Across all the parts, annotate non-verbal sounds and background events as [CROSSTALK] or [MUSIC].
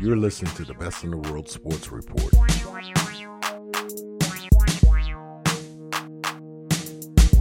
You're listening to the Best in the World Sports Report.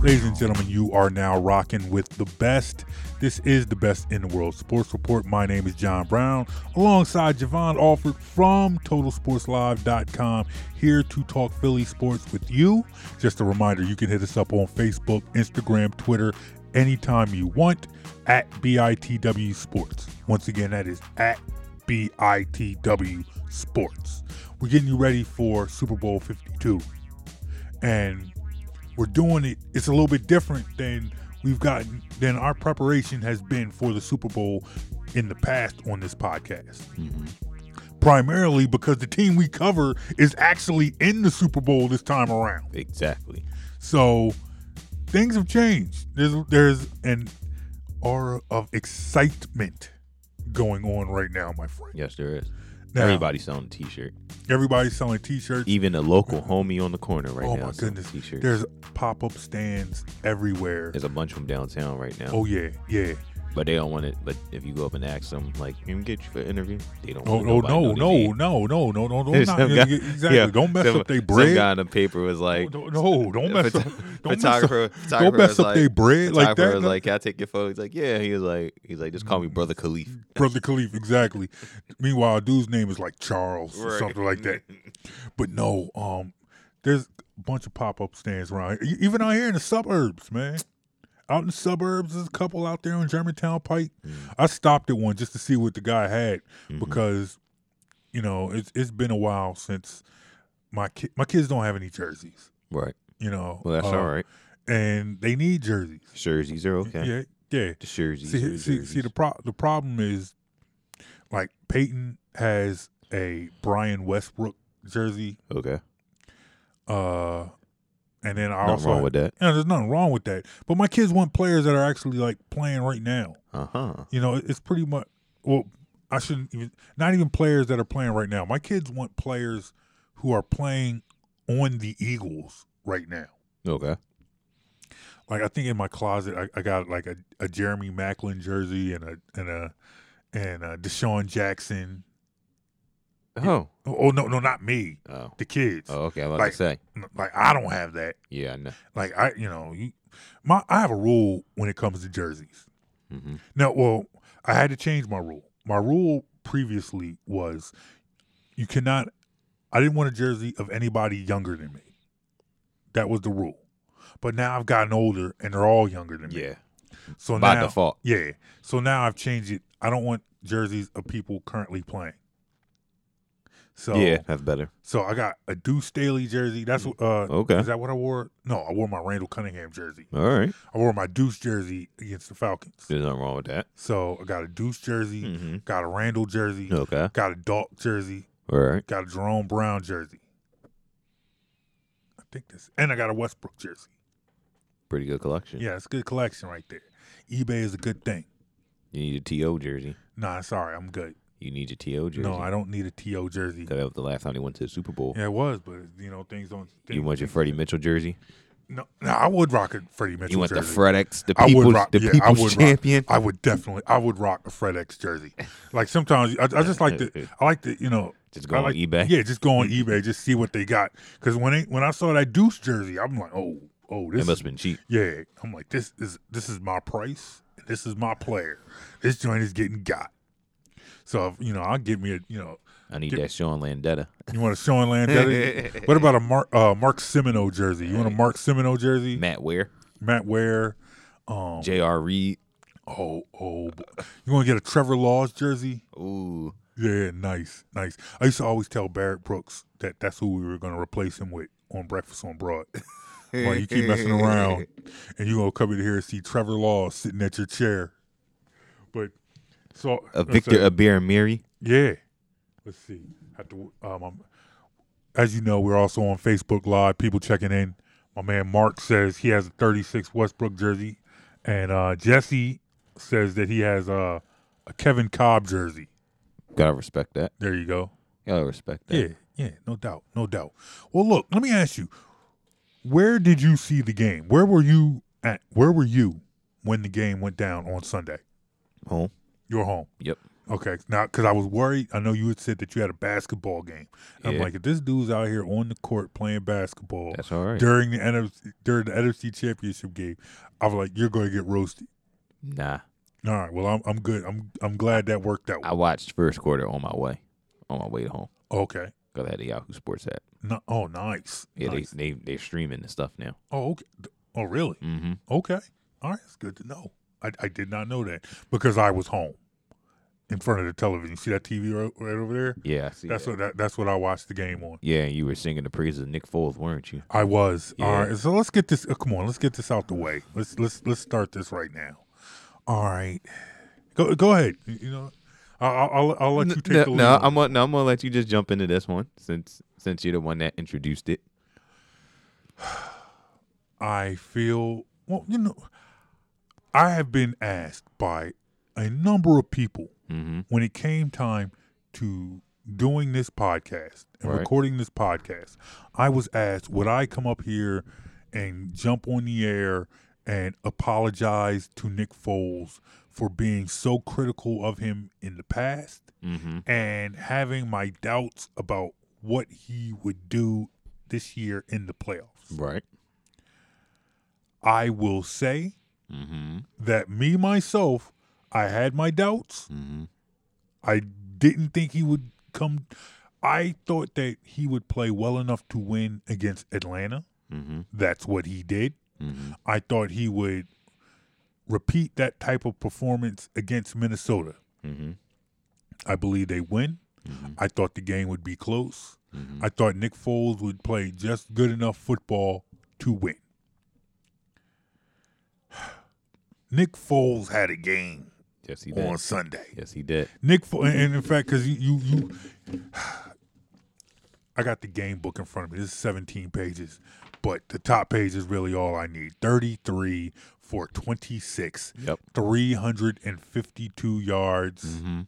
Ladies and gentlemen, you are now rocking with the best. This is the Best in the World Sports Report. My name is John Brown, alongside Javon Alford from TotalSportsLive.com, here to talk Philly sports with you. Just a reminder, you can hit us up on Facebook, Instagram, Twitter, anytime you want at BITW Sports. Once again, that is at BITW Sports. We're getting you ready for Super Bowl 52. And we're doing it, it's a little bit different than we've gotten, than our preparation has been for the Super Bowl in the past on this podcast. Mm-hmm. Primarily because the team we cover is actually in the Super Bowl this time around. Exactly. So things have changed. There's there's an aura of excitement going on right now, my friend. Yes, there is. Now, Everybody's selling a T-shirt. everybody's selling T-shirts. Even a local homie on the corner right oh now. my selling goodness, T-shirts. there's pop-up stands everywhere. There's a bunch of them downtown right now. Oh yeah, yeah. But they don't want it. But if you go up and ask them, like, "Can we get you for an interview?" They don't. Oh, want oh no, no, no, no, no, no, no, not, guy- exactly. yeah, don't mess some, up their Some bread. guy in the paper was like, no, no, don't [LAUGHS] mess up. Don't mess up. photographer, Don't photographer mess up like, their bread like photographer that. was no. like, "Can I take your photo?" He's like, "Yeah." He was like, "He's like, just call me Brother Khalif." [LAUGHS] Brother Khalif, exactly. Meanwhile, dude's name is like Charles or something like that. [LAUGHS] But no, um, there's a bunch of pop up stands around. Even out here in the suburbs, man. Out in the suburbs, there's a couple out there on Germantown Pike. I stopped at one just to see what the guy had Mhm. because, you know, it's it's been a while since my ki- my kids don't have any jerseys. Right. You know, Well, that's uh, all right. and they need jerseys. Jerseys are okay. Yeah, yeah. The jerseys. See, the see, see the pro- the problem is, like Peyton has a Brian Westbrook jersey, okay. uh, and then I also wrong with that. Yeah, there's nothing wrong with that. But my kids want players that are actually like playing right now. Uh huh. You know, it's pretty much well. I shouldn't even not even players that are playing right now. My kids want players who are playing on the Eagles right now. Okay. like I think in my closet I, I got like a, a Jeremy Maclin jersey and a and a and a DeSean Jackson. Oh. Oh, oh, no, no, not me. Oh. The kids. Oh. Okay. I was Like- to say. Like I don't have that. Yeah. Know. Like I, you know, you, my I have a rule when it comes to jerseys. hmm Now, well, I had to change my rule. My rule previously was you cannot. I didn't want a jersey of anybody younger than me. That was the rule. But now I've gotten older and they're all younger than me. Yeah. So By now, default. Yeah. So now I've changed it. I don't want jerseys of people currently playing. So Yeah. That's better. so I got a Deuce Staley jersey. That's what uh Okay. is that what I wore? No, I wore my Randall Cunningham jersey. All right. I wore my Deuce jersey against the Falcons. There's nothing wrong with that. So I got a Deuce jersey, Mm-hmm. got a Randall jersey, Okay. got a Dawk jersey, All right. got a Jerome Brown jersey. I think this and I got a Westbrook jersey. Pretty good collection. Yeah, it's a good collection right there. eBay is a good thing. You need a TO jersey. Nah, sorry, I'm good. You need your TO jersey. No, I don't need a TO jersey. That was the last time he went to the Super Bowl. Yeah, it was, but you know things don't. Things, you want your Freddie Mitchell jersey? No, no, I would rock a Freddie Mitchell You want the jersey. FredEx, the I would people's, rock- the yeah, I people's would rock- champion? I would definitely, I would rock a FedEx jersey. [LAUGHS] Like sometimes, I, I just like to, [LAUGHS] I like to, you know, Just go I on like- eBay. Yeah, just go on [LAUGHS] eBay, just see what they got. Because when when I saw that Deuce jersey, I'm like, oh, oh, It this, must is, have been cheap. yeah. I'm like, this is this is my price. This is my player. This joint is getting got. So if, you know, I'll get me a, you know, I need Get- that Sean Landeta. you want a Sean Landeta? [LAUGHS] what about a Mark uh, Mark Simoneau jersey? You want a Mark Simoneau jersey? Matt Ware, Matt Ware. Um, J.R. Reed. oh, oh, you want to get a Trevor Laws jersey? Ooh. Yeah, nice, nice. I used to always tell Barrett Brooks that that's who we were going to replace him with on Breakfast on Broad. [LAUGHS] While you keep messing around, [LAUGHS] and you gonna come in here and see Trevor Laws sitting at your chair. But so A Victor say- Abiamiri. yeah. Let's see. To, um, um, as you know, we're also on Facebook Live. People checking in. My man Mark says he has a 36 Westbrook jersey, and uh, Jesse says that he has a, a Kevin Kolb jersey. Gotta respect that. There you go. Gotta respect that. Yeah, yeah, no doubt, no doubt. Well, look, let me ask you, where did you see the game? Where were you at? Where were you when the game went down on Sunday? Home. Your home. Yep. Okay, now because I was worried. I know you had said that you had a basketball game. I'm like, if this dude's out here on the court playing basketball That's all right. during the NFC during the NFC Championship game, I was like, you're going to get roasted. Nah, All right, well, I'm I'm good. I'm I'm glad that worked out. I watched first quarter on my way, on my way home. Okay. Cause I had the Yahoo Sports app. No, oh, nice. Yeah, nice. they they they're streaming the stuff now. Oh, okay. Oh, really? Mm-hmm. Okay. All right. It's good to know. I, I did not know that because I was home in front of the television. See that TV right, right over there? Yeah, I see. That's that. what that, that's what I watched the game on. Yeah, you were singing the praises of Nick Foles, weren't you? I was. All Yeah. right. So let's get this. uh, come on. Let's get this out the way. Let's let's let's start this right now. All right. Go go ahead. You you know, I'll I'll, I'll let you take no, the lead. no, I'm gonna, no, I'm gonna let you just jump into this one since since you're the one that introduced it. [SIGHS] I feel well, you know, I have been asked by a number of people Mm-hmm. when it came time to doing this podcast and Right. recording this podcast. I was asked, would I come up here and jump on the air and apologize to Nick Foles for being so critical of him in the past Mm-hmm. and having my doubts about what he would do this year in the playoffs? Right. I will say Mm-hmm. that me myself, I had my doubts. Mm-hmm. I didn't think he would come. I thought that he would play well enough to win against Atlanta. Mm-hmm. That's what he did. Mm-hmm. I thought he would repeat that type of performance against Minnesota. Mm-hmm. I believe they win. Mhm. I thought the game would be close. I thought Nick Foles would play just good enough football to win. Nick Foles had a game Yes, he did. on Sunday. Yes, he did. Nick, Fo- and in fact, because you, you, you, [SIGHS] I got the game book in front of me. This is 17 pages, but the top page is really all I need. 33 for 26, Yep. 352 yards, Mm-hmm.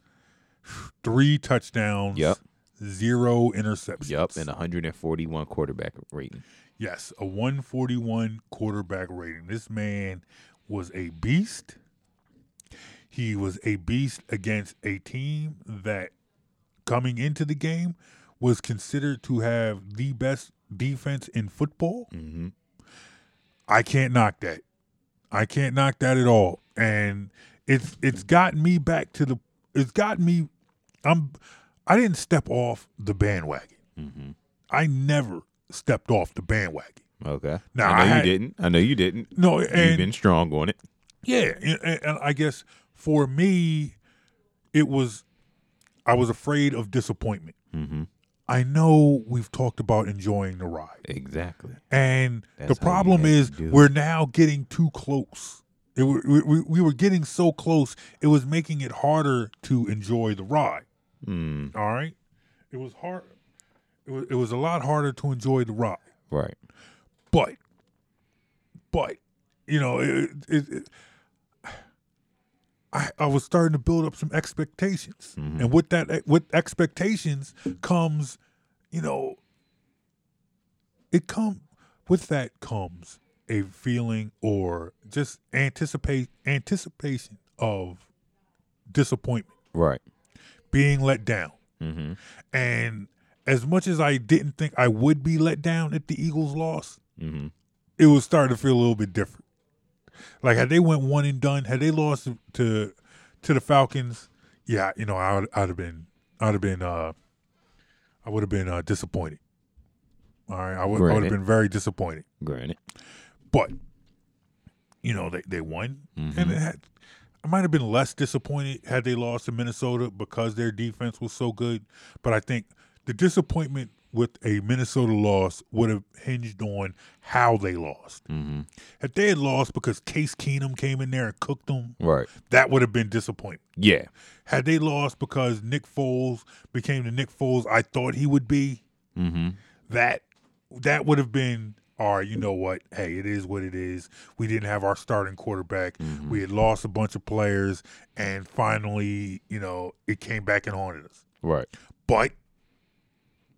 three touchdowns, Yep. zero interceptions. Yep. And 141 quarterback rating. yes, a 141 quarterback rating. This man was a beast. He was a beast against a team that coming into the game was considered to have the best defense in football. Mm-hmm. I can't knock that. I can't knock that at all. And it's it's gotten me back to the it's gotten me I'm I didn't step off the bandwagon. Mm-hmm. I never stepped off the bandwagon. Okay. Now, I know I you had- didn't. I know you didn't. No, You've and been strong on it. Yeah, and, and- I guess for me, it was I was afraid of disappointment. Mm-hmm. I know we've talked about enjoying the ride, Exactly. and That's the problem is to do it. we're now getting too close. It, we, we, we were getting so close; it was making it harder to enjoy the ride. Mm. All right, it was hard. It was, it was a lot harder to enjoy the ride. Right. But but you know it, it, it, I, I was starting to build up some expectations Mhm. and with that with expectations comes you know it come with that comes a feeling or just anticipate anticipation of disappointment Right. being let down Mm-hmm. and as much as I didn't think I would be let down if the Eagles lost Mm-hmm. it was starting to feel a little bit different. Like had they went one and done, had they lost to to the Falcons, yeah, you know, I would I'd have been I'd have been uh I would have been uh, disappointed. All right, I would I would have been very disappointed. Granted. But you know, they they won, Mhm. and it had, I might have been less disappointed had they lost to Minnesota because their defense was so good. But I think the disappointment with a Minnesota loss would have hinged on how they lost. Mm-hmm. If they had lost because Case Keenum came in there and cooked them, Right. that would have been disappointing. Yeah. Had they lost because Nick Foles became the Nick Foles I thought he would be, Mm-hmm. that that would have been all right. You know what? Hey, it is what it is. We didn't have our starting quarterback. Mhm. We had lost a bunch of players, and finally, you know, it came back and haunted us. Right. But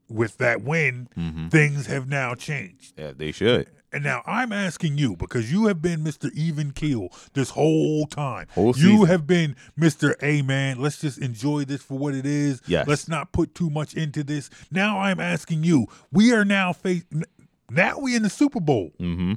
with that win, Mm-hmm. things have now changed. Yeah, they should. And now I'm asking you because you have been Mr. Even Keel this whole time. Whole you have been Mr. A man. Let's just enjoy this for what it is. Yes. Let's not put too much into this. Now I'm asking you. We are now face. Now we in the Super Bowl. Mm-hmm.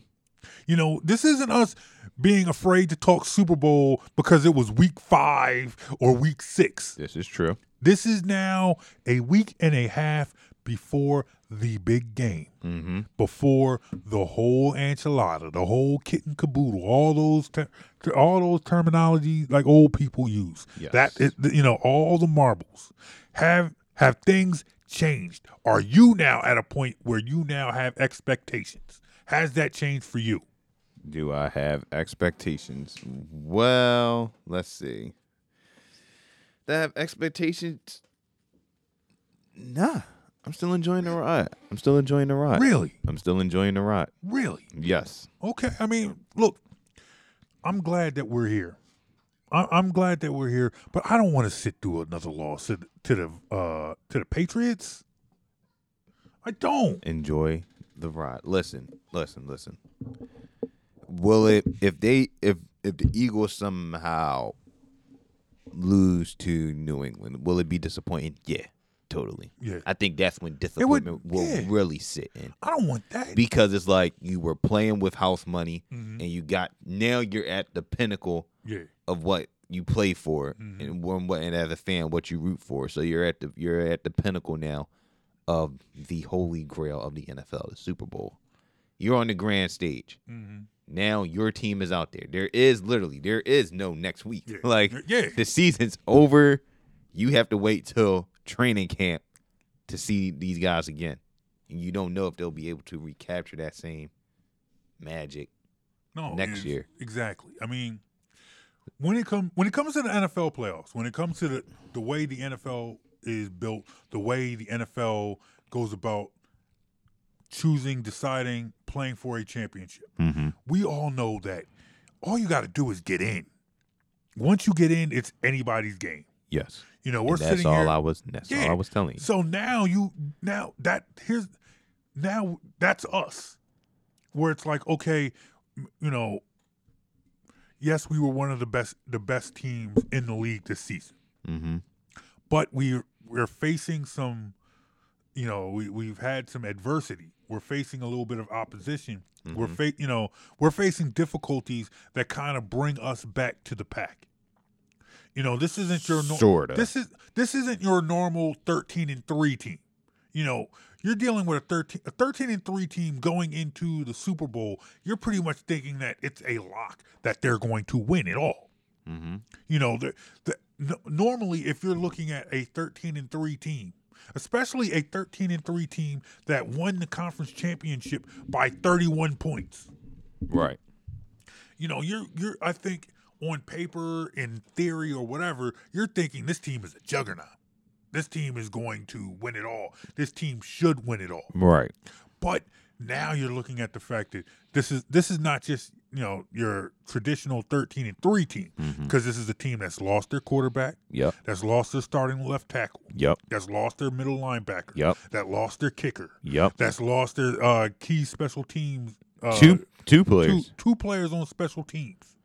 You know, this isn't us being afraid to talk Super Bowl because it was week five or week six. This is true. This is now a week and a half before the big game, Mm-hmm. before the whole enchilada, the whole kit and caboodle, all those ter- all those terminology like old people use. Yes. That is, you know, all the marbles have have things changed. Are you now at a point where you now have expectations? Has that changed for you? Do I have expectations? Well, let's see. Do I have expectations? Nah. I'm still enjoying the ride. I'm still enjoying the ride. Really, I'm still enjoying the ride. really. Yes. Okay. I mean, look, I'm glad that we're here. I- I'm glad that we're here, but I don't want to sit through another loss to the, to the uh to the Patriots. I don't. Enjoy the ride. Listen, listen, listen. Will it if they if if the Eagles somehow lose to New England, will it be disappointing? Yeah, totally. Yeah. I think that's when would- disappointment will yeah. really sit in. I don't want that. because it's like you were playing with house money Mhm. and you got now you're at the pinnacle yeah. of what you play for Mhm. and one what and as a fan what you root for so you're at the you're at the pinnacle now of the holy grail of the NFL the Super Bowl you're on the grand stage Mm-hmm. now your team is out there there is literally there is no next week Yeah. [LAUGHS] like Yeah. the season's over you have to wait till training camp to see these guys again and you don't know if they'll be able to recapture that same magic No. next year. Exactly. I mean, when it comes when it comes to the NFL playoffs, when it comes to the the way the NFL is built, the way the NFL goes about choosing, deciding, playing for a championship. mm-hmm. we all know that all you got to do is get in. Once you get in, it's anybody's game. Yes You know, we're And that's sitting all here. I was that's Yeah. all I was telling you so now you now that here's now that's us, where it's like okay, you know, yes, we were one of the best the best teams in the league this season, mm-hmm. but we we're facing some, you know, we we've had some adversity. We're facing a little bit of opposition. We're Mm-hmm. fa- you know, we're facing difficulties that kind of bring us back to the pack. You know, this isn't your no- Sorta. This is this isn't your normal 13 and 3 team. You know, you're dealing with a 13 a 13 and 3 team going into the Super Bowl. You're pretty much thinking that it's a lock that they're going to win it all. Mm-hmm. You know, the, the n- normally if you're looking at a 13 and 3 team, especially a 13 and 3 team that won the conference championship by 31 points. right You know, you're you're I think on paper in theory or whatever, you're thinking this team is a juggernaut. This team is going to win it all. This team should win it all. right But now you're looking at the fact that this is this is not just you know your traditional 13 and 3 team because this is a team that's lost their quarterback, yep that's lost their starting left tackle, yep that's lost their middle linebacker, Yep. that lost their kicker, yep that's lost their uh, key special teams. Uh, two two two players two players on special teams.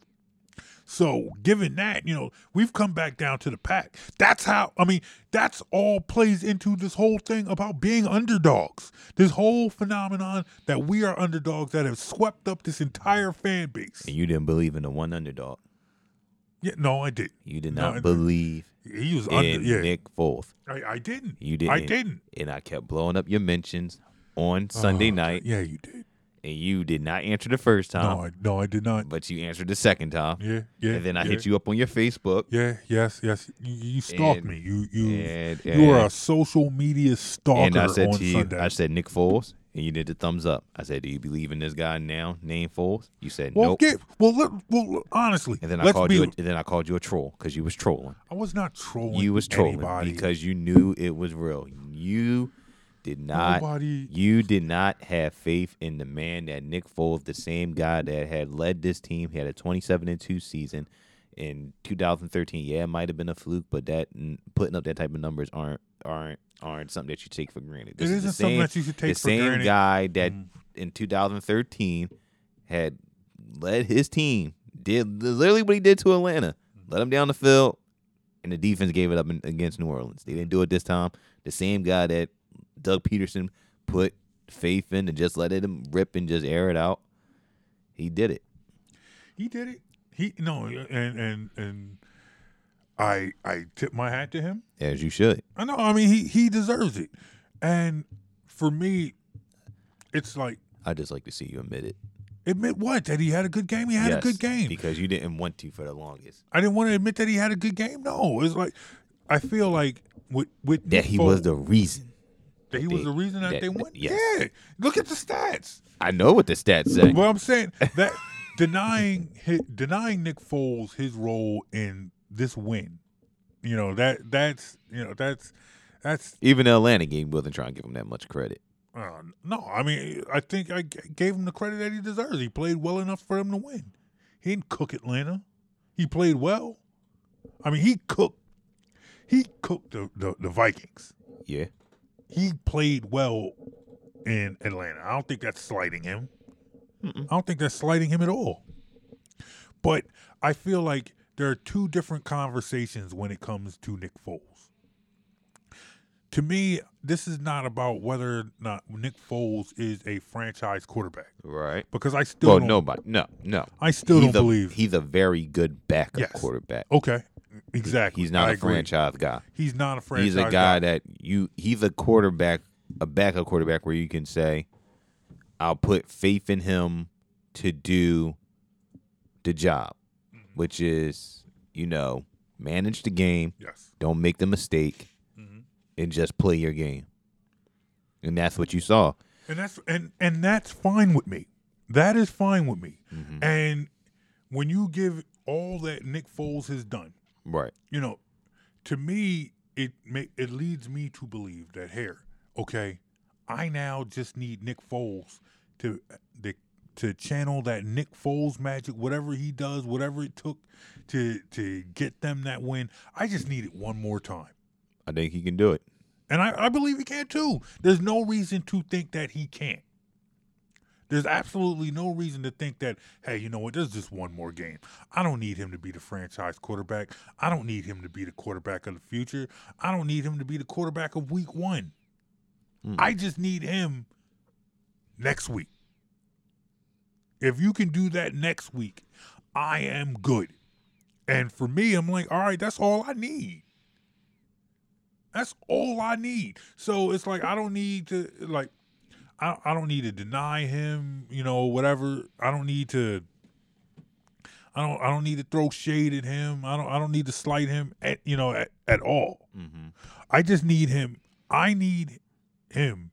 So, given that, you know, we've come back down to the pack. That's how, I mean, that's all plays into this whole thing about being underdogs. This whole phenomenon that we are underdogs that have swept up this entire fan base. and you didn't believe in the one underdog Yeah, no, I didn't. you did not I- believe He was in under, yeah. Nick Foles I, I didn't. you didn't I didn't. and I kept blowing up your mentions on uh, Sunday Oh, night Yeah, you did. And you did not answer the first time no, I, no, I did not. but you answered the second time Yeah, yeah. and then I yeah. hit you up on your Facebook Yeah, yes, yes. You, you stalked And- me. You, you, and, you are a social media stalker and I said on to you, Sunday. I said Nick Foles, and you did the thumbs up. I said, "Do you believe in this guy now, named Foles?" You said Well, nope. get, well, look, well, look, honestly, and then I called be, you. A, and then I called you a troll because you was trolling. I was not trolling. You was trolling anybody. because you knew it was real. You did not. Nobody- You did not have faith in the man that Nick Foles, the same guy that had led this team. He had a 27 and two season, in 2013, yeah, it might have been a fluke, but that putting up that type of numbers aren't aren't aren't something that you take for granted. This It is the isn't something same- that you should take the for same granted. guy that Mhm. in 2013 had led his team did literally what he did to Atlanta, let him down the field, and the defense gave it up in, against New Orleans. They didn't do it this time. The same guy that Doug Pederson put faith in and just let it him rip and just air it out, he did it. He did it. He no, and and and I I tip my hat to him. As you should. I know. I mean, he he deserves it. And for me, it's like I just like to see you admit it. admit what that he had a good game. He had a good game. because you didn't want to for the longest. I didn't want to admit that he had a good game. No, it's like I feel like with with That Nick he was the reason. That he was the reason that, that- they won. yes. Yeah, look at the stats. I know what the stats say. Well, I'm saying that [LAUGHS] denying hi denying Nick Foles his role in this win, you know that that's you know that's that's Even the Atlanta game wasn't trying to give him that much credit. uh, no. I mean, I think I g- gave him the credit that he deserves. He played well enough for him to win. He didn't cook Atlanta. He played well. I mean, he cooked. He cooked the, the, the Vikings. Yeah. He played well in Atlanta. I don't think that's slighting him. I don't think that's slighting him at all. But I feel like there are two different conversations when it comes to Nick Foles. To me, this is not about whether or not Nick Foles is a franchise quarterback Right. because I still Well, don't, nobody. No, no. I still he's don't a, believe. he's a very good backup Yes. quarterback. okay, exactly. He's not I a agree. franchise guy. He's not a franchise. Guy. He's a guy that you. He's a quarterback, a backup quarterback where you can say, "I'll put faith in him to do the job," Mm-hmm. which is, you know, manage the game, Yes. don't make the mistake, Mhm. and just play your game. And that's what you saw. and that's and and that's fine with me. That is fine with me. Mm-hmm. And when you give all that Nick Foles has done, Right. you know, to me it ma- it leads me to believe that here, okay, I now just need Nick Foles to the to channel that Nick Foles magic, whatever he does, whatever it took to to get them that win. I just need it one more time. I think he can do it. And I, I believe he can too. There's no reason to think that he can't. There's absolutely no reason to think that, hey, you know what, there's just one more game. I don't need him to be the franchise quarterback. I don't need him to be the quarterback of the future. I don't need him to be the quarterback of week one. Mm. I just need him next week. If you can do that next week, I am good. And for me, I'm like, all right, that's all I need. That's all I need. So it's like I don't need to like I, I don't need to deny him, you know, whatever. I don't need to I don't I don't need to throw shade at him. I don't I don't need to slight him at you know at, at all. Mm-hmm. I just need him. I need him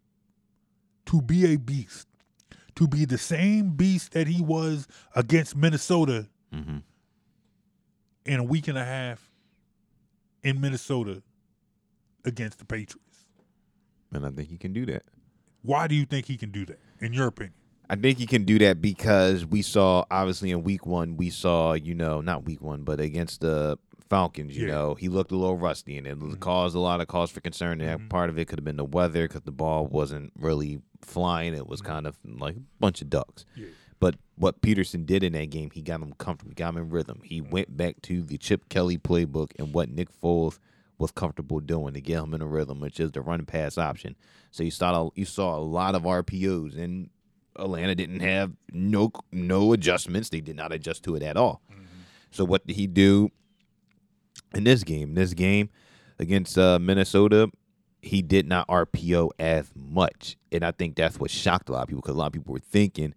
to be a beast, to be the same beast that he was against Minnesota Mm-hmm. in a week and a half in Minnesota against the Patriots. And I think he can do that. Why do you think he can do that, in your opinion? I think he can do that because we saw obviously in week one we saw you know not week one but against the Falcons you Yeah. know he looked a little rusty and it mm-hmm. caused a lot of cause for concern and that mm-hmm. part of it could have been the weather because the ball wasn't really flying it was mm-hmm. kind of like a bunch of ducks. Yeah. But what Pederson did in that game, he got him comfortable, he got him in rhythm. He went back to the Chip Kelly playbook and what Nick Foles was comfortable doing to get him in a rhythm, which is the run pass option. So you saw you saw a lot of RPOs, and Atlanta didn't have no no adjustments. They did not adjust to it at all. So what did he do in this game? This game against uh, Minnesota, he did not RPO as much, and I think that's what shocked a lot of people because a lot of people were thinking,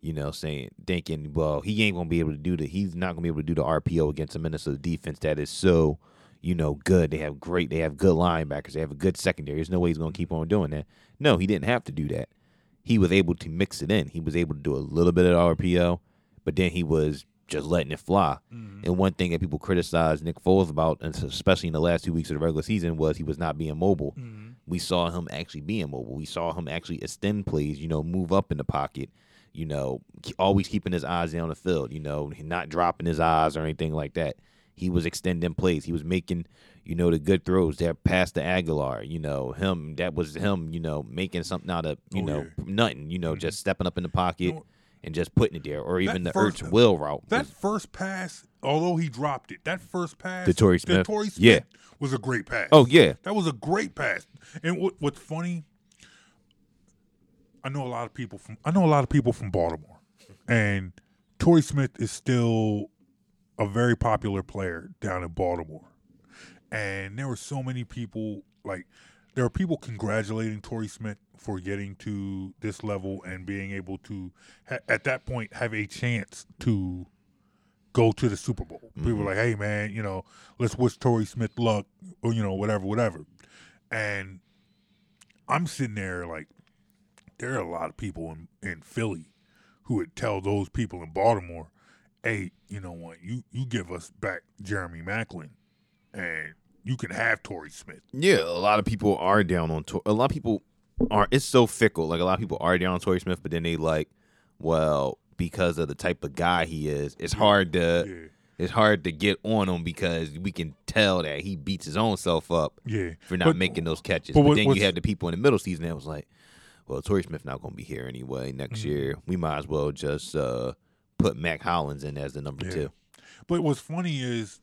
you know, saying thinking, well, he ain't gonna be able to do the he's not gonna be able to do the RPO against a Minnesota defense that is so, you know, good. They have great, they have good linebackers, they have a good secondary. There's no way he's gonna keep on doing that. No, he didn't have to do that. He was able to mix it in. He was able to do a little bit of RPO, but then he was just letting it fly. Mm-hmm. And one thing that people criticized Nick Foles about, and especially in the last two weeks of the regular season, was he was not being mobile. Mm-hmm. We saw him actually being mobile. We saw him actually extend plays, you know, move up in the pocket, you know, always keeping his eyes down the field, you know, not dropping his eyes or anything like that. He was extending plays. He was making, you know, the good throws that past the Agholor. You know, him that was him. You know, making something out of you Oh, know yeah. Mm-hmm. nothing. You know, just stepping up in the pocket No. and just putting it there, or even the first- Ertz will route. That was- first pass, although he dropped it, that first pass To Torrey to Smith? Torrey Smith Yeah. was a great pass. oh yeah, That was a great pass. And what, what's funny, I know a lot of people from I know a lot of people from Baltimore, and Torrey Smith is still a very popular player down in Baltimore. And there were so many people like there are people congratulating Torrey Smith for getting to this level and being able to ha- at that point have a chance to go to the Super Bowl. People were mm-hmm. like, "Hey man, you know, let's wish Torrey Smith luck or you know, whatever, whatever." And I'm sitting there like there are a lot of people in, in Philly who would tell those people in Baltimore, "Hey, you know what? You you give us back Jeremy Maclin, and you can have Torrey Smith." yeah. A lot of people are down on. Tor- a lot of people are. It's so fickle. Like a lot of people are down on Torrey Smith, but then they like, well, because of the type of guy he is, it's hard to. Yeah, It's hard to get on him because we can tell that he beats his own self up yeah. for not But- making those catches. but But, what- then you have the people in the middle season that was like, well, Torrey Smith not going to be here anyway next Mm-hmm. year. We might as well just uh, put Mack Hollins in as the number Yeah. two. But what's funny is,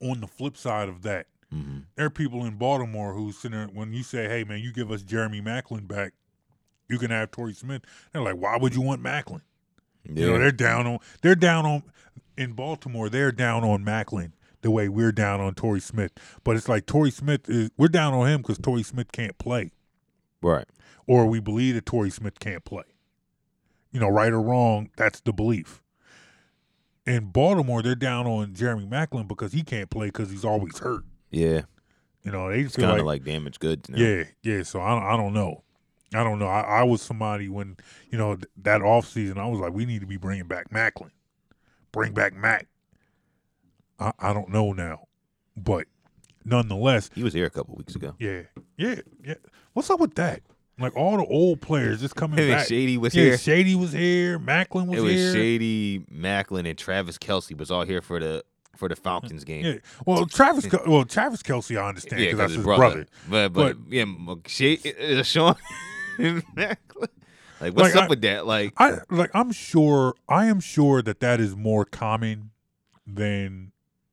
on the flip side of that, Mm-hmm. there are people in Baltimore who sitting there, when you say, "Hey man, you give us Jeremy Maclin back, you can have Torrey Smith." They're like, "Why would you want Maclin?" Yeah. You know, they're down on they're down on in Baltimore. They're down on Maclin the way we're down on Torrey Smith. But it's like Torrey Smith is we're down on him because Torrey Smith can't play, right. or we believe that Torrey Smith can't play. You know, right or wrong, that's the belief. In Baltimore, they're down on Jeremy Maclin because he can't play because he's always hurt. Yeah. You know, they feel kind like, of like, damaged goods now. yeah, yeah. So I, don't- I don't know. I don't know. I, I was somebody when you know th- that off season. I was like, we need to be bringing back Maclin, bring back Mac. I, I don't know now, but nonetheless, He was here a couple weeks ago. yeah, yeah, yeah. What's up with that? Like all the old players just coming and back. Shady was yeah, here. Shady was here. Maclin was, It was here. Shady, Maclin, and Travis Kelce was all here for the for the Falcons game. Yeah. Well, Travis. Well, Travis Kelce, I understand Yeah, because that's his 'cause brother. But but, yeah, Shady, uh, Sean [LAUGHS] and Maclin. Like what's Like, up I- with that? Like I like. I'm sure. I am sure that that is more common than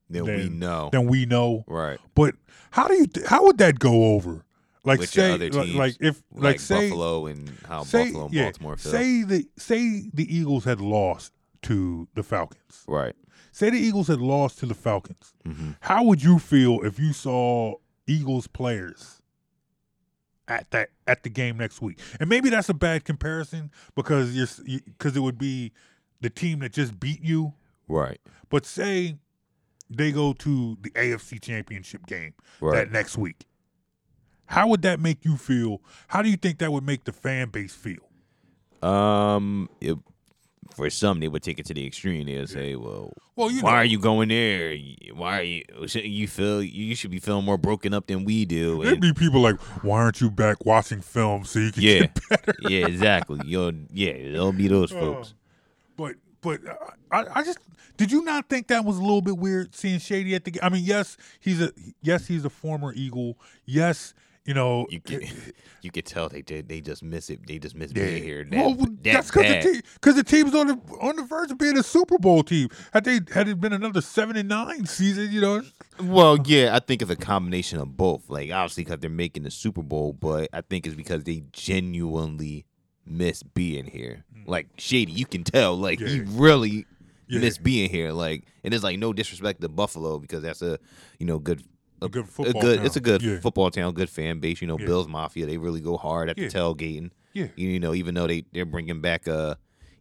then we know. than we know. Right. But how do you? Th- how would that go over? Like your say, other like, teams, like if like, Like, say Buffalo and how say Buffalo and yeah, Baltimore feel. say the say the Eagles had lost to the Falcons. right. Say the Eagles had lost to the Falcons. hmm How would you feel if you saw Eagles players at that at the game next week? And maybe that's a bad comparison because you're because it would be the team that just beat you. Right. But say they go to the AFC Championship game Right. that next week. How would that make you feel? How do you think that would make the fan base feel? Um, it, for some, they would take it to the extreme. They would say, "Well, Well, you why know, are you going there? Why are you? Shouldn't you feel you should be feeling more broken up than we do?" there'd And, be people like, "Why aren't you back watching film so you can yeah, get [LAUGHS] better?" yeah, exactly. You'll, yeah, it'll be those Oh. folks. But but uh, I, I just did you not think that was a little bit weird seeing Shady at the? I mean, yes, he's a yes, he's a former Eagle. Yes, you know, You can, [LAUGHS] you could tell they did. They just miss it. They just miss yeah. being here. That, well, that that's because the, te- the team's on the on the verge of being a Super Bowl team. Had they had it been another seven and nine season, you know, Well, yeah, I think it's a combination of both. Like, obviously, because they're making the Super Bowl, but I think it's because they genuinely miss being here. Mm. Like Shady, you can tell. Like he really Yeah. miss being here. Like, and it's like no disrespect to Buffalo because that's a you know good. A good football good, town. It's a good Yeah. football town, good fan base. You know, Yeah. Bills Mafia, they really go hard at Yeah. the tailgating. yeah. You know, even though they they're bringing back uh,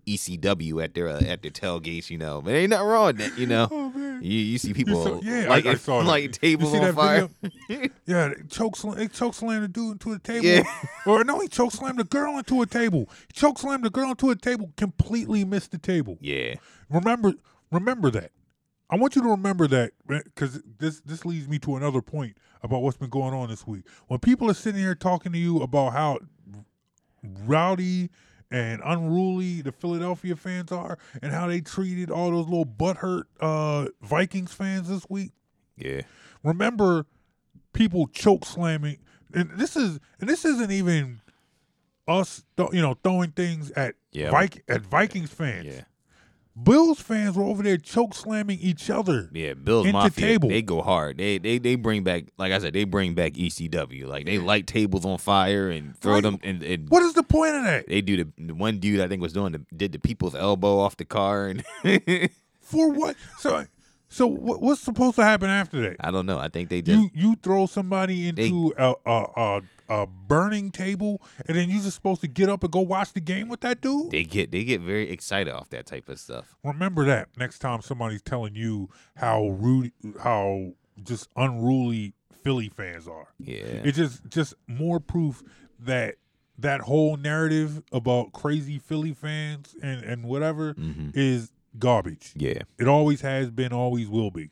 ECW at their uh, at their tailgates. You know, but ain't nothing wrong with that. You know, Oh man. you you see people saw- yeah, I- like I saw that. like tables on fire. [LAUGHS] Yeah, they choke slam, they choke slam the dude into a table. Yeah. Or no, he choke slammed the girl into a table. He choke slammed the girl into a table, completely missed the table. yeah, Remember, remember that. I want you to remember that because this this leads me to another point about what's been going on this week. When people are sitting here talking to you about how rowdy and unruly the Philadelphia fans are, and how they treated all those little butthurt uh, Vikings fans this week. Yeah. Remember, people choke slamming, and this is and this isn't even us, th- you know, throwing things at Yeah. At Vikings fans. Yeah. Bills fans were over there choke slamming each other. Yeah, Bills Mafia, table. they go hard. They they they bring back, like I said, they bring back ECW. Like they light tables on fire and throw Right. them. And, and What is the point of that? they do the, the one dude I think was doing the, did the people's elbow off the car, and For what? So, so what, what's supposed to happen after that? I don't know. I think they just You you throw somebody into a, a a a burning table, and then you're just supposed to get up and go watch the game with that dude. they get they get very excited off that type of stuff. Remember that next time somebody's telling you how rude, how just unruly Philly fans are. Yeah, It's just just more proof that that whole narrative about crazy Philly fans and and whatever hmm is garbage. yeah, It always has been, always will be.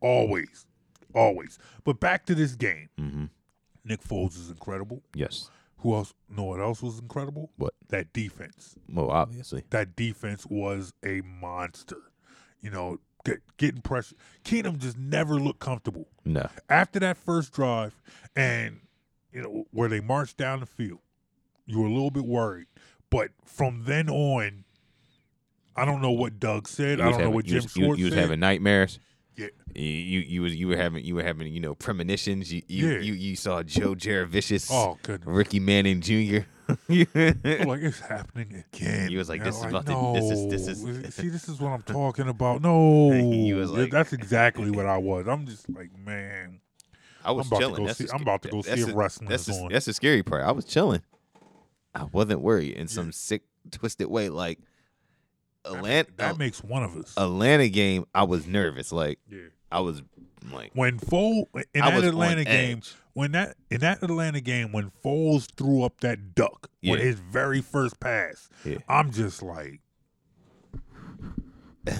Always, always. But back to this game. hmm Nick Foles is incredible. yes. Who else? No what else was incredible? What? That defense. Well, obviously, That defense was a monster. You know, get, getting pressure. Keenum just never looked comfortable. no. After that first drive, and you know where they marched down the field, you were a little bit worried. But from then on, I don't know what Doug said. I don't know having- what you Jim was, you- Schwartz you was said. having nightmares. Yeah. You, you you was you were having you were having you know premonitions. You you Yeah. you, you saw Joe Jurevicius, oh goodness. Ricky Manning Jr. Like it's happening again. He was like, "This is about to- this is- this is- [LAUGHS] See, this is what I'm [LAUGHS] talking about. No, He was like- that's exactly what [LAUGHS] I was. I'm just like, man, I was I'm about to chilling. go see- I'm about to go see a, if wrestling that's the. That's the scary part. I was chilling. I wasn't worried in some sick, twisted way. Like Atlanta, that oh. makes one of us. Atlanta game, I was nervous. Like yeah. I was like, When Foles in I that Atlanta game, edge. when that in that Atlanta game, when Foles threw up that duck with Yeah. his very first pass, Yeah. I'm just like, [LAUGHS]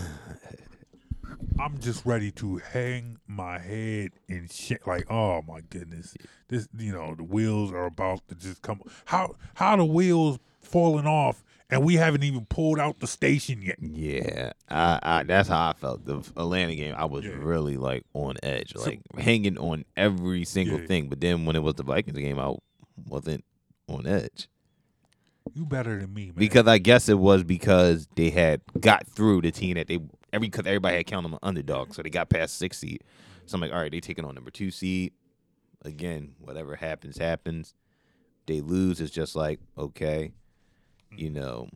I'm just ready to hang my head in shit. Like, oh my goodness, this you know the wheels are about to just come. How how the wheels falling off, and we haven't even pulled out the station yet. Yeah, I, I that's how I felt. The Atlanta game, I was Yeah. really like on edge, So- like hanging on every single Yeah. thing. But then when it was the Vikings game, I wasn't on edge You better than me, man. because I guess it was because they had got through the team that they every because everybody had counted them an underdog, so they got past six seed. So I'm like, all right, they taking on number two seed. Again, whatever happens, happens. They lose, it's just like okay, you know,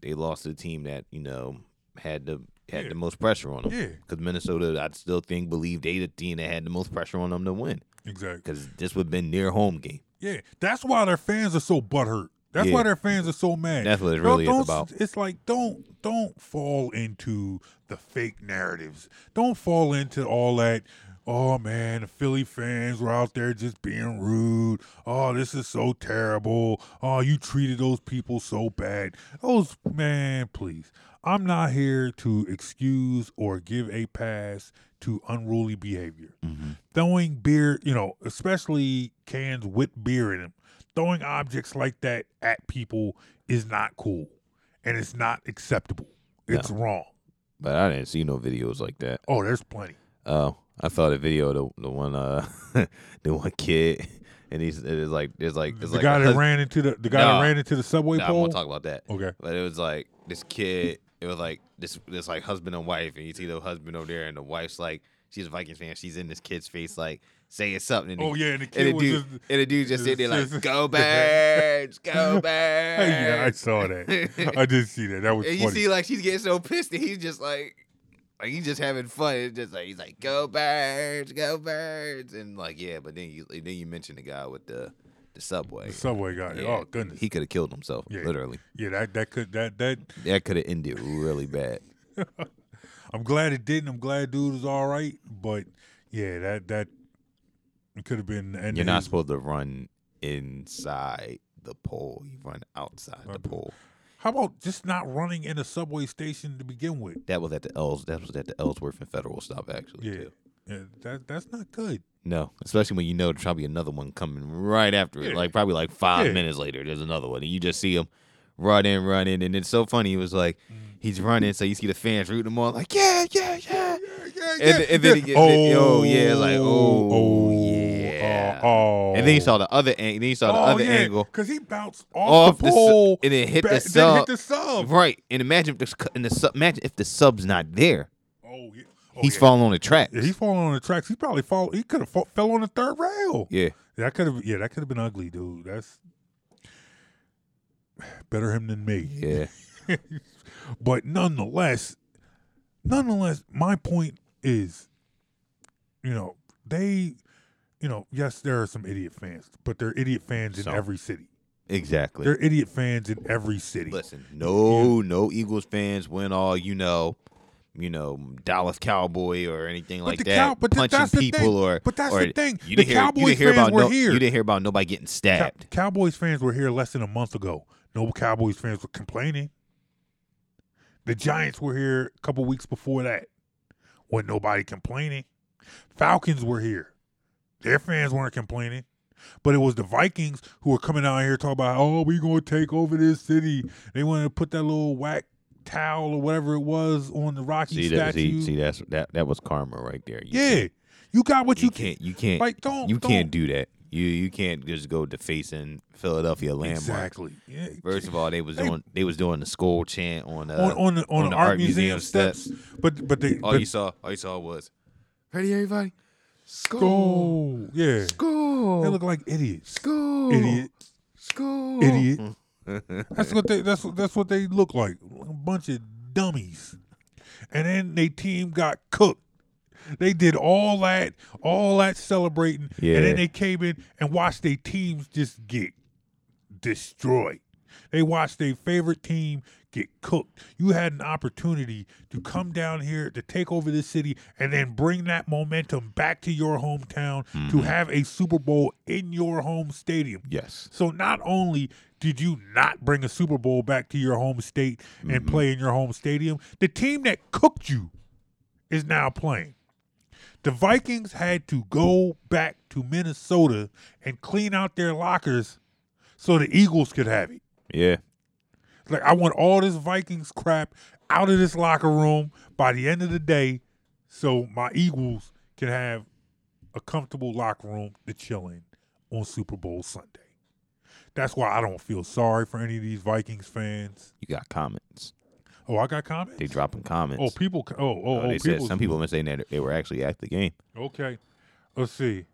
they lost to the team that you know had the had Yeah. the most pressure on them. Yeah. Because Minnesota, I still think believe they the team that had the most pressure on them to win. exactly. Because this would have been their home game. Yeah, that's why their fans are so butthurt. That's Yeah. why their fans are so mad. That's what it really is about. It's like don't don't fall into the fake narratives. Don't fall into all that. Oh man, the Philly fans were out there just being rude. Oh, this is so terrible. Oh, you treated those people so bad. Those man, please. I'm not here to excuse or give a pass to unruly behavior mm-hmm. throwing beer, you know, especially cans with beer in them, throwing objects like that at people is not cool and it's not acceptable. It's wrong. But I didn't see no videos like that. Oh, there's plenty. Oh, I saw the video the the one uh [LAUGHS] the one kid and he's it is like there's like it's the like guy that ran into the the guy Nah. that ran into the subway Nah, I pole. won't talk about that. Okay. But it was like this kid. It was like this this like husband and wife, and you see the husband over there, and the wife's like she's a Vikings fan. She's in this kid's face like saying something. And Oh the, yeah, and the And kid the was dude, just. and the dude just sitting there like, "Go [LAUGHS] birds, go [LAUGHS] birds." yeah, I saw that. I did see that. That was and you see, like she's getting so pissed, and he's just like, like he's just having fun. It's just like he's like, "Go birds, go birds," and like yeah. But then you then you mentioned the guy with the the subway. the subway guy. Yeah, Oh goodness. he could have killed himself, Yeah. literally. yeah, that that could that that. That could have ended really bad. [LAUGHS] I'm glad it didn't. I'm glad dude is all right. But yeah, that that it could have been. You're not supposed to run inside the pole. You run outside the uh, pole. How about just not running in a subway station to begin with? That was at the Els. That was at the Ellsworth and Federal stop actually. Yeah, too. yeah that that's not good. No, especially when you know there's probably another one coming right after it. Yeah. Like probably like five Yeah. minutes later, there's another one, and you just see them running, running, and it's so funny. He was like, Mm. he's running, so you see the fans rooting him on, like, yeah, yeah, yeah. yeah, And, then- and then he gets, oh, yeah, like, oh, oh, yeah. oh. And then he saw the other, ang- then he saw the oh, other yeah, angle because he bounced off, off the the, su- pole and then hit ba- the then sub. hit the sub. Right, and imagine if the, and the sub, imagine if the sub's not there. Oh yeah, oh, he's yeah. falling on the tracks. Yeah, he's falling on the tracks. He probably fall. He could have fell on the third rail. yeah. That could have. Yeah, that could have been ugly, dude. That's better him than me. Yeah. [LAUGHS] But nonetheless, nonetheless, my point is, you know, they, you know, yes, there are some idiot fans, but they're idiot fans in Some. every city. Exactly. They're idiot fans in every city. Listen, no, no Eagles fans win all you know, you know, Dallas Cowboy or anything like that, Cow- but th- punching that's the people thing. or. But that's or the thing. You The didn't hear, Cowboys you didn't hear fans about were no, here. You didn't hear about nobody getting Cow- stabbed. Cowboys fans were here less than a month ago. No Cowboys fans were complaining. The Giants were here a couple weeks before that. Wasn't nobody complaining. Falcons were here. Their fans weren't complaining. But it was the Vikings who were coming out here talking about, oh, we going to take over this city. They wanted to put that little whack towel or whatever it was on the Rocky See that? statue. See, see that's that. That was karma right there. You yeah. You got what you you, can't. You can't. Like, don't. you don't- can't do that. You you can't just go defacing Philadelphia landmark. Exactly. Yeah. First of all, they was They- doing they was doing the skull chant on uh, on, on the on, the art, museum, steps. But but they All but you saw, all you saw was, ready everybody, skull, go yeah. School. They look like idiots. School. Idiot. School. Idiot. Mm. That's what they that's what that's what they look like. A bunch of dummies. And then they team got cooked. They did all that, all that celebrating, Yeah. and then they came in and watched their teams just get destroyed. They watched their favorite team get cooked. You had an opportunity to come down here to take over this city and then bring that momentum back to your hometown to mm-hmm. have a Super Bowl in your home stadium. Yes, So not only did you not bring a Super Bowl back to your home state and mm-hmm. play in your home stadium, the team that cooked you is now playing. The Vikings had to go back to Minnesota and clean out their lockers so the Eagles could have it. yeah, Like I want all this Vikings crap out of this locker room by the end of the day so my Eagles can have a comfortable locker room to chill in on Super Bowl Sunday. That's why I don't feel sorry for any of these Vikings fans. you got comments. Oh, I got comments. They dropping comments. oh, people. Oh, oh, Uh, oh. they said some people been saying that they were actually at the game. Okay, let's see.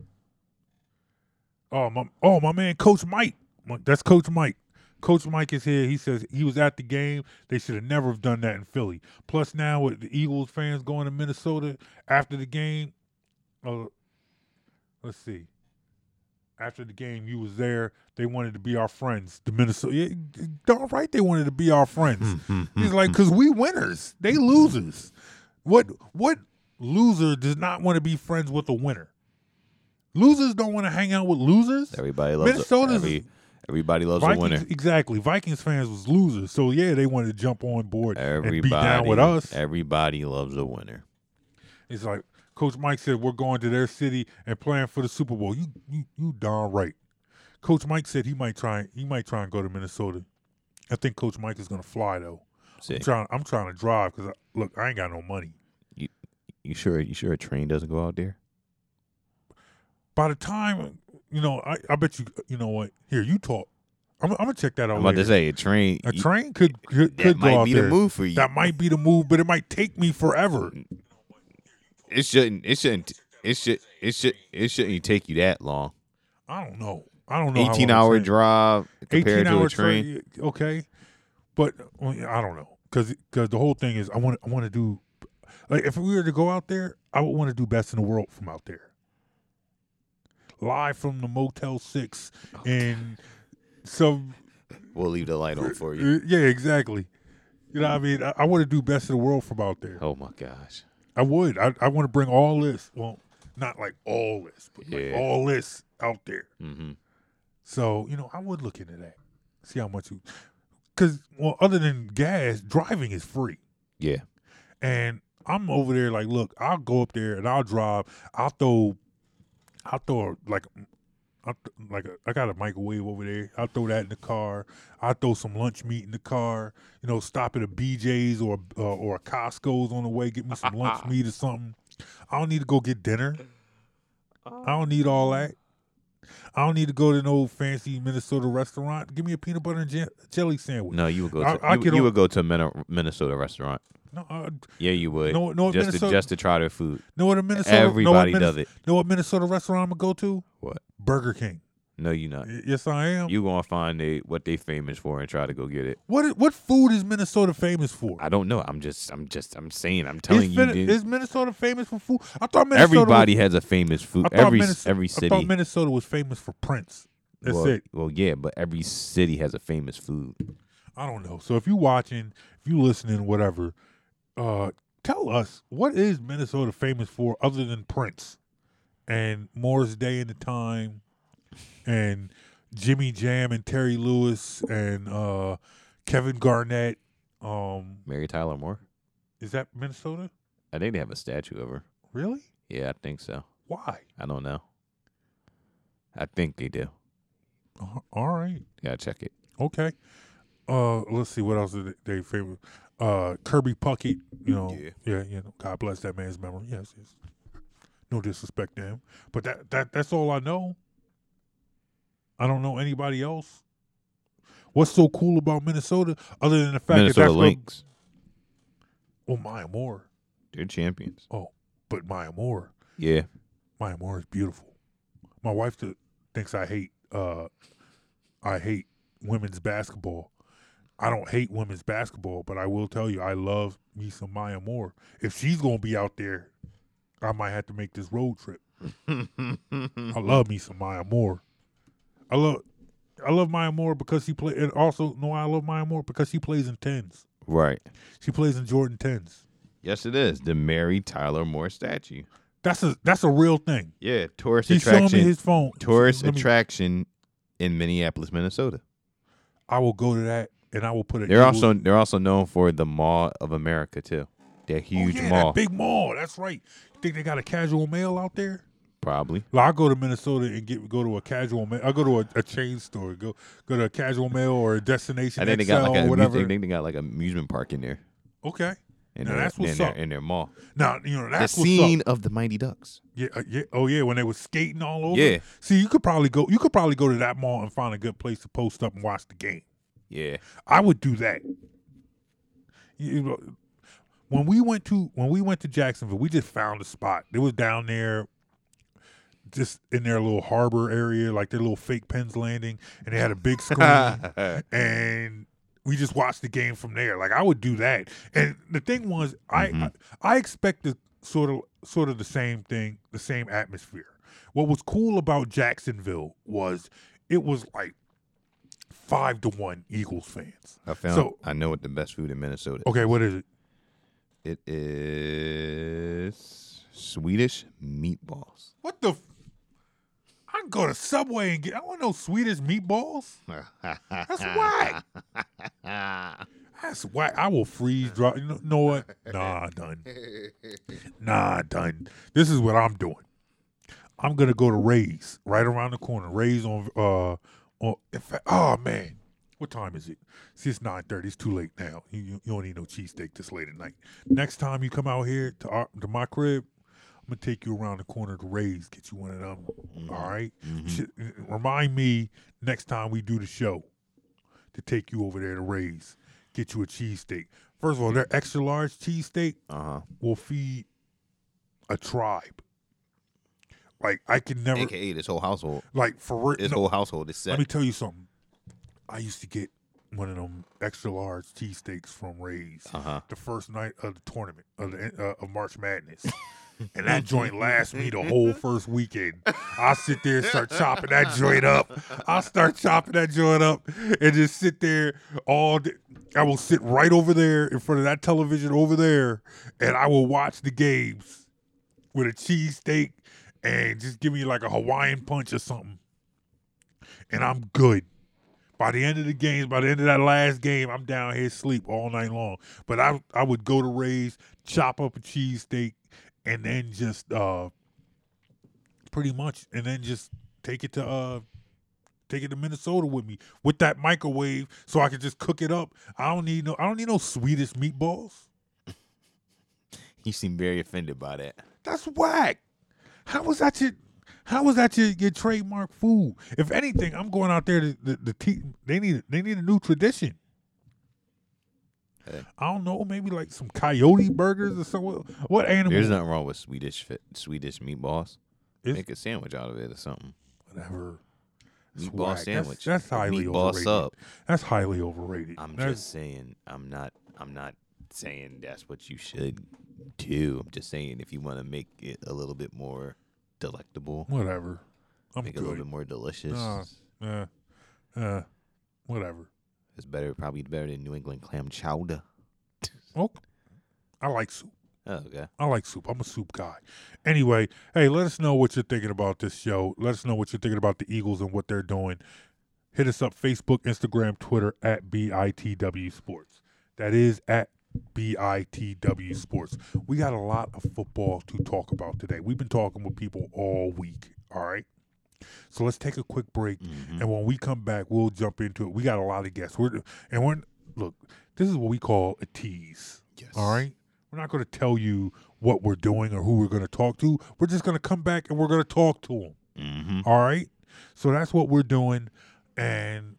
Oh my! Oh my man, Coach Mike. That's Coach Mike. Coach Mike is here. He says he was at the game. They should have never have done that in Philly. Plus, now with the Eagles fans going to Minnesota after the game, uh, let's see. After the game, you was there. They wanted to be our friends. The Minnesota, yeah, darn right, they wanted to be our friends. Hmm, hmm, hmm, He's like, cause we winners, they losers. What what loser does not want to be friends with a winner? Losers don't want to hang out with losers. Everybody loves Minnesota's- every, everybody loves a Vikings, winner. exactly. Vikings fans was losers, so yeah, they wanted to jump on board Everybody and beat down with us. Everybody loves a winner. It's like Coach Mike said, we're going to their city and playing for the Super Bowl. You you you darn right. Coach Mike said he might try he might try and go to Minnesota. I think Coach Mike is going to fly though. I'm trying I'm trying to drive because look, I ain't got no money. You You sure? You sure a train doesn't go out there? By the time you know, I, I bet you you know what. Here, you talk. I'm, I'm gonna check that out. I'm about to say a train. a you- train could could, that could go might out be there. the move for you. That might be the move, but it might take me forever. it shouldn't. It shouldn't. It should. It should. It shouldn't take you that long. I don't know. I don't know. 18 hour drive compared 18 to hour a train. Okay, but well, I don't know because because the whole thing is I want I want to do like if we were to go out there, I would want to do best in the world from out there, live from the Motel Six and some We'll leave the light on for you. uh, yeah exactly. You know what I mean? I, I want to do best in the world from out there. Oh my gosh. I would. I, I want to bring all this. Well, not like all this, but like all this out there. hmm So you know, I would look into that. See how much you, because well, other than gas, driving is free, Yeah. and I'm over there like, look, I'll go up there and I'll drive. I'll throw, I'll throw like I th- like I got a microwave over there. I'll throw that in the car. I'll throw some lunch meat in the car. You know, stop at a BJ's or uh, or a Costco's on the way. Get me some lunch [LAUGHS] meat or something. I don't need to go get dinner. I don't need all that. I don't need to go to no fancy Minnesota restaurant. Give me a peanut butter and je- jelly sandwich. No, you would go. I- To, I you, could you al- would go to a Minnesota restaurant. No, uh, Yeah, you would. No, no, just Minnesota- to just to try their food. know what a Minnesota? Everybody know does it. Know what Minnesota restaurant I'm gonna go to? What? Burger King. No, you not. Y- Yes, I am. You gonna find they what they famous for and try to go get it. what what food is Minnesota famous for? I don't know. I'm just I'm just I'm saying. I'm telling is, you. Fin- is Minnesota famous for food? I thought Minnesota. Everybody Was, has a famous food. Every Minnes- every I thought Minnesota was famous for Prince. That's well, it. well, yeah, but every city has a famous food. I don't know. So if you're watching, if you're listening, whatever, uh, tell us what is Minnesota famous for other than Prince and Morris Day and the Time and Jimmy Jam and Terry Lewis and uh, Kevin Garnett. Um, Mary Tyler Moore. is that Minnesota? I think they have a statue of her. Really? Yeah, I think so. Why? I don't know. I think they do. Uh, all right. Gotta check it. Okay. Uh, let's see what else is they favorite. Uh, Kirby Puckett. You know, Yeah. yeah, you know, God bless that man's memory. Yes, yes. No disrespect to him, but that that that's all I know. I don't know anybody else. What's so cool about Minnesota, other than the fact that Minnesota that's where- Lynx. oh Maya Moore, They're champions. Oh, but Maya Moore, Yeah. Maya Moore is beautiful. My wife th- thinks I hate uh I hate women's basketball. I don't hate women's basketball, but I will tell you I love me some Maya Moore. If she's gonna be out there, I might have to make this road trip. I [LAUGHS] love me some Maya Moore. I love I love Maya Moore because she play and also know why I love Maya Moore because she plays in tens. right. She plays in Jordan tens. Yes, it is the Mary Tyler Moore statue. That's a that's a real thing. Yeah, tourist He's showing me his phone. tourist me- attraction in Minneapolis, Minnesota. I will go to that and I will put it. They're also they're also known for the Mall of America too. That huge oh, yeah, mall, That big mall. That's right. You think they got a casual mail out there? probably. Well, I go to Minnesota and get go to a casual mail. I go to a, a chain store. Go go to a casual mail or a destination I think they got like or a whatever. I think they got like amusement park in there. okay. In Now their, that's what's in their, up. in their mall. Now you know that's the scene up. of the Mighty Ducks. Yeah, uh, yeah. Oh yeah, when they were skating all over. Yeah. See, you could probably go. You could probably go to that mall and find a good place to post up and watch the game. Yeah. I would do that. You know, when we went to when we went to Jacksonville, we just found a spot. It was down there, just in their little harbor area, like their little fake Penn's Landing, and they had a big [LAUGHS] screen, and we just watched the game from there. Like I would do that. And the thing was, I Mhm. I, I expected sort of sort of the same thing, the same atmosphere. What was cool about Jacksonville was it was like five to one Eagles fans. I found So- I know what the best food in Minnesota. Is. Okay, what is it? It is Swedish meatballs. What the? F- I can go to Subway and get. I want no Swedish meatballs. That's whack. [LAUGHS] That's whack. I will freeze dry. You know, know what? Nah, done. Nah, done. This is what I'm doing. I'm gonna go to Ray's right around the corner. Ray's on. Uh, In fact, oh man, what time is it? See, it's nine thirty. It's too late now. You, you, you don't need no cheesesteak this late at night. Next time you come out here to our, to my crib, I'm gonna take you around the corner to Ray's, get you one of them. Mm-hmm. All right? Mm-hmm. Sh- Remind me next time we do the show to take you over there to Ray's, get you a cheesesteak. First of all, their mm-hmm. extra large cheesesteak Uh huh. will feed a tribe. Like I can never, AKA this whole household. like for real. This no, whole household is set. let me tell you something. I used to get one of them extra large cheesesteaks from Ray's Uh huh. the first night of the tournament of, the, uh, of March Madness. [LAUGHS] And that joint lasts me the whole first weekend. I sit there and start chopping that joint up. I start chopping that joint up and just sit there all day. I will sit right over there in front of that television over there and I will watch the games with a cheesesteak and just give me like a Hawaiian punch or something. And I'm good. By the end of the games, by the end of that last game, I'm down here sleep all night long. But I I would go to Ray's, chop up a cheesesteak, and then just uh pretty much and then just take it to uh take it to Minnesota with me with that microwave so I can just cook it up. I don't need no I don't need no Swedish meatballs. [LAUGHS] You seem very offended by that. That's whack. How was that your how was that your, your trademark food? If anything, I'm going out there to the, the te- they need they need a new tradition. Hey. I don't know, maybe like some coyote burgers or something. What animal? There's nothing wrong with Swedish fit, Swedish meatballs. Is- Make a sandwich out of it or something. Whatever. It's Meatball. That's- sandwich. That's, highly Meatball overrated. sub. That's highly overrated. I'm That's- just saying. I'm not. I'm not saying that's what you should do. I'm just saying if you want to make it a little bit more delectable, whatever. I'm make it a little bit more delicious. Nah. Uh, uh, whatever. It's better, probably better than New England clam chowder. [LAUGHS] Oh, I like soup. Oh, okay. I like soup. I'm a soup guy. Anyway, hey, let us know what you're thinking about this show. Let us know what you're thinking about the Eagles and what they're doing. Hit us up Facebook, Instagram, Twitter at BITW Sports. That is at BITW Sports. We got a lot of football to talk about today. We've been talking with people all week. All right. So let's take a quick break, Mhm. and when we come back, we'll jump into it. We got a lot of guests. We're and we're look. This is what we call a tease. Yes. All right. We're not going to tell you what we're doing or who we're going to talk to. We're just going to come back and we're going to talk to them. Mm-hmm. All right. So that's what we're doing. And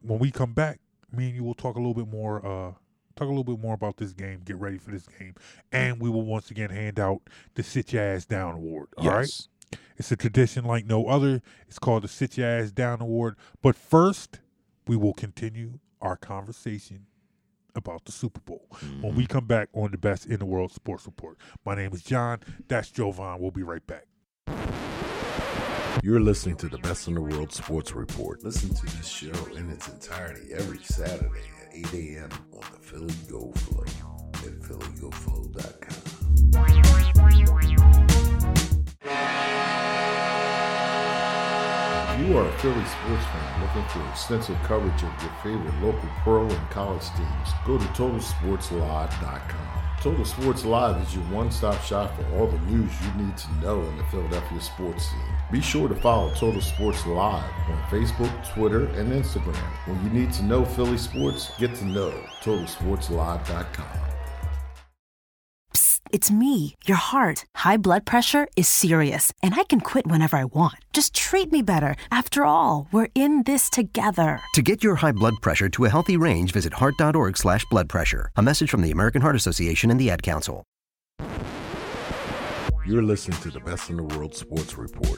when we come back, me and you will talk a little bit more. Uh, talk a little bit more about this game. Get ready for this game, and we will once again hand out the Sit Your Ass Down Award. All right. Yes. It's a tradition like no other. It's called the Sit Your Ass Down Award. But first, we will continue our conversation about the Super Bowl when we mm-hmm. come back on the Best in the World Sports Report. My name is John. That's Jovan. We'll be right back. You're listening to the Best in the World Sports Report. Listen to this show in its entirety every Saturday at 8 a.m. on the Philly Go Flow at phillygoflow.com. You are a Philly sports fan looking for extensive coverage of your favorite local pro and college teams, go to TotalSportsLive.com. Total Sports Live is your one-stop shop for all the news you need to know in the Philadelphia sports scene. Be sure to follow Total Sports Live on Facebook, Twitter, and Instagram. When you need to know Philly sports, get to know TotalSportsLive.com. Psst, it's me, your heart. High blood pressure is serious, and I can quit whenever I want. Just treat me better. After all, we're in this together. To get your high blood pressure to a healthy range, visit heart.org slash blood pressure. A message from the American Heart Association and the Ad Council. You're listening to the Best in the World Sports Report.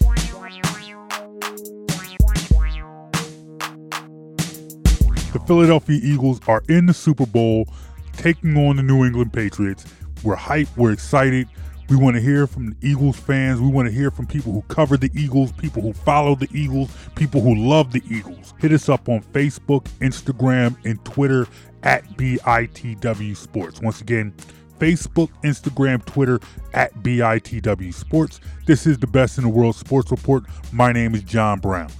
The Philadelphia Eagles are in the Super Bowl, taking on the New England Patriots. We're hyped. We're excited. We want to hear from the Eagles fans. We want to hear from people who cover the Eagles, people who follow the Eagles, people who love the Eagles. Hit us up on Facebook, Instagram, and Twitter at BITW Sports. Once again, Facebook, Instagram, Twitter at BITW Sports. This is the Best in the World Sports Report. My name is John Brown.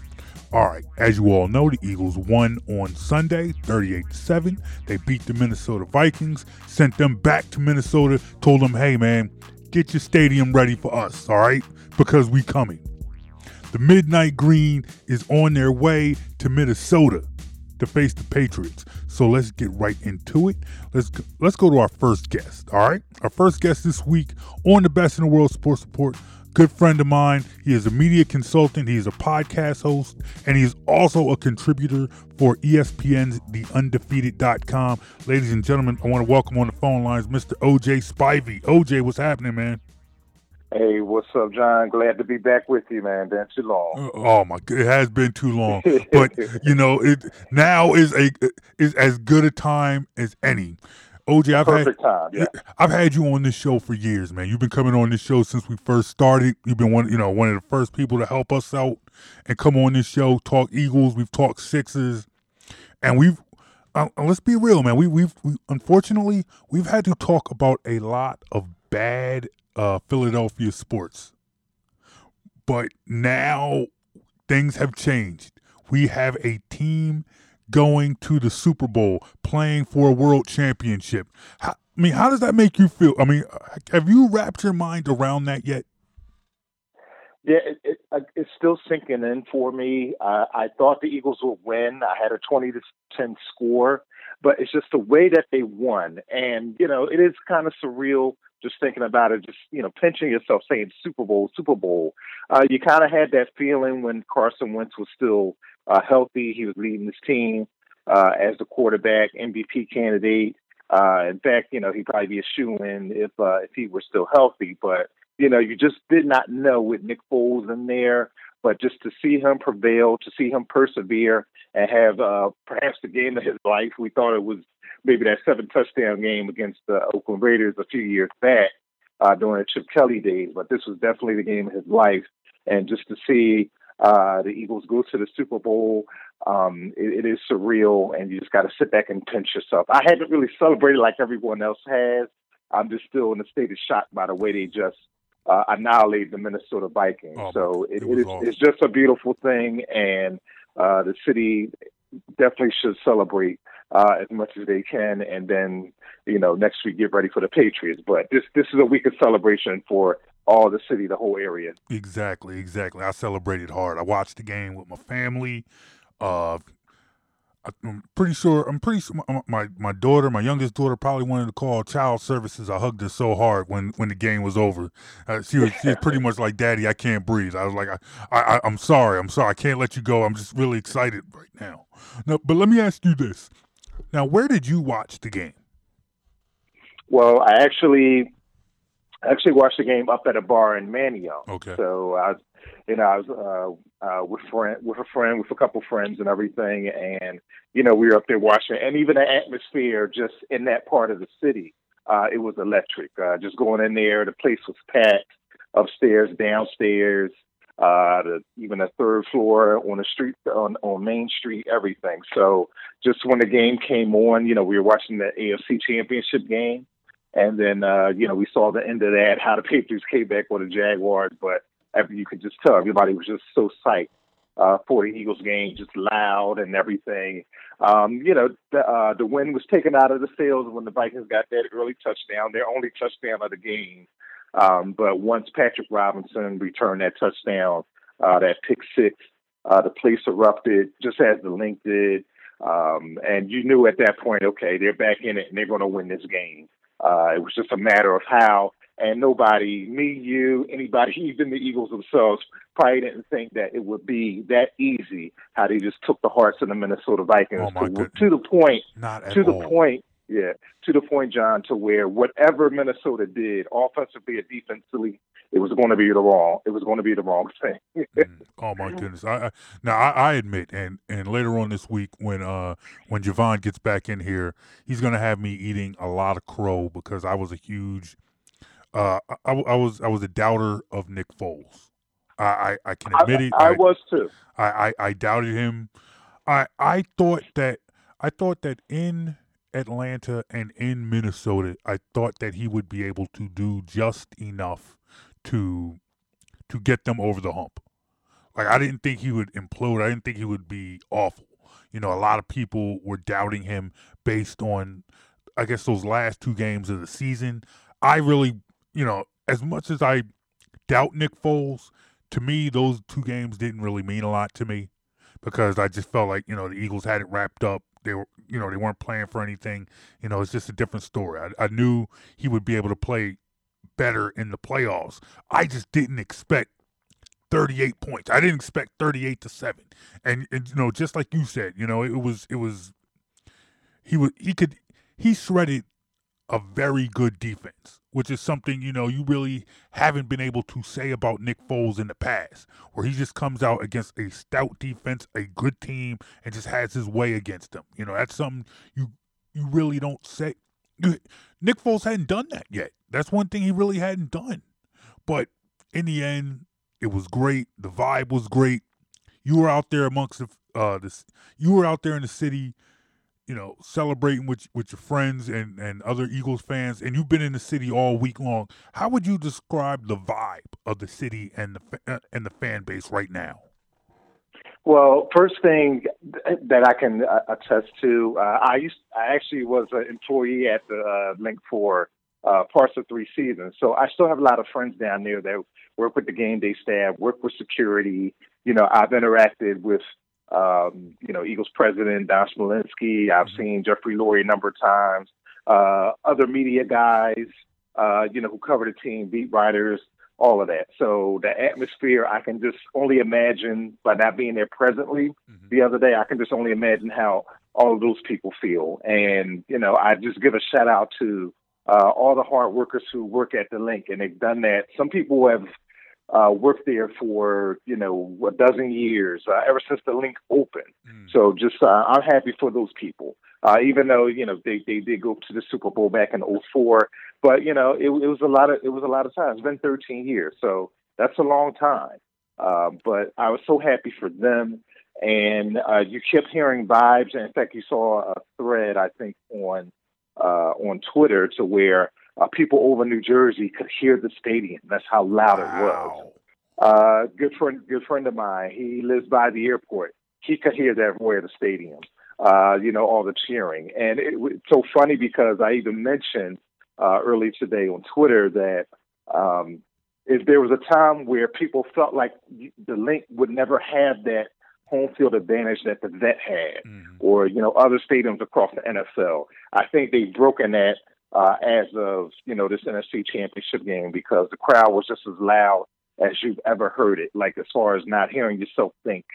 All right, as you all know, the Eagles won on Sunday, 38 7. They beat the Minnesota Vikings, sent them back to Minnesota, told them, hey, man, get your stadium ready for us, all right? Because we coming. The Midnight Green is on their way to Minnesota to face the Patriots. So let's get right into it. Let's let's go to our first guest. All right, our first guest this week on the Best in the World Sports Report. Good friend of mine. He is a media consultant. He is a podcast host, and he is also a contributor for ESPN's TheUndefeated.com. Ladies and gentlemen, I want to welcome on the phone lines Mr. OJ Spivey. OJ, what's happening, man? Hey, what's up, John? Glad to be back with you, man. Been too long. Oh my! It has been too long, but you know, it now is a is as good a time as any. OJ, I've had Perfect time. Yeah. I've had you on this show for years, man. You've been coming on this show since we first started. You've been one, you know, one of the first people to help us out and come on this show, talk Eagles. We've talked Sixers, and we've. Uh, let's be real, man. We we've we, unfortunately we've had to talk about a lot of bad uh, Philadelphia sports, but now things have changed. We have a team going to the Super Bowl, playing for a world championship. How, I mean, how does that make you feel? I mean, have you wrapped your mind around that yet? Yeah, it, it, uh, it's still sinking in for me. Uh, I thought the Eagles would win. I had a 20 to 10 score, but it's just the way that they won. And, you know, it is kind of surreal just thinking about it, just, you know, pinching yourself saying Super Bowl, Super Bowl. Uh, you kind of had that feeling when Carson Wentz was still uh, healthy. He was leading his team uh, as the quarterback, MVP candidate. Uh, in fact, you know, he'd probably be a shoe in if uh, if he were still healthy. But you know, you just did not know with Nick Foles in there. But just to see him prevail, to see him persevere, and have uh, perhaps the game of his life, we thought it was maybe that seven touchdown game against the Oakland Raiders a few years back uh, during the Chip Kelly days. But this was definitely the game of his life, and just to see uh, the Eagles go to the Super Bowl. Um, it, it is surreal, and you just got to sit back and pinch yourself. I haven't really celebrated like everyone else has. I'm just still in a state of shock by the way they just uh, annihilated the Minnesota Vikings. Oh, so it, it is, awesome. it's just a beautiful thing, and uh, the city definitely should celebrate uh, as much as they can, and then you know next week get ready for the Patriots. But this this is a week of celebration for all the city, the whole area. Exactly, exactly. I celebrated hard. I watched the game with my family. Uh, I'm pretty sure. I'm pretty sure my, my my daughter, my youngest daughter, probably wanted to call child services. I hugged her so hard when when the game was over. Uh, she was she was pretty much like, "Daddy, I can't breathe." I was like, I, I I'm sorry, I'm sorry, I can't let you go. I'm just really excited right now. No, but let me ask you this. Now, where did you watch the game? Well, I actually I actually watched the game up at a bar in Manayunk. Okay. So I was, you know, I was uh, uh, with friend, with a friend, with a couple friends and everything, and you know, we were up there watching, and even the atmosphere just in that part of the city, uh, it was electric. Uh, just going in there, the place was packed, upstairs, downstairs, uh, the, even the third floor on the street, on on Main Street, everything. So just when the game came on, you know, we were watching the AFC Championship game. And then, uh, you know, we saw the end of that, how the Patriots came back with the Jaguars. But you could just tell everybody was just so psyched uh, for the Eagles game, just loud and everything. Um, you know, the, uh, the wind was taken out of the sails when the Vikings got that early touchdown, their only touchdown of the game. Um, but once Patrick Robinson returned that touchdown, uh, that pick six, uh, the place erupted just as the Linc did. Um, and you knew at that point, okay, they're back in it and they're going to win this game. Uh, it was just a matter of how, and nobody, me, you, anybody, [LAUGHS] even the Eagles themselves, probably didn't think that it would be that easy. How they just took the hearts of the Minnesota Vikings Oh, to, to the point, Not at to the all. point, yeah, to the point, John, to where whatever Minnesota did, offensively or defensively, it was going to be the wrong. It was going to be the wrong [LAUGHS] thing. Mm. Oh my goodness! I, I now I, I admit, and and later on this week when uh when Javon gets back in here, he's gonna have me eating a lot of crow because I was a huge, uh, I, I was I was a doubter of Nick Foles. I I, I can admit it. I, I was too. I, I, I doubted him. I I thought that I thought that in Atlanta and in Minnesota, I thought that he would be able to do just enough to to get them over the hump. Like I didn't think he would implode. I didn't think he would be awful. You know, a lot of people were doubting him based on I guess those last two games of the season. I really, you know, as much as I doubt Nick Foles, to me those two games didn't really mean a lot to me because I just felt like, you know, the Eagles had it wrapped up. They were, you know, they weren't playing for anything. You know, it's just a different story. I, I knew he would be able to play better in the playoffs. I just didn't expect 38 points. I didn't expect 38 to 7. And, and you know, just like you said, you know, it was it was he was he could he shredded a very good defense, which is something, you know, you really haven't been able to say about Nick Foles in the past, where he just comes out against a stout defense, a good team, and just has his way against them. You know, that's something you you really don't say. Nick Foles hadn't done that yet. That's one thing he really hadn't done. But in the end, it was great. The vibe was great. You were out there amongst the uh this you were out there in the city, you know, celebrating with with your friends and and other Eagles fans and you've been in the city all week long. How would you describe the vibe of the city and the uh, and the fan base right now? Well, first thing that I can uh, attest to, uh, I used I actually was an employee at the uh, Linc for uh, parts of three seasons. So I still have a lot of friends down there that work with the game day staff, work with security. You know, I've interacted with, um, you know, Eagles president Don Smolenski. I've mm-hmm. seen Jeffrey Lurie a number of times. Uh, other media guys, uh, you know, who cover the team, beat writers, all of that. So the atmosphere, I can just only imagine by not being there presently mm-hmm. the other day, I can just only imagine how all of those people feel. And, you know, I just give a shout out to uh, all the hard workers who work at the Linc, and they've done that. Some people have uh, worked there for you know a dozen years, uh, ever since the Linc opened. Mm. So just uh, I'm happy for those people. Uh, even though you know they, they did go to the Super Bowl back in 04, but you know it, it was a lot of it was a lot of time. It's been 13 years, so that's a long time. Uh, but I was so happy for them, and uh, you kept hearing vibes. And in fact, you saw a thread I think on uh, on Twitter to where uh, people over New Jersey could hear the stadium. That's how loud wow. it was. Uh, good friend, good friend of mine. He lives by the airport. He could hear that way at the stadium. Uh, you know, all the cheering, and it, it's so funny because I even mentioned uh, early today on Twitter that um, if there was a time where people felt like the Linc would never have that home field advantage that the Vet had mm-hmm. or you know other stadiums across the NFL. I think they've broken that uh, as of you know this NFC Championship game because the crowd was just as loud as you've ever heard it. Like as far as not hearing yourself think,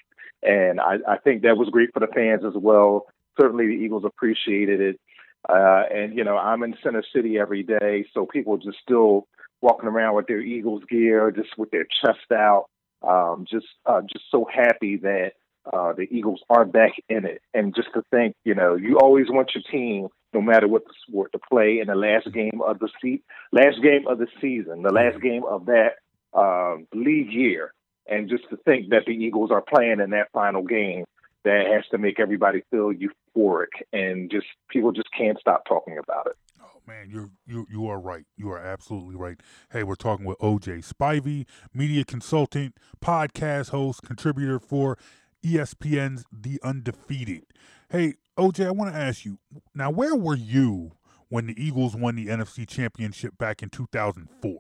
and I, I think that was great for the fans as well. Certainly, the Eagles appreciated it. Uh, and you know, I'm in Center City every day, so people just still walking around with their Eagles gear, just with their chest out, um, just uh, just so happy that uh, the Eagles are back in it. And just to think, you know, you always want your team, no matter what the sport, to play in the last game of the se- last game of the season, the last game of that uh, league year. And just to think that the Eagles are playing in that final game, that has to make everybody feel euphoric, and just people just can't stop talking about it Oh man, you're you you are right. You are absolutely right. Hey, we're talking with OJ Spivey, media consultant, podcast host, contributor for ESPN's The Undefeated. Hey, OJ, I want to ask you now, where were you when the Eagles won the NFC Championship back in 2004?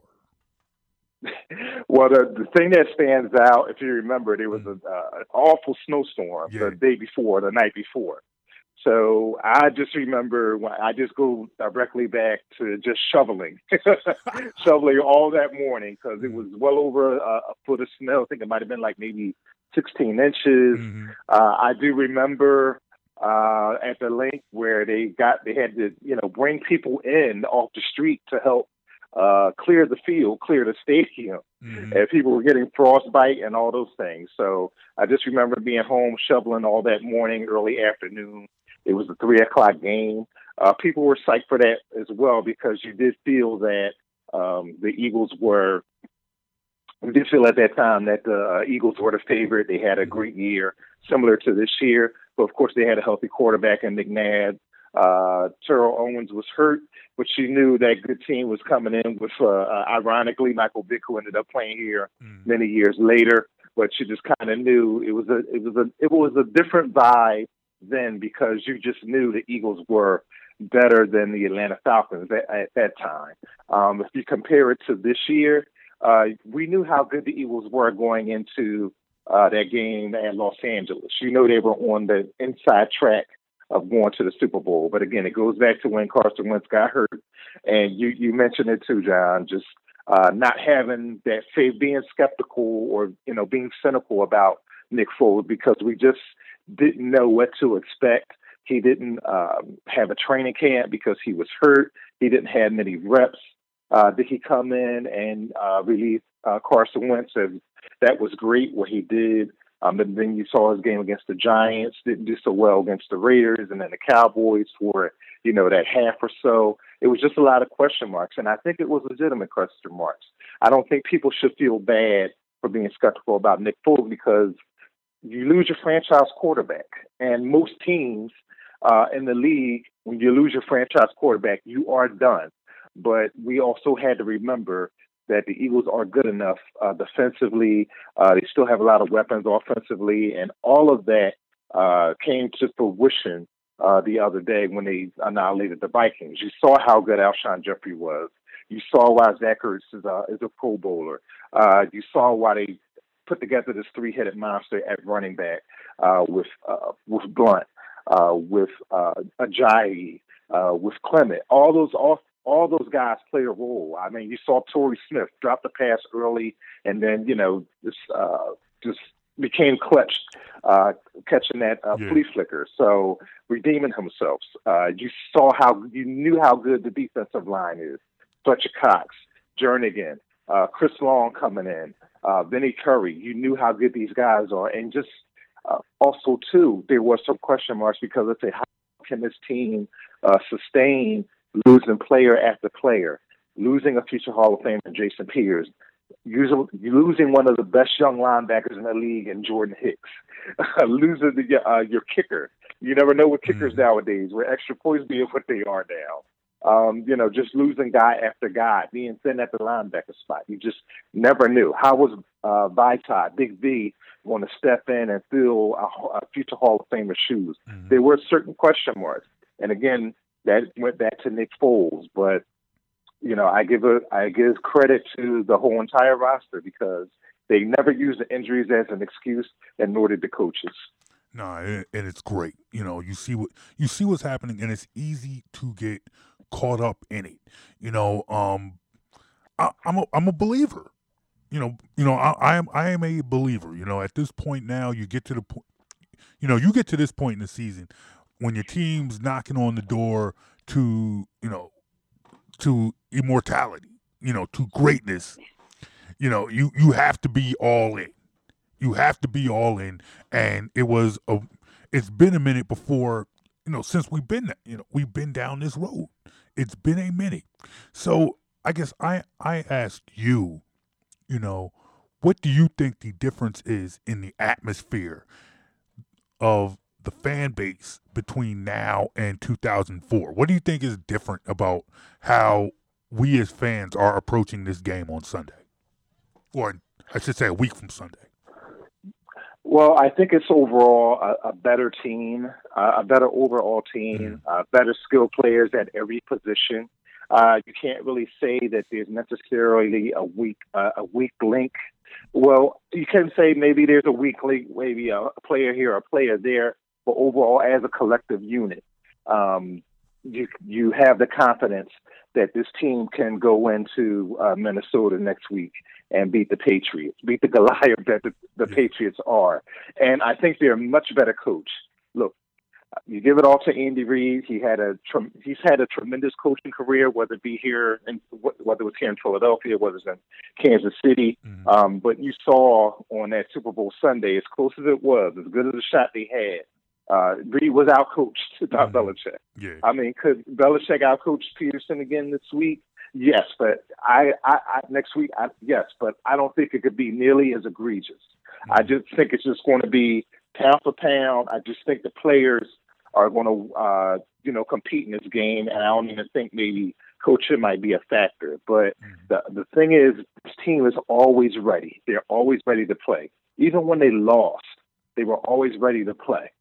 [LAUGHS] well, the, the thing that stands out, if you remember, it was mm. a, uh, an awful snowstorm yeah. the day before, the night before. So I just remember when I just go directly back to just shoveling, [LAUGHS] [LAUGHS] shoveling all that morning because it mm. was well over a, a, foot of snow. I think it might have been like maybe 16 inches. Mm-hmm. Uh, I do remember uh, at the Linc where they got they had to you know bring people in off the street to help uh, clear the field, clear the stadium, mm-hmm. and people were getting frostbite and all those things. So I just remember being home shoveling all that morning, early afternoon. It was a three o'clock game. Uh, people were psyched for that as well because you did feel that um, the Eagles were we did feel at that time that the uh, Eagles were the favorite. They had a great year, similar to this year. But of course, they had a healthy quarterback in McNabb. Uh, Terrell Owens was hurt, but she knew that good team was coming in with, uh, uh, ironically, Michael Vick, who ended up playing here mm. many years later. But she just kind of knew it was a it was a it was a different vibe then because you just knew the Eagles were better than the Atlanta Falcons at, at that time. Um, if you compare it to this year, uh, we knew how good the Eagles were going into uh, that game at Los Angeles. You know they were on the inside track of going to the Super Bowl. But again, it goes back to when Carson Wentz got hurt, and you you mentioned it too, John. Just uh, not having that faith, being skeptical or you know being cynical about Nick Foles because we just didn't know what to expect. He didn't um, have a training camp because he was hurt. He didn't have many reps uh, did he come in and uh, relieve uh, Carson Wentz? And that was great what he did. Um, and then you saw his game against the Giants, didn't do so well against the Raiders, and then the Cowboys for you know that half or so. It was just a lot of question marks, and I think it was legitimate question marks. I don't think people should feel bad for being skeptical about Nick Foles because you lose your franchise quarterback, and most teams uh, in the league, when you lose your franchise quarterback, you are done. But we also had to remember that the Eagles are good enough uh, defensively. Uh, they still have a lot of weapons offensively, and all of that uh, came to fruition uh, the other day when they annihilated the Vikings. You saw how good Alshon Jeffery was. You saw why Ertz is a, is a Pro Bowler. Uh, you saw why they put together this three-headed monster at running back uh, with with Blount, uh, with Ajayi, with Clement. All those all all those guys played a role. I mean, you saw Torrey Smith drop the pass early, and then you know just uh, just became clutch, uh, catching that uh, yeah. flea flicker. So redeeming himself. Uh, you saw how you knew how good the defensive line is. Fletcher Cox, Jernigan, uh, Chris Long coming in, uh, Vinny Curry. You knew how good these guys are, and just uh, also too, there were some question marks because let's say how can this team uh, sustain losing player after player, losing a future Hall of Famer, Jason using, losing one of the best young linebackers in the league in Jordan Hicks, [LAUGHS] losing the, uh, your kicker. You never know with kickers mm-hmm. nowadays. We're extra poised being what they are now. Um, you know, just losing guy after guy, being thin at the linebacker spot. You just never knew. How was uh, Big V, going to step in and fill a, a future Hall of Famer shoes? Mm-hmm. There were certain question marks. And again, that went back to Nick Foles. But you know, I give a I give credit to the whole entire roster because they never used the injuries as an excuse, and nor did the coaches. No, and it's great. You know, you see what you see what's happening, and it's easy to get caught up in it. You know, um, I, am a I'm a believer. You know, you know, I, I am I am a believer. You know, at this point now, you get to the point. You know, you get to this point in the season when your team's knocking on the door to you know to immortality, you know, to greatness, you know, you you have to be all in. You have to be all in, and it was a. It's been a minute before you know since we've been you know we've been down this road. It's been a minute, so I guess I I asked you, you know, what do you think the difference is in the atmosphere of the fan base between now and 2004? What do you think is different about how we as fans are approaching this game on Sunday? Or I should say a week from Sunday. Well, I think it's overall a, a better team, uh, a better overall team, mm. uh, better skilled players at every position. Uh, you can't really say that there's necessarily a weak uh, a weak link. Well, you can say maybe there's a weak link, maybe a player here, a player there, but overall, as a collective unit, um, you you have the confidence that this team can go into uh, Minnesota next week and beat the Patriots, beat the Goliath that the, the Patriots are. And I think they're a much better coach. Look, you give it all to Andy Reid. He had a he's had a tremendous coaching career, whether it be here and whether it was here in Philadelphia, whether it's in Kansas City. Mm-hmm. Um, but you saw on that Super Bowl Sunday, as close as it was, as good as the shot they had, uh, Reid was outcoached by mm-hmm. Belichick. Yeah. I mean, could Belichick outcoach Pederson again this week? Yes, but I, I, I next week, I, yes, but I don't think it could be nearly as egregious. Mm-hmm. I just think it's just going to be pound for pound. I just think the players are going to, uh, you know, compete in this game, and I don't even think maybe coaching might be a factor. But mm-hmm. the the thing is, this team is always ready. They're always ready to play. Even when they lost, they were always ready to play.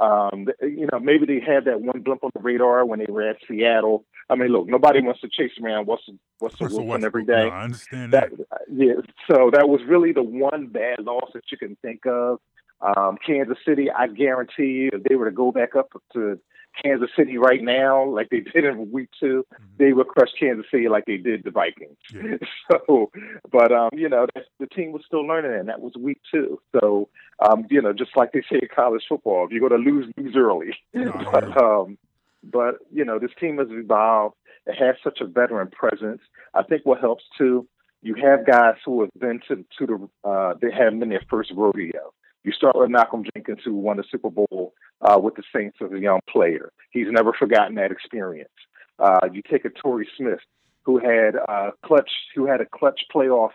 Um, you know, maybe they had that one blimp on the radar when they were at Seattle. I mean, look, nobody wants to chase around what's what's the Wilson every day. No, I understand that. that. Yeah, so that was really the one bad loss that you can think of. Um, Kansas City, I guarantee you, if they were to go back up to Kansas City right now, like they did in week 2 mm-hmm. they would crush Kansas City like they did the Vikings. Yeah. [LAUGHS] So, but um, you know, the team was still learning, and that was week two. So, um, you know, just like they say in college football, if you're going to lose, lose early. [LAUGHS] But, um, but you know, this team has evolved. It has such a veteran presence. I think what helps too, you have guys who have been to to the uh, they have been their first rodeo. You start with Malcolm Jenkins, who won the Super Bowl uh, with the Saints as a young player. He's never forgotten that experience. Uh, you take a Torrey Smith, who had a clutch, who had a clutch playoff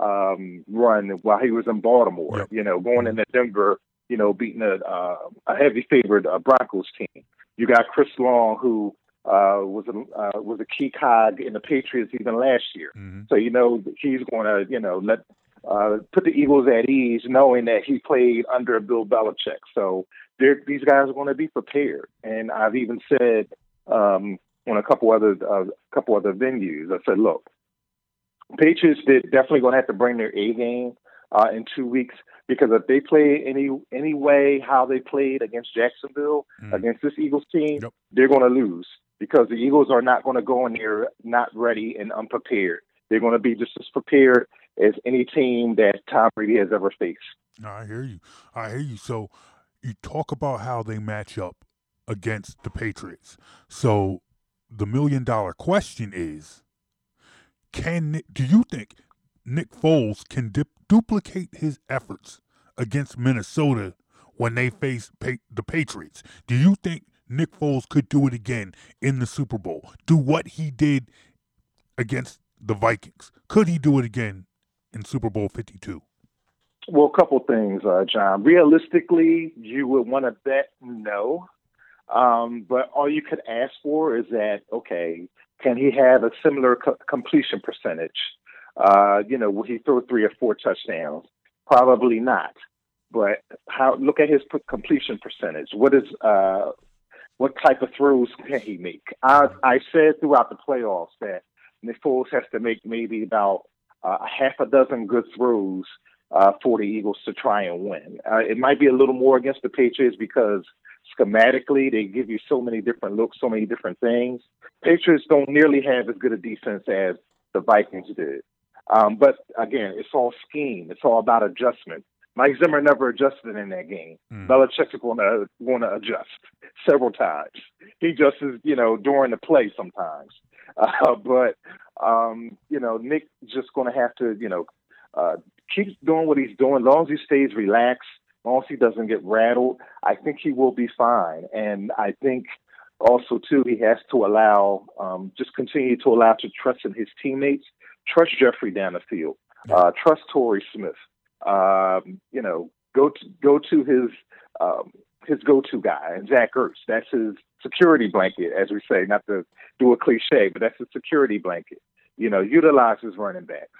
um, run while he was in Baltimore. Yep. You know, going into Denver, you know, beating a, uh, a heavy favored uh, Broncos team. You got Chris Long, who uh, was a uh, was a key cog in the Patriots even last year. Mm-hmm. So you know he's going to you know let uh, put the Eagles at ease, knowing that he played under Bill Belichick. So these guys are going to be prepared. And I've even said, um, on a couple other uh, couple other venues. I said, look, Patriots they're definitely going to have to bring their A game uh, in two weeks because if they play any any way how they played against Jacksonville mm. against this Eagles team, yep. they're going to lose because the Eagles are not going to go in there not ready and unprepared. They're going to be just as prepared as any team that Tom Brady has ever faced. I hear you. I hear you. So you talk about how they match up against the Patriots. So the million dollar question is can do you think Nick Foles can dip, duplicate his efforts against Minnesota when they face pa- the Patriots? Do you think Nick Foles could do it again in the Super Bowl? Do what he did against the Vikings? Could he do it again in Super Bowl 52? Well, a couple things, uh, John. Realistically, you would want to bet no. Um, but all you could ask for is that, okay, can he have a similar co- completion percentage? Uh, you know, will he throw three or four touchdowns? Probably not. But how? Look at his p- completion percentage. What is uh, what type of throws can he make? I, I said throughout the playoffs that Nick Foles has to make maybe about uh, a half a dozen good throws uh, for the Eagles to try and win. Uh, it might be a little more against the Patriots because schematically they give you so many different looks, so many different things. Patriots don't nearly have as good a defense as the Vikings did. Um, but again, it's all scheme. It's all about adjustment. Mike Zimmer never adjusted in that game. Mm. Belichick's going to going to adjust several times. He adjusts, you know, during the play sometimes. Uh, but um, you know, Nick just going to have to, you know, uh, keep doing what he's doing. As long as he stays relaxed, as long as he doesn't get rattled, I think he will be fine. And I think also too, he has to allow, um, just continue to allow to trust in his teammates, trust Jeffery down the field, uh, trust Torrey Smith um, you know, go to go to his um, his go-to guy, Zach Ertz. That's his security blanket, as we say, not to do a cliche, but that's his security blanket. You know, utilize his running backs,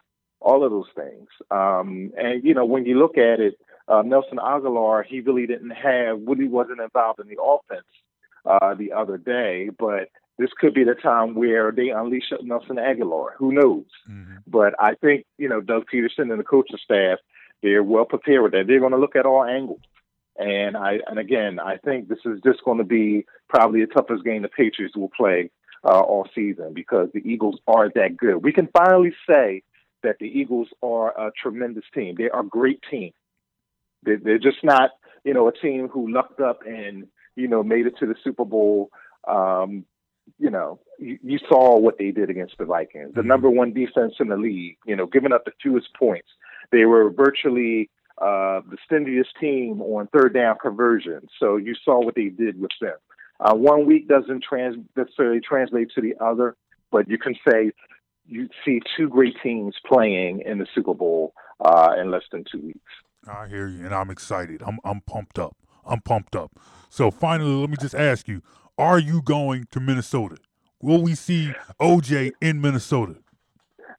all of those things. Um, and you know, when you look at it, uh, Nelson Agholor, he really didn't have, really wasn't involved in the offense uh, the other day, but this could be the time where they unleash Nelson Agholor. Who knows? Mm-hmm. But I think you know Doug Pederson and the coaching staff they're well prepared with that. They're going to look at all angles. And I and again, I think this is just going to be probably the toughest game the Patriots will play uh, all season because the Eagles aren't that good. We can finally say that the Eagles are a tremendous team. They are a great team. They're, they're just not, you know, a team who lucked up and you know made it to the Super Bowl. Um, you know, you, you, saw what they did against the Vikings, the mm-hmm. number one defense in the league. You know, giving up the fewest points. They were virtually uh, the stingiest team on third down conversion. So you saw what they did with them. Uh, one week doesn't trans- necessarily translate to the other, but you can say you see two great teams playing in the Super Bowl uh, in less than two weeks. I hear you, and I'm excited. I'm I'm pumped up. I'm pumped up. So finally, let me just ask you: Are you going to Minnesota? Will we see OJ in Minnesota?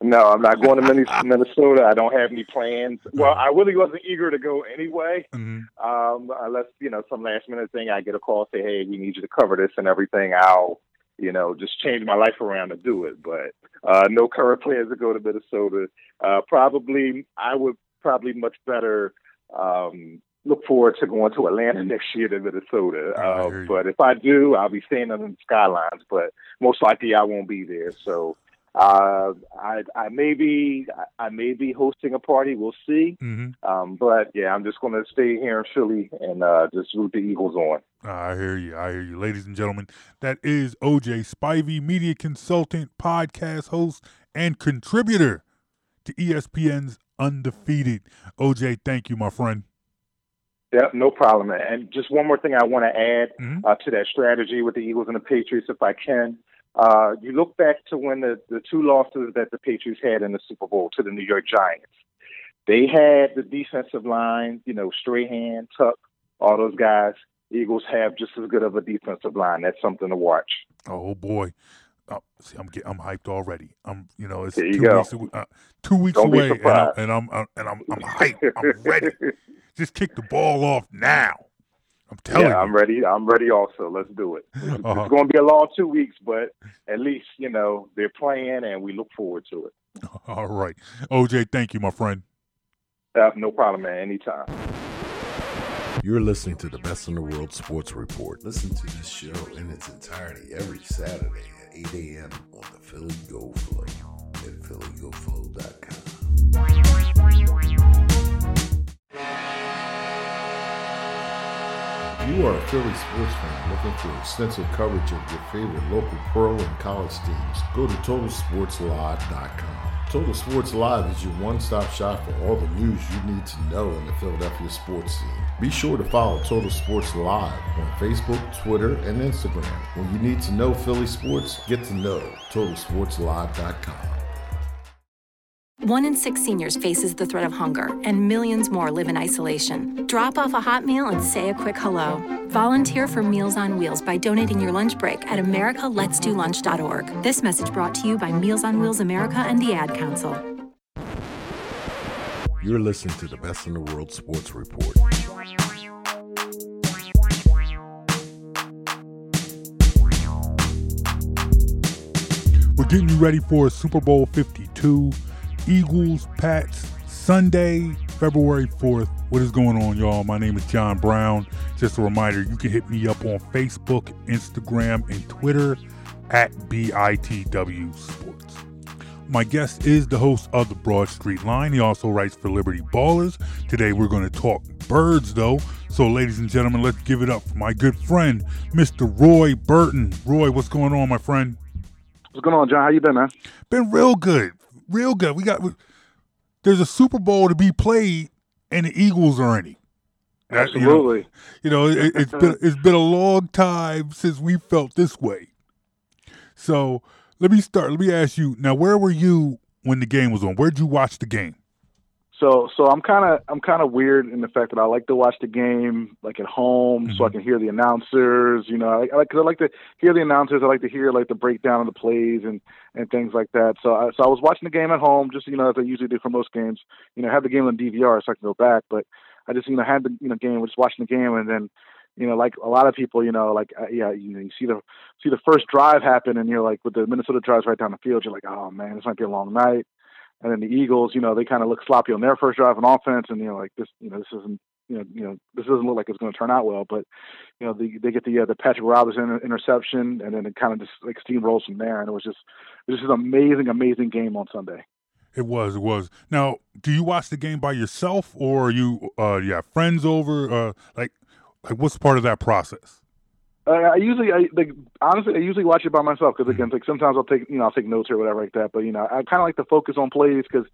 No, I'm not going to [LAUGHS] Minnesota. I don't have any plans. Well, I really wasn't eager to go anyway. Mm-hmm. Um, unless you know some last minute thing, I get a call say, "Hey, we need you to cover this and everything." I'll, you know, just change my life around to do it. But uh, no current [LAUGHS] plans to go to Minnesota. Uh, probably, I would probably much better um, look forward to going to Atlanta next year than Minnesota. Uh, but if I do, I'll be staying under the skylines. But most likely, I won't be there. So uh, I, I may be I may be hosting a party. We'll see. Mm-hmm. Um, but yeah, I'm just going to stay here in Philly and uh, just root the Eagles on. I hear you. I hear you, ladies and gentlemen. That is OJ Spivey, media consultant, podcast host, and contributor to ESPN's Undefeated. OJ, thank you, my friend. Yeah, no problem. And just one more thing I want to add mm-hmm. uh, to that strategy with the Eagles and the Patriots, if I can. Uh, you look back to when the, the two losses that the Patriots had in the Super Bowl to the New York Giants. They had the defensive line, you know, Strahan, Tuck, all those guys. Eagles have just as good of a defensive line. That's something to watch. Oh boy, oh, see, I'm I'm hyped already. I'm, you know, it's you two go. weeks, uh, two weeks Don't away, and, I, and I'm, uh, and I'm I'm hyped. I'm ready. [LAUGHS] Just kick the ball off now. I'm telling yeah, you. I'm ready. I'm ready. Also, let's do it. [LAUGHS] It's, Uh-huh. it's going to be a long two weeks, but at least you know they're playing, and we look forward to it. [LAUGHS] All right. OJ, thank you, my friend. Uh, no problem, man. Anytime. You're listening to the Best in the World Sports Report. Listen to this show in its entirety every Saturday at 8 a.m. on the Philly Go Flow at phillygoflow.com. you are a Philly sports fan looking for extensive coverage of your favorite local pro and college teams, go to TotalSportsLive.com. Total Sports Live is your one-stop shop for all the news you need to know in the Philadelphia sports scene. Be sure to follow Total Sports Live on Facebook, Twitter, and Instagram. When you need to know Philly sports, get to know TotalSportsLive.com. One in six seniors faces the threat of hunger, and millions more live in isolation. Drop off a hot meal and say a quick hello. Volunteer for Meals on Wheels by donating your lunch break at americaletsdolunch.org. This message brought to you by Meals on Wheels America and the Ad Council. You're listening to the Best in the World Sports Report. We're getting you ready for Super Bowl 52. Eagles, Pats, Sunday, February 4th. What is going on, y'all? My name is John Brown. Just a reminder, you can hit me up on Facebook, Instagram, and Twitter at BITW Sports. My guest is the host of the Broad Street Line. He also writes for Liberty Ballers. Today we're going to talk birds, though. So, ladies and gentlemen, let's give it up for my good friend, Mr. Roy Burton. Roy, what's going on, my friend? What's going on, John? How you been, man? Been real good, real good. We got there's a Super Bowl to be played, and the Eagles are in it. That- you know, Absolutely. You know, it, it's been [LAUGHS] it's been a long time since we felt this way. So let me start. Let me ask you now. Where were you when the game was on? Where'd you watch the game? So, so I'm kind of I'm kind of weird in the fact that I like to watch the game like at home, so I can hear the announcers. You know, I, I like cause I like to hear the announcers. I like to hear like the breakdown of the plays and and things like that. So, I, so I was watching the game at home, just you know as I usually do for most games. You know, have the game on DVR so I can go back, but I just you know had the you know game, was just watching the game, and then you know like a lot of people, you know, like uh, yeah, you know, you see the see the first drive happen, and you're like with the Minnesota drives right down the field, you're like, oh man, this might be a long night. And then the Eagles, you know, they kind of look sloppy on their first drive on offense, and you know, like this, you know, this isn't, you know, you know, this doesn't look like it's going to turn out well. But you know, they they get the uh, the Patrick Robinson interception, and then it kind of just like steamrolls from there, and it was just it was just an amazing, amazing game on Sunday. It was. It was. Now, do you watch the game by yourself, or are you uh, you have friends over? Uh, like, like what's part of that process? Uh, I usually, I, like, honestly, I usually watch it by myself because again, like sometimes I'll take, you know, I'll take notes or whatever like that. But you know, I kind of like to focus on plays because,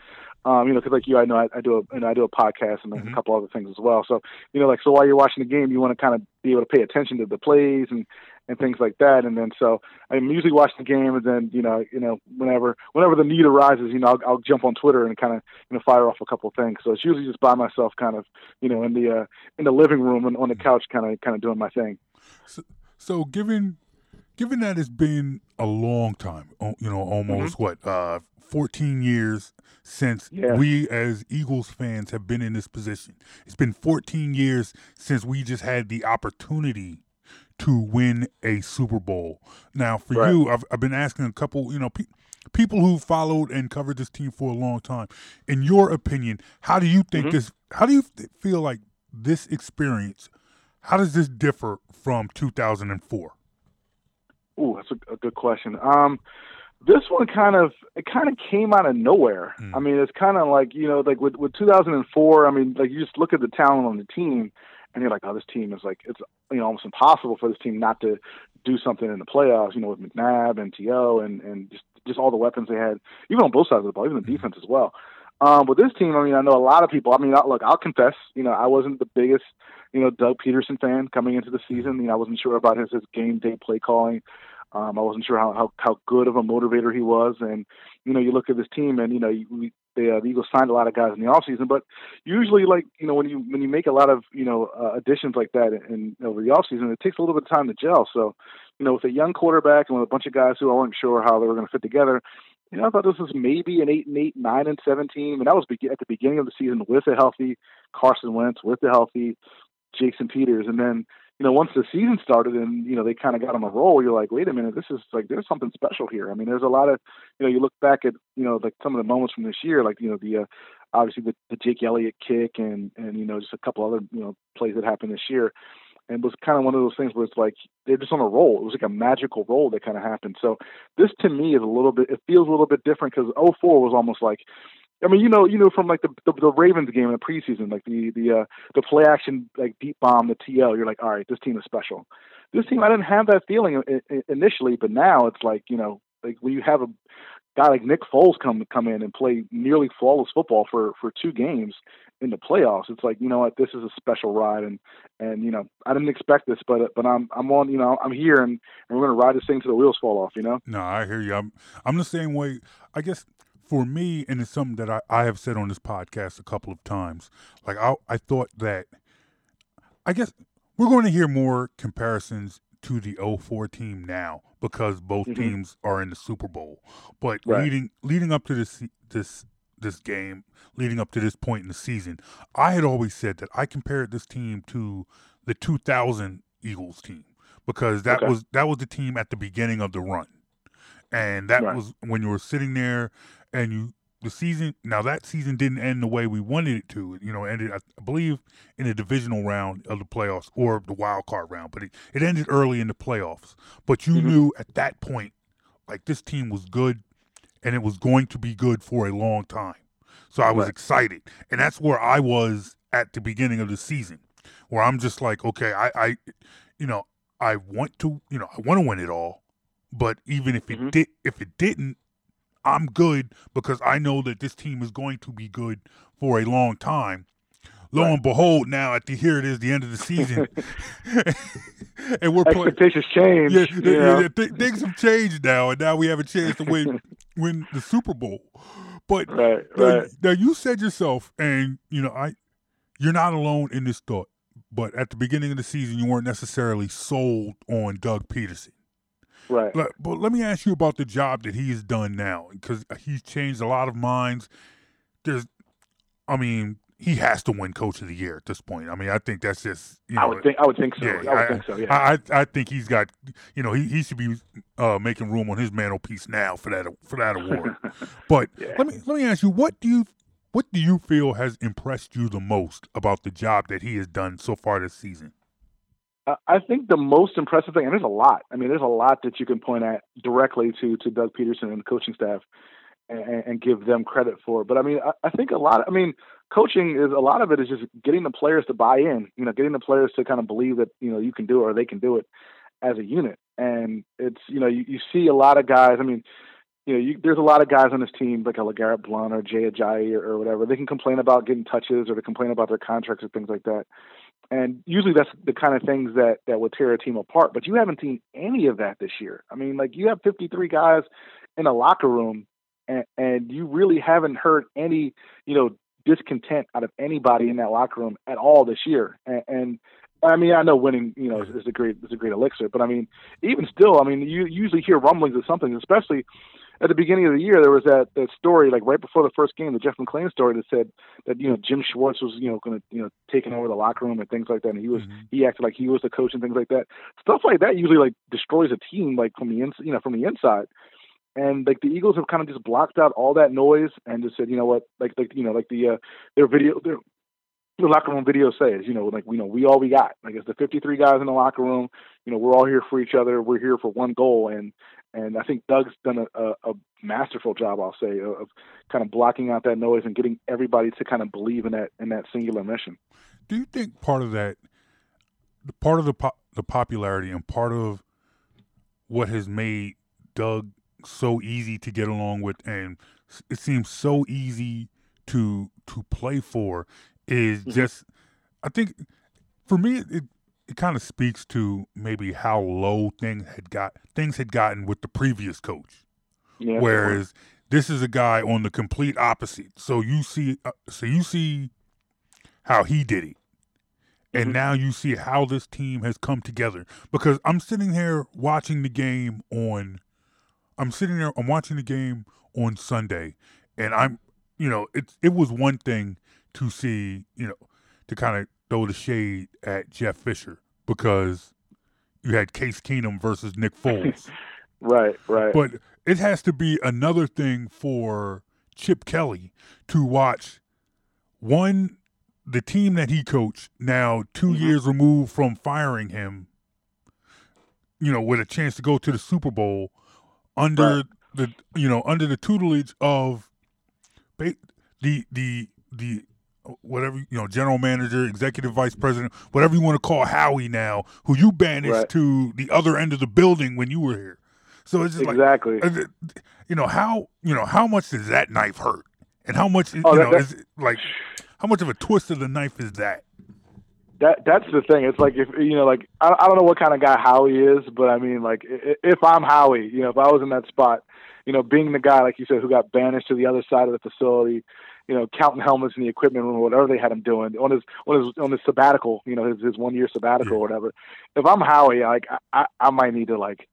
um, you know, because like you, I know I, I do a, you know, I do a podcast and then a couple other things as well. So you know, like, so while you're watching the game, you want to kind of be able to pay attention to the plays and and things like that. And then so I'm usually watching the game, and then you know, you know, whenever whenever the need arises, you know, I'll, I'll jump on Twitter and kind of you know fire off a couple of things. So it's usually just by myself, kind of, you know, in the uh, in the living room and on the couch, kind of kind of doing my thing. So, so given given that it's been a long time, you know, almost what uh, 14 years since Yeah. we as Eagles fans have been in this position. It's been 14 years since we just had the opportunity to win a Super Bowl. Now, for Right. you, I've, I've been asking a couple, you know, pe- people who followed and covered this team for a long time. In your opinion, how do you think this? How do you feel like this experience? How does this differ from 2004? Oh, that's a, a good question. Um, this one kind of it kind of came out of nowhere. I mean, it's kind of like you know, like with with 2004. I mean, like you just look at the talent on the team, and you're like, oh, this team is like it's you know almost impossible for this team not to do something in the playoffs. You know, with McNabb and To and and just just all the weapons they had, even on both sides of the ball, even the defense as well. Um, with this team, I mean, I know a lot of people. I mean, I, look, I'll confess, you know, I wasn't the biggest, you know, Doug Pederson fan coming into the season. You know, I wasn't sure about his, his game day play calling. Um, I wasn't sure how, how how good of a motivator he was, and you know, you look at this team, and you know, you, they, uh, the Eagles signed a lot of guys in the offseason, but usually, like you know, when you when you make a lot of you know uh, additions like that in over the offseason, it takes a little bit of time to gel. So, you know, with a young quarterback and with a bunch of guys who I wasn't sure how they were going to fit together, you know, I thought this was maybe an eight and eight, nine and seven team, and that was be- at the beginning of the season with a healthy Carson Wentz, with a healthy Jason Peters, and then you know once the season started and you know they kind of got on a roll, you're like, wait a minute, this is like there's something special here. I mean, there's a lot of you know you look back at you know like some of the moments from this year, like you know the uh, obviously the, the Jake Elliott kick and and you know just a couple other you know plays that happened this year and it was kind of one of those things where it's like they're just on a roll. It was like a magical roll that kind of happened. So this to me is a little bit. It feels a little bit different because 04 was almost like. I mean, you know, you know, from like the, the the, Ravens game in the preseason, like the the uh, the play action like deep bomb, the TL. You're like, all right, this team is special. This team, I didn't have that feeling initially, but now it's like you know, like when you have a guy like Nick Foles come come in and play nearly flawless football for for two games in the playoffs. It's like you know what, this is a special ride, and and you know I didn't expect this, but but I'm I'm on you know I'm here, and, and we're gonna ride this thing till the wheels fall off. You know. No, I hear you. I'm I'm the same way. I guess for me, and it's something that I, I have said on this podcast a couple of times. Like I I thought that I guess we're going to hear more comparisons to the 04 team now because both mm-hmm. teams are in the Super Bowl. But right. leading leading up to this this this game, leading up to this point in the season, I had always said that I compared this team to the 2000 Eagles team because that okay. was that was the team at the beginning of the run. And that right. was when you were sitting there and you the season now that season didn't end the way we wanted it to. You know, ended I believe in the divisional round of the playoffs or the wild card round, but it, it ended early in the playoffs. But you mm-hmm. knew at that point, like this team was good, and it was going to be good for a long time. So I was right. excited, and that's where I was at the beginning of the season, where I'm just like, okay, I, I you know, I want to, you know, I want to win it all, but even if it mm-hmm. did, if it didn't, I'm good because I know that this team is going to be good for a long time. Lo right. and behold, now at the here it is, the end of the season, [LAUGHS] [LAUGHS] and we're expectations change. Yeah, yeah. yeah th- things have changed now, and now we have a chance to win [LAUGHS] win the Super Bowl. But right, now, right. now you said yourself, and you know, I, you're not alone in this thought. But at the beginning of the season, you weren't necessarily sold on Doug Pederson. Right. But, but let me ask you about the job that he's done now, because he's changed a lot of minds. There's, I mean, he has to win Coach of the Year at this point. I mean, I think that's just. You know, I would think. I would think so. Yeah, I would I, think so. Yeah. I, I think he's got. You know, he, he should be uh, making room on his mantelpiece now for that for that award. [LAUGHS] but yeah. let me let me ask you, what do you what do you feel has impressed you the most about the job that he has done so far this season? I think the most impressive thing, and there's a lot. I mean, there's a lot that you can point at directly to to Doug Pederson and the coaching staff, and, and give them credit for. But I mean, I, I think a lot. Of, I mean, coaching is a lot of it is just getting the players to buy in. You know, getting the players to kind of believe that you know you can do it or they can do it as a unit. And it's you know you, you see a lot of guys. I mean, you know, you, there's a lot of guys on this team like a LeGarrette Blunt or Jay Ajayi or, or whatever. They can complain about getting touches or they complain about their contracts or things like that. And usually that's the kind of things that that would tear a team apart. But you haven't seen any of that this year. I mean, like you have 53 guys in a locker room, and, and you really haven't heard any, you know, discontent out of anybody in that locker room at all this year. And, and I mean, I know winning, you know, is, is a great is a great elixir, but I mean, even still, I mean, you usually hear rumblings of something, especially at the beginning of the year, there was that, that story, like right before the first game, the Jeff McLane story that said that you know Jim Schwartz was you know going to you know taking over the locker room and things like that, and he was mm-hmm. he acted like he was the coach and things like that. Stuff like that usually like destroys a team like from the inside, you know, from the inside. And like the Eagles have kind of just blocked out all that noise and just said, you know what, like like you know like the uh, their video their the locker room video says, you know, like we know we all we got. Like it's the 53 guys in the locker room. You know, we're all here for each other. We're here for one goal, and and I think Doug's done a, a, a masterful job, I'll say, of kind of blocking out that noise and getting everybody to kind of believe in that in that singular mission. Do you think part of that, part of the po- the popularity and part of what has made Doug so easy to get along with, and it seems so easy to to play for, is mm-hmm. just, I think, for me, it it kind of speaks to maybe how low things had got things had gotten with the previous coach. Yeah, Whereas this is a guy on the complete opposite. So you see, uh, so you see how he did it, and mm-hmm. now you see how this team has come together. Because I'm sitting here watching the game on, I'm sitting there, I'm watching the game on Sunday, and I'm, you know, it it was one thing to see, you know, to kind of throw the shade at Jeff Fisher because you had Case Keenum versus Nick [LAUGHS] Foles. right, right. But it has to be another thing for Chip Kelly to watch one the team that he coached now 2 Mm-hmm. years removed from firing him you know with a chance to go to the Super Bowl under Right. the you know under the tutelage of the the the whatever you know general manager executive vice president whatever you want to call Howie now who you banished Right. to the other end of the building when you were here so it's just like exactly. uh, you know how you know how much does that knife hurt, and how much you Oh, that- know that- is it, like how much of a twist of the knife is that? that that's the thing. It's like if you know, like I, I don't know what kind of guy Howie is, but I mean, like if I'm Howie, you know, if I was in that spot, you know, being the guy like you said who got banished to the other side of the facility, you know, counting helmets in the equipment room, or whatever they had him doing on his on his on his sabbatical, you know, his his one year sabbatical or whatever. If I'm Howie, like I, I, I might need to like.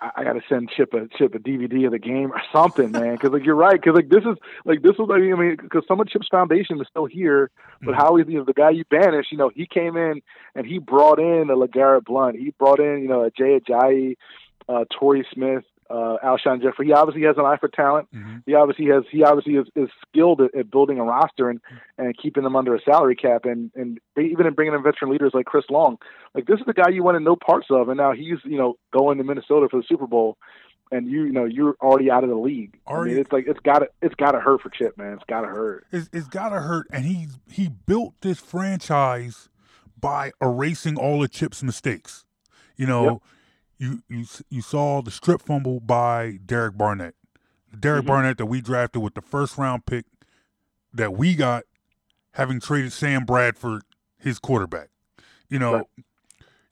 I I gotta send Chip a Chip a DVD of the game or something, man. Because like you're right. Because like this is like this was like I mean because some of Chip's foundation is still here, but how he's you know the guy you banished, you know he came in and he brought in a LeGarrette Blunt, he brought in you know a Jay Ajayi, uh, Torrey Smith, uh, Alshon Jeffery. He obviously has an eye for talent. He obviously has he obviously is, is skilled at, at building a roster and and keeping them under a salary cap and and they, even in bringing in veteran leaders like Chris Long. Like this is the guy you want to know parts of, and now he's you know going to Minnesota for the Super Bowl. And you, you know, you're already out of the league. I Already- mean, it's like it's got to, it's got to hurt for Chip, man. It's got to hurt. It's, it's gotta hurt, and he he built this franchise by erasing all of Chip's mistakes. You know, you you you saw the strip fumble by Derek Barnett, Derek Mhm. Barnett that we drafted with the first round pick that we got, having traded Sam Bradford, his quarterback. You know, Right.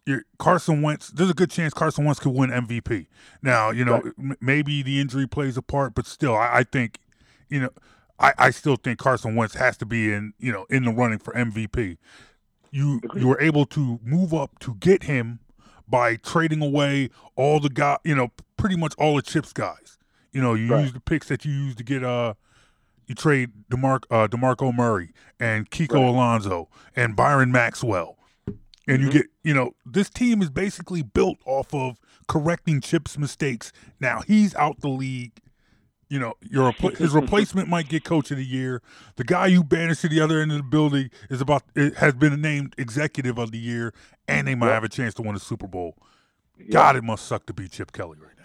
your Carson Wentz. There's a good chance Carson Wentz could win MVP. Now, you know, Right. m- maybe the injury plays a part, but still, I, I think, you know, I, I still think Carson Wentz has to be in, you know, in the running for MVP. You you were able to move up to get him by trading away all the guy, you know, pretty much all the chips guys. You know, you Right. use the picks that you use to get uh you trade DeMar- uh, DeMarco Murray and Kiko Right. Alonso and Byron Maxwell. And you Mhm. get, you know, this team is basically built off of correcting Chip's mistakes. Now he's out the league. You know, your [LAUGHS] his replacement might get coach of the year. The guy you banished to the other end of the building is about it has been named executive of the year, and they might Yep. have a chance to win a Super Bowl. Yeah. God, it must suck to be Chip Kelly right now.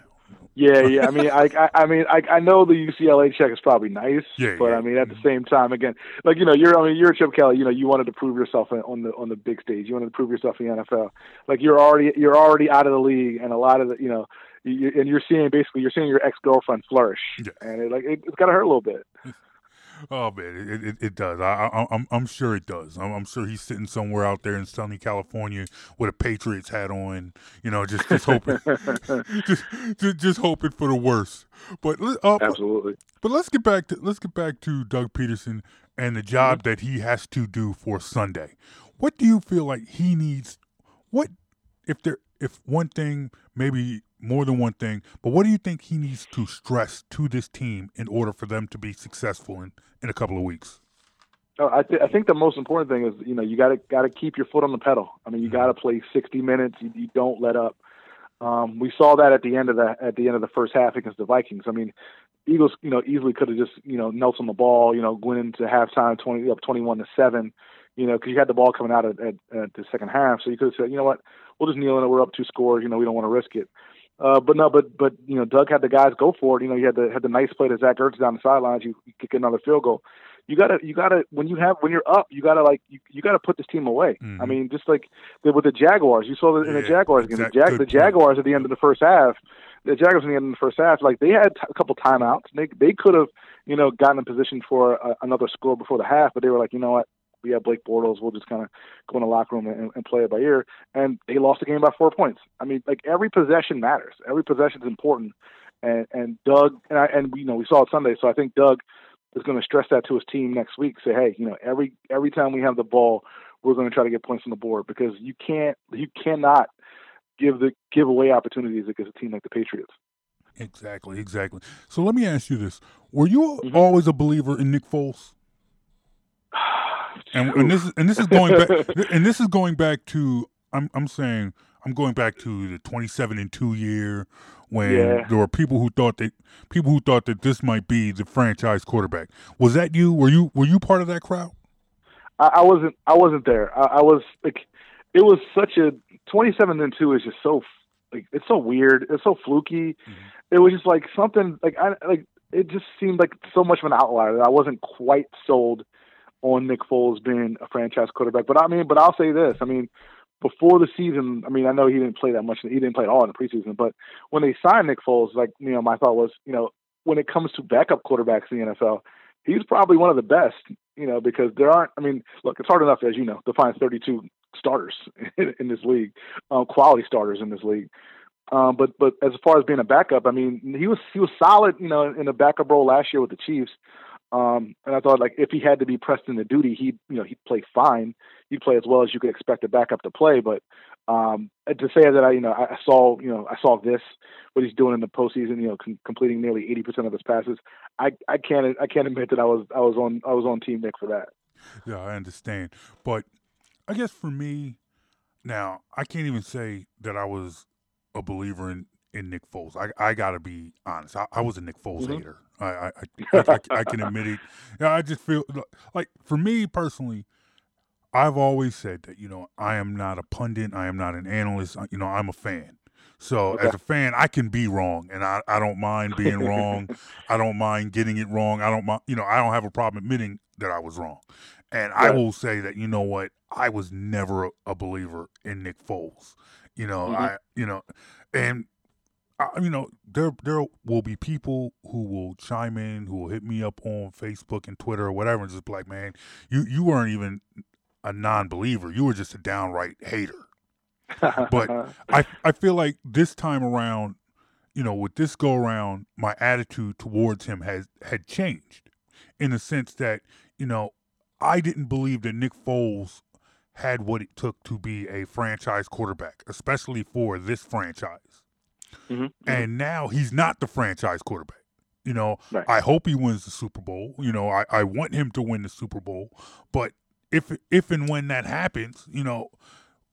Yeah, yeah. I mean, I, I, I mean, I, I know the UCLA check is probably nice, Yeah, but yeah. I mean, at the mm-hmm. same time, again, like you know, you're, I mean, you're Chip Kelly. You know, you wanted to prove yourself on the on the big stage. You wanted to prove yourself in the NFL. Like you're already you're already out of the league, and a lot of the, you know, you, and you're seeing basically you're seeing your ex girlfriend flourish, Yeah. and it, like it, it's got to hurt a little bit. [LAUGHS] Oh man, it it, it does. I, I I'm I'm sure it does. I'm, I'm sure he's sitting somewhere out there in sunny California with a Patriots hat on. You know, just just hoping, [LAUGHS] [LAUGHS] just, just just hoping for the worst. But uh, but- Absolutely. But let's get back to let's get back to Doug Pederson and the job Mm-hmm. that he has to do for Sunday. What do you feel like he needs? What if there if one thing, maybe more than one thing, but what do you think he needs to stress to this team in order for them to be successful in, in a couple of weeks? Oh, I, th- I think the most important thing is you know you got to got to keep your foot on the pedal. I mean, you got to play 60 minutes. You, you don't let up. Um, we saw that at the end of the at the end of the first half against the Vikings. I mean, Eagles you know easily could have just you know knelt on the ball. You know, went into halftime 20 up 21 to seven. You know, because you had the ball coming out at, at, at the second half, so you could have said, you know what, we'll just kneel in it. We're up two scores. You know, we don't want to risk it. Uh, but no, but but you know, Doug had the guys go for it. You know, you had the had the nice play to Zach Ertz down the sidelines. You, you kick another field goal. You gotta you gotta when you have when you're up, you gotta like you, you gotta put this team away. I Mhm. mean, just like the, with the Jaguars, you saw that in the Jaguars game. exact- The, Jag, the. Jaguars at the end of the first half, the Jaguars at the end of the first half, like they had t- a couple timeouts. They they could have you know gotten in position for a, another score before the half, but they were like, you know what, we have Blake Bortles. We'll just kind of go in the locker room and, and play it by ear. And they lost the game by four points. I mean, like every possession matters. Every possession is important. And and Doug and I, and you know we saw it Sunday. So I think Doug is going to stress that to his team next week. Say, hey, you know, every every time we have the ball, we're going to try to get points on the board because you can't you cannot give the give away opportunities against a team like the Patriots. Exactly, exactly. So let me ask you this: Were you Mhm. always a believer in Nick Foles? [SIGHS] and, and this is and this is going back and this is going back to I'm I'm saying I'm going back to the 27 and 2 year when Yeah. there were people who thought that people who thought that this might be the franchise quarterback. Was that you? Were you were you part of that crowd? I, I wasn't. I wasn't there. I, I was like, it was such a twenty-seven and two is just so like it's so weird. It's so fluky. Mm-hmm. It was just like something like I like it just seemed like so much of an outlier that I wasn't quite sold on Nick Foles being a franchise quarterback. But I mean, but I'll say this. I mean, before the season, I mean, I know he didn't play that much. He didn't play at all in the preseason. But when they signed Nick Foles, like you know, my thought was, you know, when it comes to backup quarterbacks in the NFL, he's probably one of the best. You know, because there aren't. I mean, look, it's hard enough, as you know, to find 32 starters [LAUGHS] in, in this league, um, quality starters in this league. Um, but but as far as being a backup, I mean, he was he was solid, you know, in a backup role last year with the Chiefs. Um, and I thought like if he had to be pressed into duty, he you know he'd play fine. He'd play as well as you could expect a backup to play. But um, to say that I you know I saw you know I saw this what he's doing in the postseason, you know, com- completing nearly eighty percent of his passes. I I can't I can't admit that I was I was on I was on Team Nick for that. Yeah, I understand. But I guess for me, now I can't even say that I was a believer in, in Nick Foles. I I gotta be honest. I, I was a Nick Foles Mhm. hater. I I, [LAUGHS] I, I, I can admit it. I just feel like for me personally, I've always said that you know I am not a pundit. I am not an analyst. You know I'm a fan. So Okay. as a fan, I can be wrong, and I, I don't mind being wrong. [LAUGHS] I don't mind getting it wrong. I don't mind, you know, I don't have a problem admitting that I was wrong. And I will say that you know what, I was never a, a believer in Nick Foles. You know, Mhm. I you know, and I, you know there there will be people who will chime in, who will hit me up on Facebook and Twitter or whatever, and just be like, man, you you weren't even a non-believer. You were just a downright hater. But [LAUGHS] I I feel like this time around, you know, with this go around, my attitude towards him has had changed in the sense that, you know, I didn't believe that Nick Foles had what it took to be a franchise quarterback, especially for this franchise. Mhm. And now he's not the franchise quarterback. You know, Right. I hope he wins the Super Bowl. You know, I, I want him to win the Super Bowl. But if if and when that happens, you know,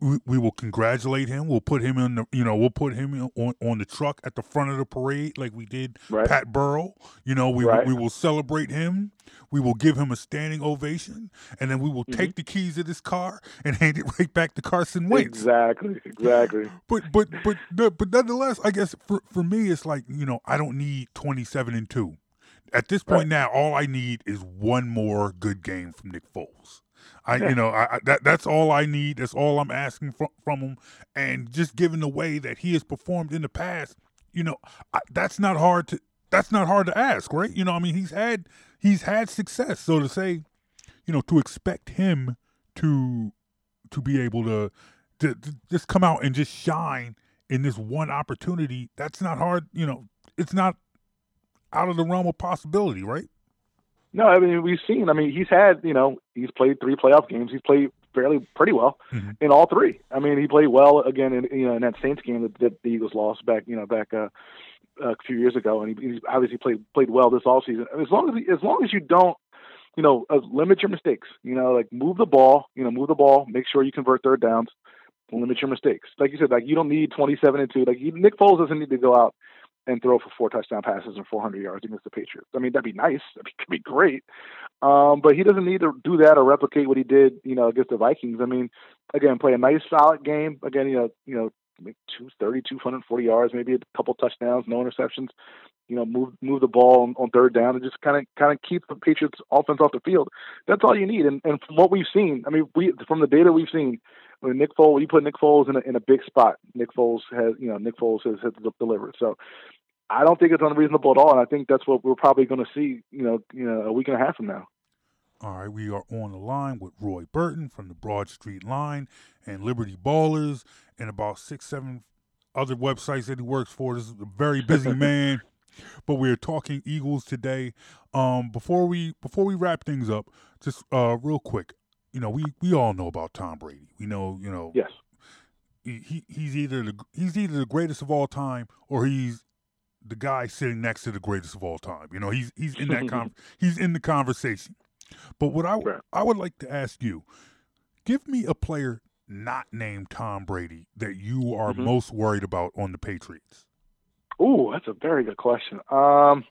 we, we will congratulate him. We'll put him in the, you know, we'll put him on on the truck at the front of the parade like we did Right. Pat Burrell. You know, we Right. we will celebrate him. We will give him a standing ovation, and then we will Mm-hmm. take the keys of this car and [LAUGHS] hand it right back to Carson Wentz. exactly, exactly. But but but but nonetheless, I guess for for me, it's like you know I don't need twenty seven and two. At this point Right. now, all I need is one more good game from Nick Foles. I you know I, I that that's all I need. That's all I'm asking from from him. And just given the way that he has performed in the past, you know I, that's not hard to that's not hard to ask, right? You know, I mean he's had he's had success. So to say, you know, to expect him to to be able to to, to just come out and just shine in this one opportunity, that's not hard. You know, it's not out of the realm of possibility, right? No, I mean we've seen. I mean he's had you know he's played three playoff games. He's played fairly pretty well Mhm. in all three. I mean he played well again in you know in that Saints game that, that the Eagles lost back you know back uh, a few years ago, and he, he's obviously played played well this offseason. As long as as long as you don't you know uh, limit your mistakes, you know like move the ball, you know move the ball, make sure you convert third downs, limit your mistakes. Like you said, like you don't need 27 and two. Like you, Nick Foles doesn't need to go out and throw for four touchdown passes and 400 yards against the Patriots. I mean, that'd be nice. [LAUGHS] That'd be, be great. Um, but he doesn't need to do that or replicate what he did, you know, against the Vikings. I mean, again, play a nice, solid game. Again, you know, you know, 230, 240 yards, maybe a couple touchdowns, no interceptions. You know, move move the ball on, on third down and just kind of kind of keep the Patriots offense off the field. That's all you need. And and from what we've seen, I mean, we from the data we've seen, when Nick Foles, you put Nick Foles in a in a big spot. Nick Foles has, you know, Nick Foles has, has delivered. So I don't think it's unreasonable at all, and I think that's what we're probably going to see. You know, you know, a week and a half from now. All right, we are on the line with Roy Burton from the Broad Street Line and Liberty Ballers and about six, seven other websites that he works for. This is a very busy [LAUGHS] man. But we're talking Eagles today. Um, before we before we wrap things up, just uh, real quick, you know, we we all know about Tom Brady. We know, you know, Yes. he he's either the he's either the greatest of all time or he's the guy sitting next to the greatest of all time. You know, he's he's in that [LAUGHS] con- he's in the conversation. But what I I would like to ask you, give me a player not named Tom Brady that you are Mhm. most worried about on the Patriots. Ooh, that's a very good question. Um,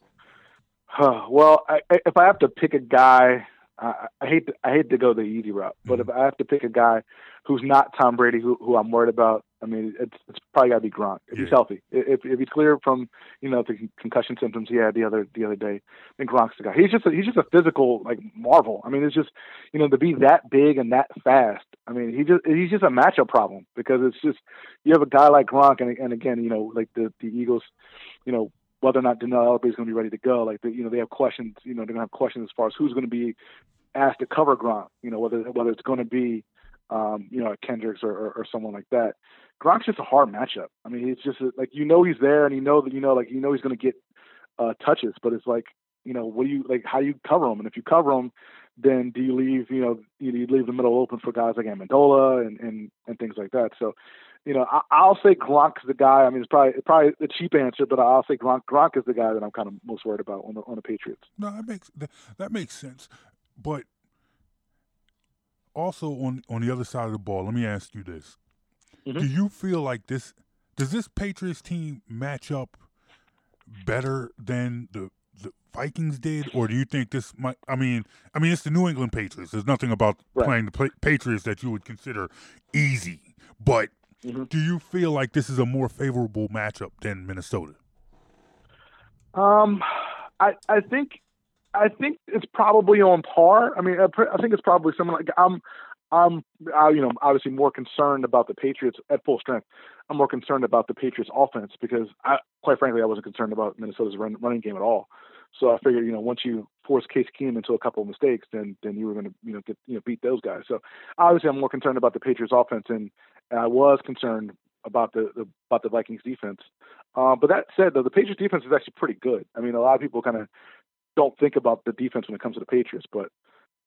huh, well, I, I- if I have to pick a guy, I, I hate to, I hate to go the easy route, but if I have to pick a guy who's not Tom Brady, who, who I'm worried about, I mean, it's it's probably got to be Gronk if he's healthy. If if he's clear from you know the concussion symptoms he had the other the other day, then Gronk's the guy. He's just a, he's just a physical like marvel. I mean, it's just you know to be that big and that fast. I mean, he just he's just a matchup problem because it's just you have a guy like Gronk, and, and again, you know, like the the Eagles, you know, whether or not Dannell Ellerbe is going to be ready to go, like the, you know, they have questions. You know, they're going to have questions as far as who's going to be asked to cover Gronk. You know, whether whether it's going to be, um, you know, Kendricks or, or, or someone like that. Gronk's just a hard matchup. I mean, he's just like you know he's there, and you know that you know like you know he's going to get uh, touches, but it's like you know what do you like how do you cover him, and if you cover him, then do you leave you know you, you leave the middle open for guys like Amendola and and and things like that. So you know, I, I'll say Gronk's the guy. I mean, it's probably probably a cheap answer, but I'll say Gronk. Gronk is the guy that I'm kind of most worried about on the on the Patriots. No, that makes that makes sense. But also on on the other side of the ball, let me ask you this: Mm-hmm. Do you feel like this? Does this Patriots team match up better than the the Vikings did, or do you think this might? I mean, I mean, it's the New England Patriots. There's nothing about Right. playing the Patriots that you would consider easy. But Mm-hmm. do you feel like this is a more favorable matchup than Minnesota? Um, I I think I think it's probably on par. I mean, I, think it's probably someone like I'm. I'm, I, you know, obviously more concerned about the Patriots at full strength. I'm more concerned about the Patriots offense because I, quite frankly, I wasn't concerned about Minnesota's run, running game at all. So I figured, you know, once you force Case Keenum into a couple of mistakes, then then you were going to, you know, get you know beat those guys. So obviously, I'm more concerned about the Patriots offense, and, and I was concerned about the, the about the Vikings defense. Uh, but that said, though, the Patriots defense is actually pretty good. I mean, a lot of people kind of don't think about the defense when it comes to the Patriots, but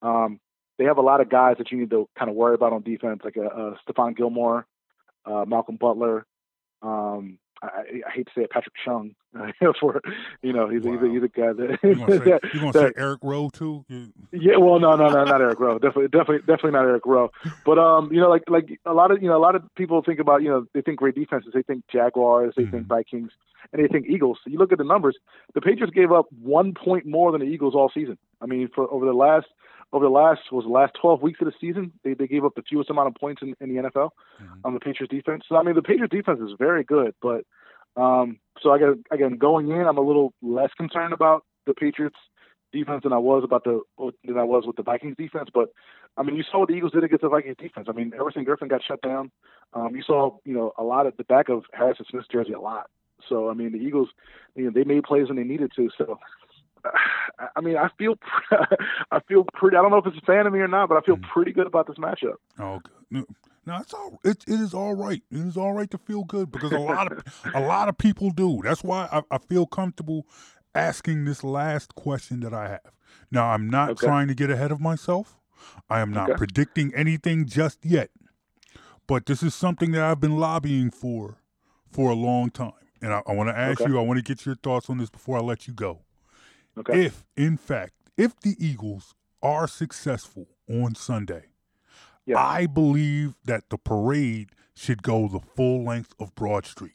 um, they have a lot of guys that you need to kind of worry about on defense, like uh, uh, Stephon Gilmore, uh, Malcolm Butler. Um, I, I hate to say it, Patrick Chung. [LAUGHS] [LAUGHS] for you know, he's, he's, a, he's a guy that. You gonna [LAUGHS] say, that- you gonna that- say Eric Rowe too? Yeah, well, no, no, no, not Eric Rowe. Definitely, definitely, definitely not Eric Rowe. But um, you know, like like a lot of you know a lot of people think about you know they think great defenses, they think Jaguars, they think Vikings, and they think Eagles. So you look at the numbers. The Patriots gave up one point more than the Eagles all season. I mean, for over the last over the last was the last twelve weeks of the season, they they gave up the fewest amount of points in, in the NFL on the Patriots defense. So I mean, the Patriots defense is very good, but um, so I got again going in, I'm a little less concerned about the Patriots defense than I was about the than I was with the Vikings defense. But I mean, you saw what the Eagles did against the Vikings defense. I mean, Everson Griffen got shut down. Um, you saw you know a lot at the back of Harrison Smith's jersey a lot. So I mean, the Eagles, you know, they made plays when they needed to. So. [SIGHS] I- mean, I feel, [LAUGHS] I feel pretty. I don't know if it's a fan of me or not, but I feel hmm. pretty good about this matchup. Oh, no, it's all it, it is all right. It is all right to feel good because a lot of [LAUGHS] a lot of people do. That's why I, I feel comfortable asking this last question that I have. Now, I'm not Okay. trying to get ahead of myself. I am not Okay. predicting anything just yet. But this is something that I've been lobbying for for a long time. And I, I want to ask Okay. you, I want to get your thoughts on this before I let you go. Okay. If, in fact, if the Eagles are successful on Sunday, I believe that the parade should go the full length of Broad Street.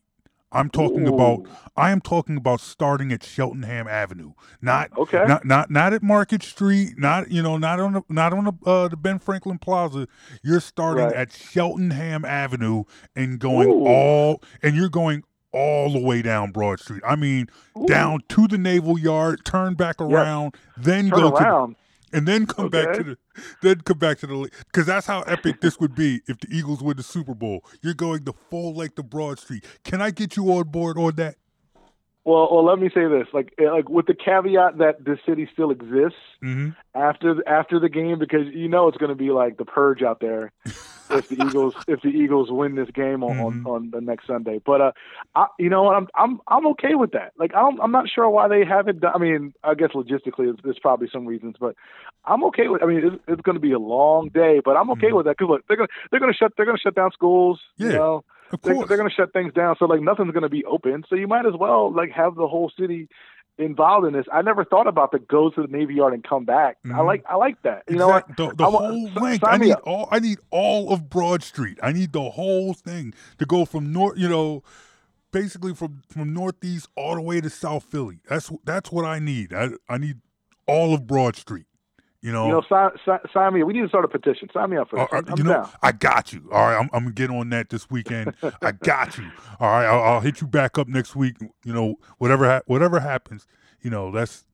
I'm talking about I am talking about starting at Cheltenham Avenue, not Okay. not not not at Market Street, not you know not on the not on the uh, the Ben Franklin Plaza. You're starting Right. at Cheltenham Avenue and going Ooh. all and you're going all the way down Broad Street. I mean, down to the Naval Yard, turn back around, then Turn go around. to and then come back to the then come back to the because that's how epic this would be if the Eagles win the Super Bowl. You're going the full length of Broad Street. Can I get you on board on that? Well, well, let me say this, like, eh, like with the caveat that the city still exists Mm-hmm. after after the game, because you know it's going to be like the purge out there [LAUGHS] if the Eagles if the Eagles win this game on, on, on the next Sunday. But uh, I, you know what, I'm I'm I'm okay with that. Like, I'm I'm not sure why they haven't. Done, I mean, I guess logistically, there's, there's probably some reasons, but I'm okay with. I mean, it's, it's going to be a long day, but I'm okay with that because look, they're gonna they're gonna shut they're gonna shut down schools. You know, of they're, course. they're going to shut things down. So like nothing's going to be open. So you might as well like have the whole city involved in this. I never thought about the go to the Navy Yard and come back. Mhm. I like I like that. You Exact- know, the, the I whole s- length. I need up. all. I need all of Broad Street. I need the whole thing to go from north. You know, basically from from northeast all the way to South Philly. That's that's what I need. I I need all of Broad Street. You know. You know, sign, sign, sign me. We need to start a petition. Sign me up for Uh, this. uh, I'm you know, down. I got you. All right, I'm, I'm gonna get on that this weekend. I got you. All right, I'll, I'll hit you back up next week. You know, whatever ha- whatever happens, you know, that's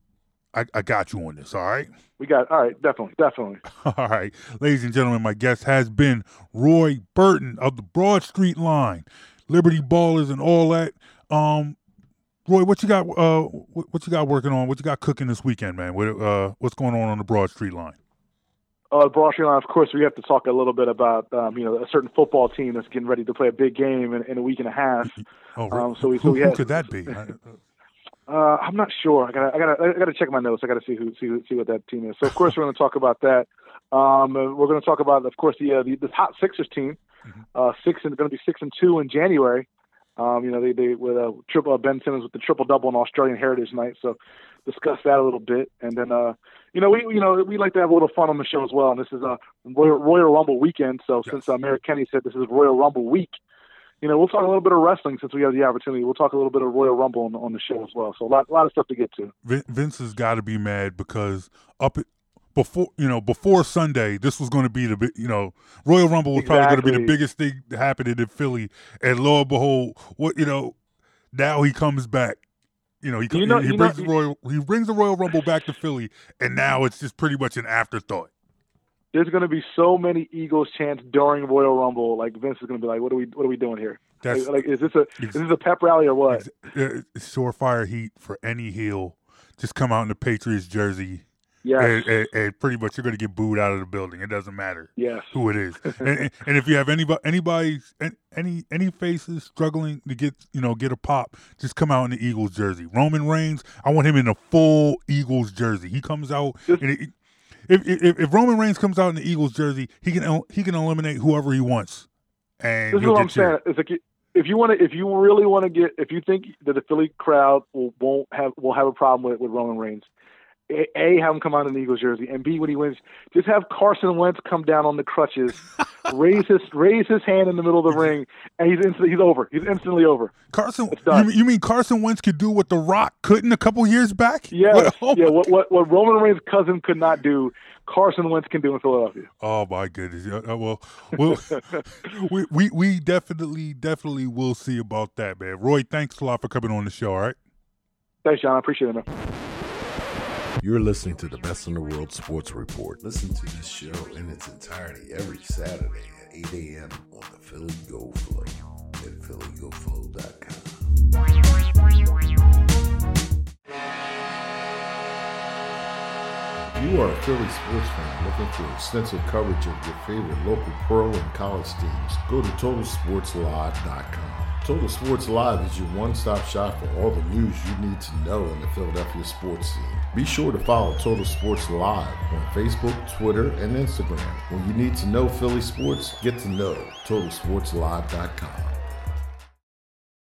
I, I got you on this. All right. We got all right. Definitely, definitely. [LAUGHS] All right, ladies and gentlemen, my guest has been Roy Burton of the Broad Street Line, Liberty Ballers, and all that. Um, Roy, what you got? Uh, what, you got working on? What you got cooking this weekend, man? What uh, what's going on on the Broad Street Line? Uh, Broad Street Line, of course, we have to talk a little bit about um, you know a certain football team that's getting ready to play a big game in, in a week and a half. [LAUGHS] Oh, Um, so we- so who, we who had- could that be? [LAUGHS] I- Uh, I'm not sure. I gotta, I gotta, I gotta check my notes. I gotta see who, see, see what that team is. So of course we're going to talk about that. Um, uh, we're going to talk about, of course, the uh, the, the hot Sixers team. Uh, six and going to be six and two in January. Um, you know, they they with a triple uh, Ben Simmons with the triple double on Australian Heritage Night. So discuss that a little bit, and then uh, you know, we you know we like to have a little fun on the show as well. And this is a Royal, Royal Rumble weekend. So since uh, Mayor Kenney said this is Royal Rumble week, you know, we'll talk a little bit of wrestling since we have the opportunity. We'll talk a little bit of Royal Rumble on, on the show as well. So a lot, a lot of stuff to get to. Vince has got to be mad because up before you know before Sunday, this was going to be the you know Royal Rumble was probably going to be the biggest thing happening in Philly, and lo and behold, what you know now he comes back. You know he You know- he, he brings know- the Royal he brings the Royal Rumble back to Philly, and now it's just pretty much an afterthought. There's going to be so many Eagles chants during Royal Rumble. Like Vince is going to be like, "What are we, what are we doing here? Like, like, is this a, is this a pep rally or what?" Uh, surefire heat for any heel. Just come out in the Patriots jersey. Yes. And, and, and pretty much you're going to get booed out of the building. It doesn't matter Yes. who it is. [LAUGHS] and, and, if you have anybody, anybody, any any faces struggling to get you know get a pop, just come out in the Eagles jersey. Roman Reigns, I want him in a full Eagles jersey. He comes out. And it, if, if if Roman Reigns comes out in the Eagles jersey, he can he can eliminate whoever he wants. And This is what I'm saying. It's like if you want to, if you really want to get, if you think that the Philly crowd will won't have will have a problem with with Roman Reigns, a, a have him come out in the Eagles jersey, and b when he wins, just have Carson Wentz come down on the crutches, [LAUGHS] raise his raise his hand in the middle of the ring, and he's instantly he's over. He's instantly over. Carson, you mean, you mean Carson Wentz could do what The Rock couldn't a couple years back? Yes, What- oh, yeah. What, what what Roman Reigns' cousin could not do, Carson Wentz can do in Philadelphia. oh my goodness! Uh, well, well [LAUGHS] we, we we definitely definitely will see about that, man. Roy, thanks a lot for coming on the show. All right. Thanks, John. I appreciate it, man. You're listening to the Best in the World Sports Report. Listen to this show in its entirety every Saturday at 8 a.m. on the Philly Go Flow at phillygoflow.com. If you are a Philly sports fan looking for extensive coverage of your favorite local pro and college teams, go to TotalSportsLive.com. Total Sports Live is your one-stop shop for all the news you need to know in the Philadelphia sports scene. Be sure to follow Total Sports Live on Facebook, Twitter, and Instagram. When you need to know Philly sports, get to know TotalSportsLive.com.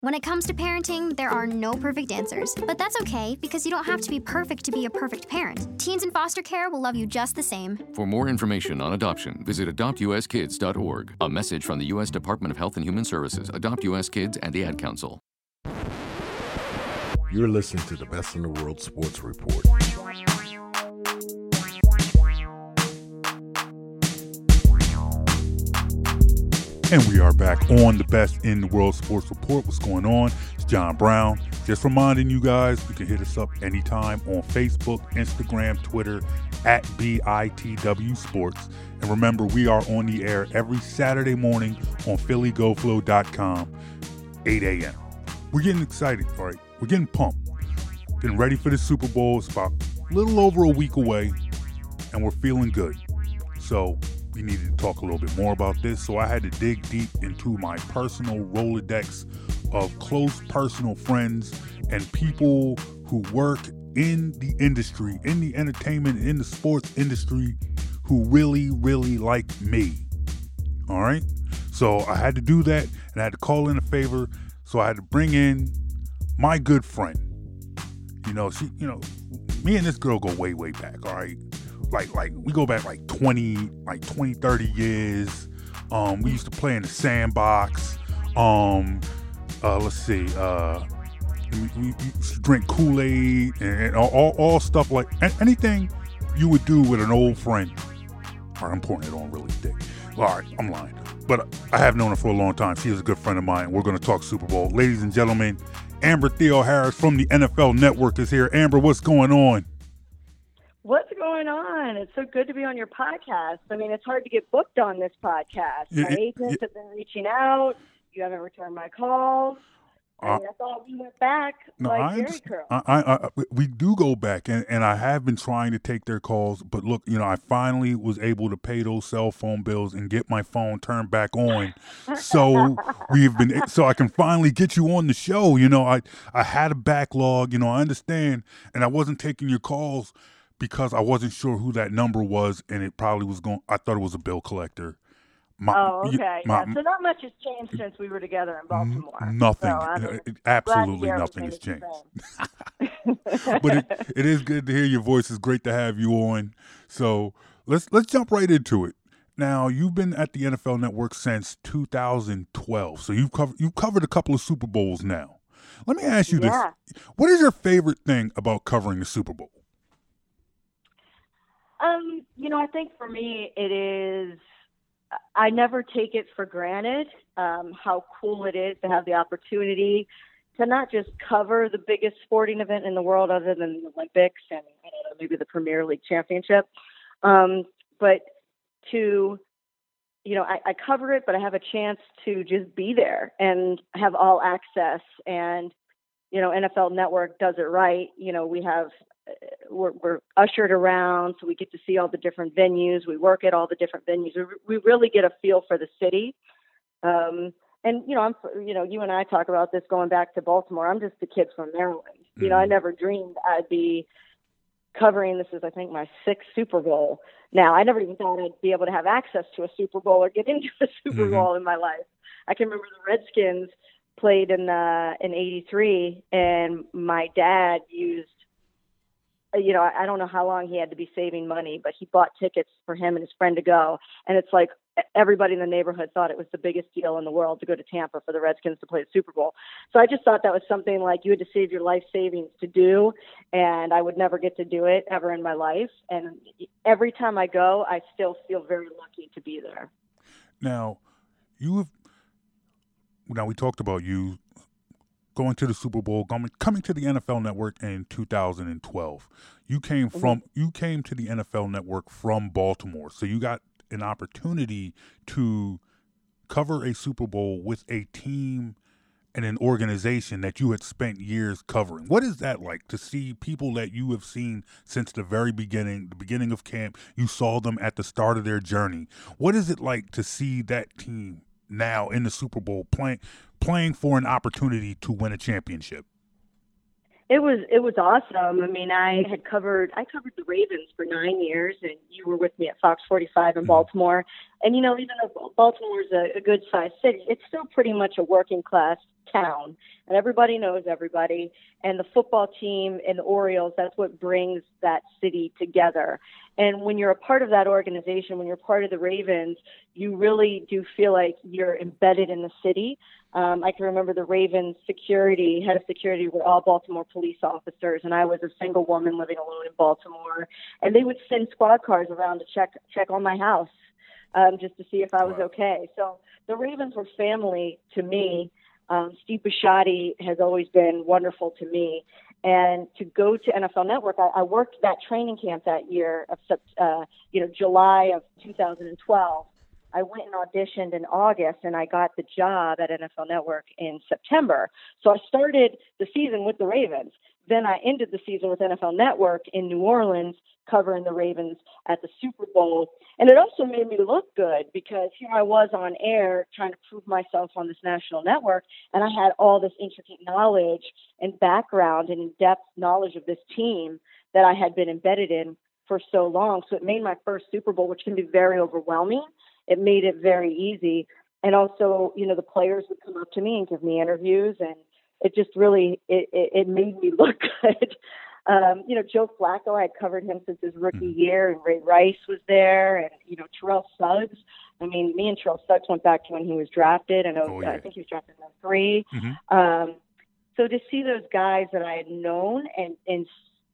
When it comes to parenting, there are no perfect answers. But that's okay because you don't have to be perfect to be a perfect parent. Teens in foster care will love you just the same. For more information on adoption, visit adoptuskids.org. A message from the U.S. Department of Health and Human Services, Adopt U.S. Kids, and the Ad Council. You're listening to the Best in the World Sports Report. And we are back on the Best in the World Sports Report. What's going on? It's John Brown. Just reminding you guys, you can hit us up anytime on Facebook, Instagram, Twitter at BITW Sports. And remember, we are on the air every Saturday morning on PhillyGoFlow.com, 8 a.m. We're getting excited, all right? We're getting pumped. Getting ready for the Super Bowl. It's about a little over a week away, and we're feeling good. So we needed to talk a little bit more about this. So I had to dig deep into my personal Rolodex of close personal friends and people who work in the industry, in the entertainment, in the sports industry, who really, really like me. All right. So I had to do that and I had to call in a favor. So I had to bring in my good friend, You know, she, you know, me and this girl go way, way back. All right, like, like we go back like 20, like 20, 30 years. Um, we used to play in the sandbox. Um, uh, let's see, uh, we, we, drink Kool Aid and, and all, all, stuff like anything you would do with an old friend. All right, I'm pouring it on really thick. All right, I'm lying. But I have known her for a long time. She is a good friend of mine. We're going to talk Super Bowl. Ladies and gentlemen, Amber Theoharis from the NFL Network is here. Amber, what's going on? What's going on? It's so good to be on your podcast. I mean, it's hard to get booked on this podcast. My agents have been reaching out. You haven't returned my calls. I, I thought we went back no, like I, Curl. I, I, we do go back, and, and I have been trying to take their calls. But look, you know, I finally was able to pay those cell phone bills and get my phone turned back on. so [LAUGHS] we've been, eh, so I can finally get you on the show. You know, I I had a backlog. You know, I understand, and I wasn't taking your calls because I wasn't sure who that number was, and it probably was going. I thought it was a bill collector. My, oh, okay. My, yeah. So not much has changed since we were together in Baltimore. Nothing. So, I mean, absolutely nothing has changed. [LAUGHS] [LAUGHS] but it, it is good to hear your voice. It's great to have you on. So let's let's jump right into it. Now you've been at the NFL Network since 2012, so you've covered you've covered a couple of Super Bowls now. Let me ask you yeah. this: What is your favorite thing about covering the Super Bowl? Um, you know, I think for me it is I never take it for granted um, how cool it is to have the opportunity to not just cover the biggest sporting event in the world other than the Olympics and know, maybe the Premier League championship, um, but to you know, I, I cover it, but I have a chance to just be there and have all access. And, you know, NFL Network does it right. You know, we have we're, we're, ushered around, so we get to see all the different venues. We work at all the different venues. We, we really get a feel for the city. Um, and you know, I'm you know, you and I talk about this going back to Baltimore. I'm just a kid from Maryland. Mm-hmm. You know, I mm-hmm. never dreamed I'd be covering this is I think my sixth Super Bowl. Now, I never even thought I'd be able to have access to a Super Bowl or get [LAUGHS] into a Super mm-hmm. Bowl in my life. I can remember the Redskins played in uh in 83 and my dad used Uh, you know, I don't know how long he had to be saving money, but he bought tickets for him and his friend to go. And it's like everybody in the neighborhood thought it was the biggest deal in the world to go to Tampa for the Redskins to play the Super Bowl. So I just thought that was something like you had to save your life savings to do. And I would never get to do it ever in my life. And every time I go, I still feel very lucky to be there. Now, you have, now we talked about you going to the Super Bowl, coming coming to the NFL Network in 2012. You came mm-hmm. from you came to the NFL Network from Baltimore, so you got an opportunity to cover a Super Bowl with a team and an organization that you had spent years covering. What is that like to see people that you have seen since the very beginning, the beginning of camp? You saw them at the start of their journey. What is it like to see that team now in the Super Bowl playing playing for an opportunity to win a championship? It was it was awesome. I mean, I had covered I covered the Ravens for nine years, and you were with me at Fox 45 in mm-hmm. Baltimore. And you know, even though Baltimore is a, a good sized city, it's still pretty much a working class town, and everybody knows everybody. And the football team and the Orioles, that's what brings that city together. And when you're a part of that organization, when you're part of the Ravens, you really do feel like you're embedded in the city. Um, I can remember the Ravens security, head of security were all Baltimore police officers, and I was a single woman living alone in Baltimore. And they would send squad cars around to check check on my house, um, just to see if I was okay. So the Ravens were family to me. Um, Steve Bisciotti has always been wonderful to me. And to go to NFL Network, I, I worked that training camp that year of, uh, you know, July of 2012 I went and auditioned in August and I got the job at NFL Network in September. So I started the season with the Ravens. Then I ended the season with NFL Network in New Orleans covering the Ravens at the Super Bowl. And it also made me look good because here I was on air trying to prove myself on this national network and I had all this intricate knowledge and background and in-depth knowledge of this team that I had been embedded in for so long. So it made my first Super Bowl, which can be very overwhelming it made it very easy. And also, you know, the players would come up to me and give me interviews and it just really it, it, it made me [LAUGHS] look good. Um, you know, Joe Flacco, I had covered him since his rookie Mm-hmm. year, and Ray Rice was there, and you know, Terrell Suggs. I mean, me and Terrell Suggs went back to when he was drafted. I know, Oh, yeah. I think he was drafted in 03. Mhm. Um, so to see those guys that I had known and and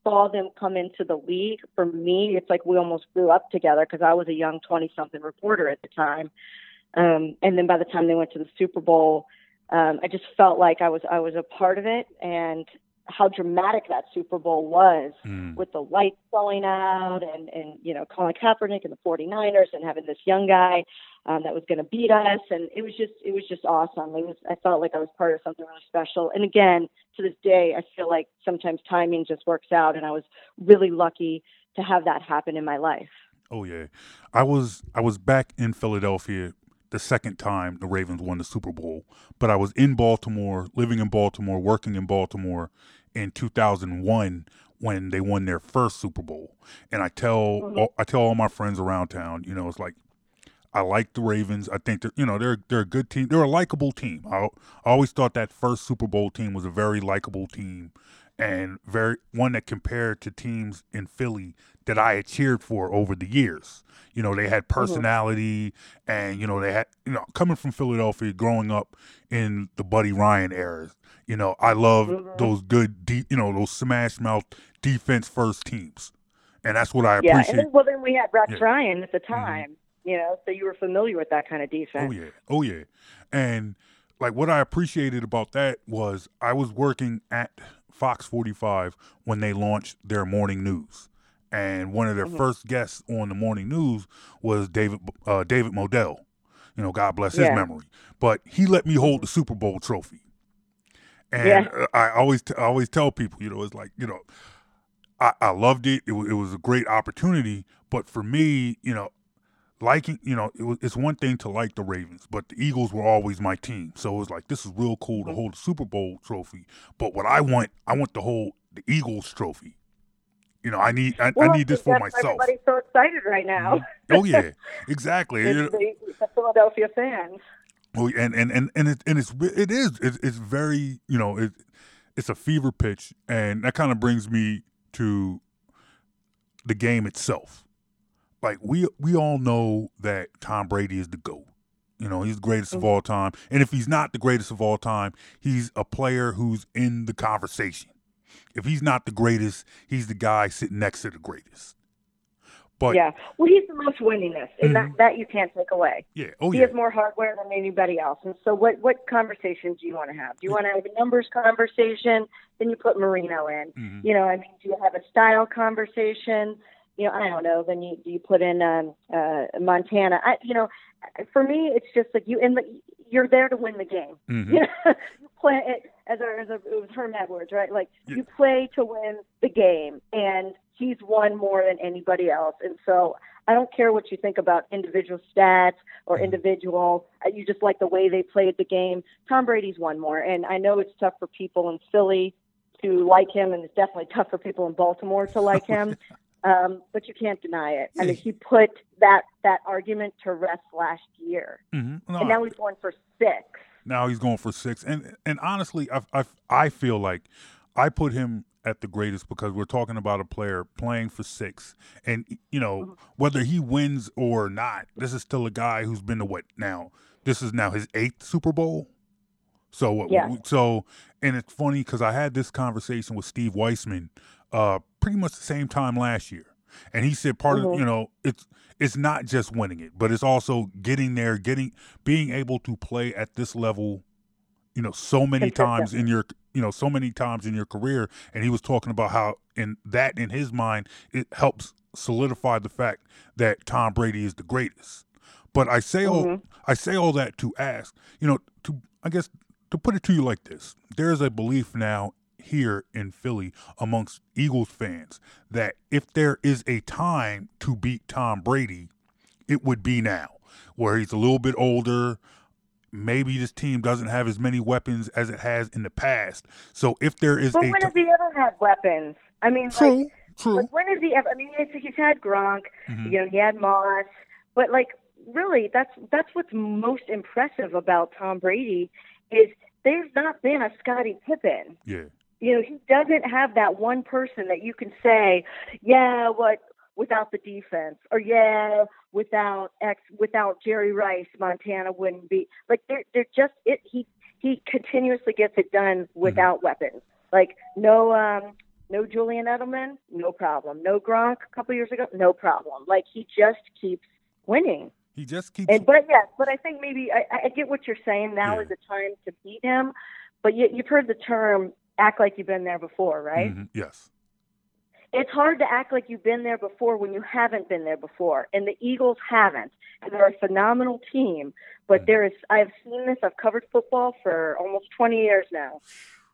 saw them come into the league, for me, it's like we almost grew up together because I was a young twenty-something reporter at the time. Um, and then by the time they went to the Super Bowl, um, I just felt like I was I was a part of it, and how dramatic that Super Bowl was Mm. with the lights going out and and you know Colin Kaepernick and the 49ers and having this young guy um, that was going to beat us and it was just it was just awesome. It was I felt like I was part of something really special. And again, to this day, I feel like sometimes timing just works out, and I was really lucky to have that happen in my life. Oh yeah, I was I was back in Philadelphia the second time the Ravens won the Super Bowl, but I was in Baltimore, living in Baltimore, working in Baltimore in 2001 when they won their first Super Bowl. And I tell mm-hmm. all, I tell all my friends around town, you know, it's like I like the Ravens. I think they're you know they're they're a good team. They're a likable team. I, I always thought that first Super Bowl team was a very likable team, and very one that compared to teams in Philly that I had cheered for over the years. You know they had mm-hmm. personality, and you know they had you know coming from Philadelphia, growing up in the Buddy Ryan era. You know I love mm-hmm. those good deep you know those smash mouth defense first teams, and that's what I Yeah, appreciate. and then, well, then we had Rex Yeah. Ryan at the mm-hmm. time. You know, so you were familiar with that kind of oh, defense. Oh yeah, oh yeah, and like what I appreciated about that was I was working at Fox 45 when they launched their morning news, and one of their Mhm. first guests on the morning news was David uh, David Modell. You know, God bless his Yeah. memory, but he let me hold the Super Bowl trophy, and Yeah. I always t- I always tell people, you know, it's like you know. I, I loved it. It was, it was a great opportunity, but for me, you know, liking, you know, it was, it's one thing to like the Ravens, but the Eagles were always my team. So it was like, this is real cool Mm-hmm. to hold the Super Bowl trophy. But what I want, I want to hold the Eagles trophy. You know, I need, I, Well, I need this for myself. Everybody's so excited right now. Oh yeah, [LAUGHS] exactly. The, the Philadelphia fans. Oh, and and and and it and it's it is it's, it's very you know it it's a fever pitch, and that kind of brings me to the game itself. Like we we all know that Tom Brady is the goat. You know, he's the greatest of all time, and if he's not the greatest of all time, he's a player who's in the conversation. If he's not the greatest, he's the guy sitting next to the greatest. But yeah, well, he's the most winningest, and that that you can't take away. yeah, oh he yeah, has more hardware than anybody else. And so, what what conversation do you want to have? Do you want to have a numbers conversation? Then you put Marino in. Mhm. You know, I mean, do you have a style conversation? You know, I don't know. Then you you put in um, uh, Montana? I, you know, for me, it's just like you in the you're there to win the game. Mhm. You, know, you play it as a, as a it was Herm Edwards, right? Like Yeah. you play to win the game, and he's won more than anybody else. And so I don't care what you think about individual stats or individual. uh, You just like the way they played the game. Tom Brady's won more, and I know it's tough for people in Philly to like him, and it's definitely tough for people in Baltimore to like [LAUGHS] him. Um, but you can't deny it. I mean, he put that that argument to rest last year, Mhm. No, and now he's going for six. Now he's going for six, and and honestly, I I I feel like I put him at the greatest because we're talking about a player playing for six, and you know Mm-hmm. whether he wins or not, this is still a guy who's been to what now? This is now his eighth Super Bowl. So Yeah. so and it's funny because I had this conversation with Steve Weissman, uh, pretty much the same time last year, and he said part of Mhm. you know it's it's not just winning it, but it's also getting there, getting being able to play at this level, you know, so many times in your you know so many times in your career, and he was talking about how in that in his mind it helps solidify the fact that Tom Brady is the greatest. But I say all Mhm. I say all that to ask, you know, to I guess to put it to you like this: there is a belief now here in Philly amongst Eagles fans that if there is a time to beat Tom Brady, it would be now, where he's a little bit older. Maybe this team doesn't have as many weapons as it has in the past. So if there is But a when has he ever had weapons? I mean, True, like, true. like when has he ever? I mean, he's, he's had Gronk, Mhm. you know, he had Moss, but like, really, that's that's what's most impressive about Tom Brady is there's not been a Scottie Pippen. Yeah. You know, he doesn't have that one person that you can say, yeah, what without the defense, or yeah, without X, without Jerry Rice, Montana wouldn't be like they're they're just it. He he continuously gets it done without weapons. Like no um no Julian Edelman, no problem. No Gronk a couple years ago, no problem. Like he just keeps winning. He just keeps. And but yes, but I think maybe I, I get what you're saying. Now Yeah. is the time to beat him. But you, you've heard the term "act like you've been there before," right? Mhm, Yes. It's hard to act like you've been there before when you haven't been there before, and the Eagles haven't. And they're a phenomenal team, but there is. I've seen this. I've covered football for almost 20 years now.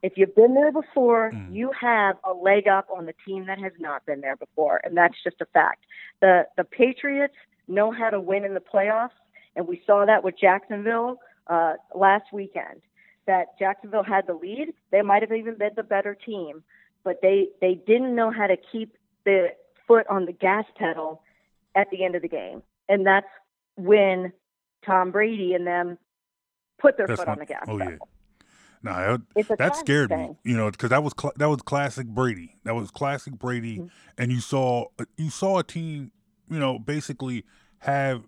If you've been there before, you have a leg up on the team that has not been there before, and that's just a fact. The the Patriots know how to win in the playoffs, and we saw that with Jacksonville uh, last weekend. That Jacksonville had the lead, they might have even been the better team, but they they didn't know how to keep the foot on the gas pedal at the end of the game, and that's when Tom Brady and them put their That's foot on the gas oh pedal. yeah. Nah, that, that scared me. You know, because that was cl- that was classic Brady. That was classic Brady, Mm-hmm. and you saw you saw a team. You know, basically have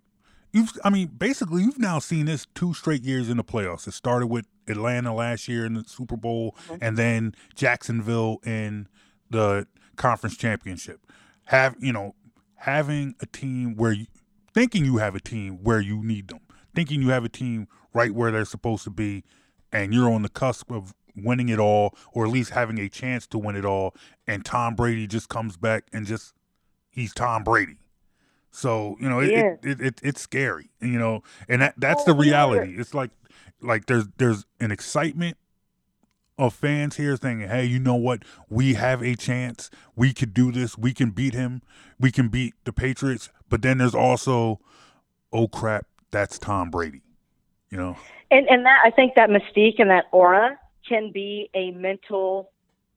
you've. I mean, basically you've now seen this two straight years in the playoffs. It started with Atlanta last year in the Super Bowl, Mm-hmm. and then Jacksonville in the conference championship. Have you know having a team where you thinking you have a team where you need them, thinking you have a team right where they're supposed to be, and you're on the cusp of winning it all, or at least having a chance to win it all, and Tom Brady just comes back and just he's Tom Brady. So you know it, it, it, it it's scary, you know, and that that's Oh, the yeah. reality. It's like like there's there's an excitement of fans here saying, "Hey, you know what? We have a chance. We could do this. We can beat him. We can beat the Patriots." But then there's also, "Oh crap, that's Tom Brady." You know? And and that I think that mystique and that aura can be a mental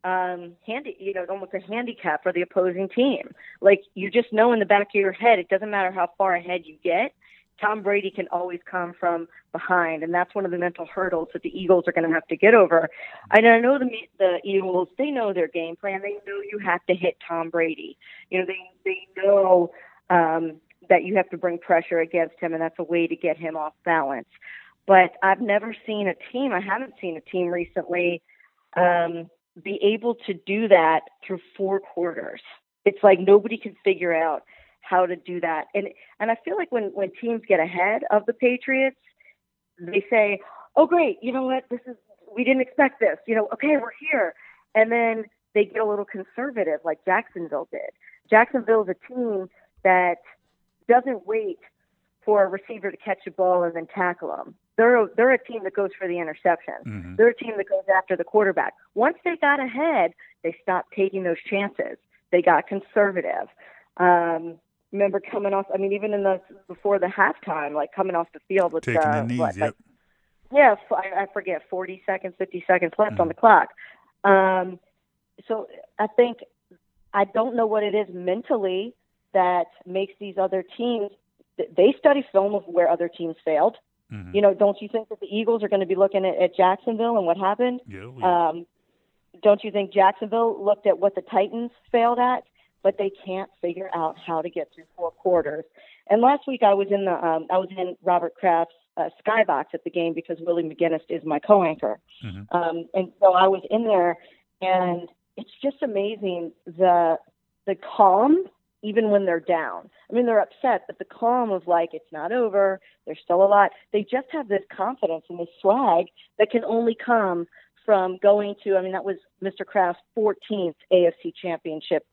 um handy you know almost a handicap for the opposing team. Like you just know in the back of your head it doesn't matter how far ahead you get, Tom Brady can always come from behind and that's one of the mental hurdles that the Eagles are going to have to get over. And I know the the Eagles they know their game plan. They know you have to hit Tom Brady. You know they they know um that you have to bring pressure against him and that's a way to get him off balance but I've never seen a team, I haven't seen a team recently um, be able to do that through four quarters. It's like nobody can figure out how to do that. And and I feel like when, when teams get ahead of the Patriots, they say, Oh great, you know what, this is we didn't expect this. You know, okay, we're here. And then they get a little conservative like Jacksonville did. Jacksonville is a team that doesn't wait for a receiver to catch a ball and then tackle them. They're a, they're a team that goes for the interception. Mhm. They're a team that goes after the quarterback. Once they got ahead, they stopped taking those chances. They got conservative. Um, remember coming off? I mean, even in the before the halftime, like coming off the field with Taking uh, the knees. what, yep. like yeah, I forget, 40 seconds, 50 seconds left on the clock. Um, so I think, I don't know what it is mentally that makes these other teams, they study film of where other teams failed. Mhm. You know, don't you think that the Eagles are going to be looking at, at Jacksonville and what happened? Yeah, oh, yeah. Um, don't you think Jacksonville looked at what the Titans failed at, but they can't figure out how to get through four quarters? And last week I was in the um, I was in Robert Kraft's uh, skybox at the game because Willie McGinest is my co-anchor, Mhm. um, and so I was in there, and it's just amazing the the calm even when they're down. I mean, they're upset, but the calm of like it's not over. There's still a lot. They just have this confidence and this swag that can only come from going to. I mean, that was Mr. Kraft's 14th AFC Championship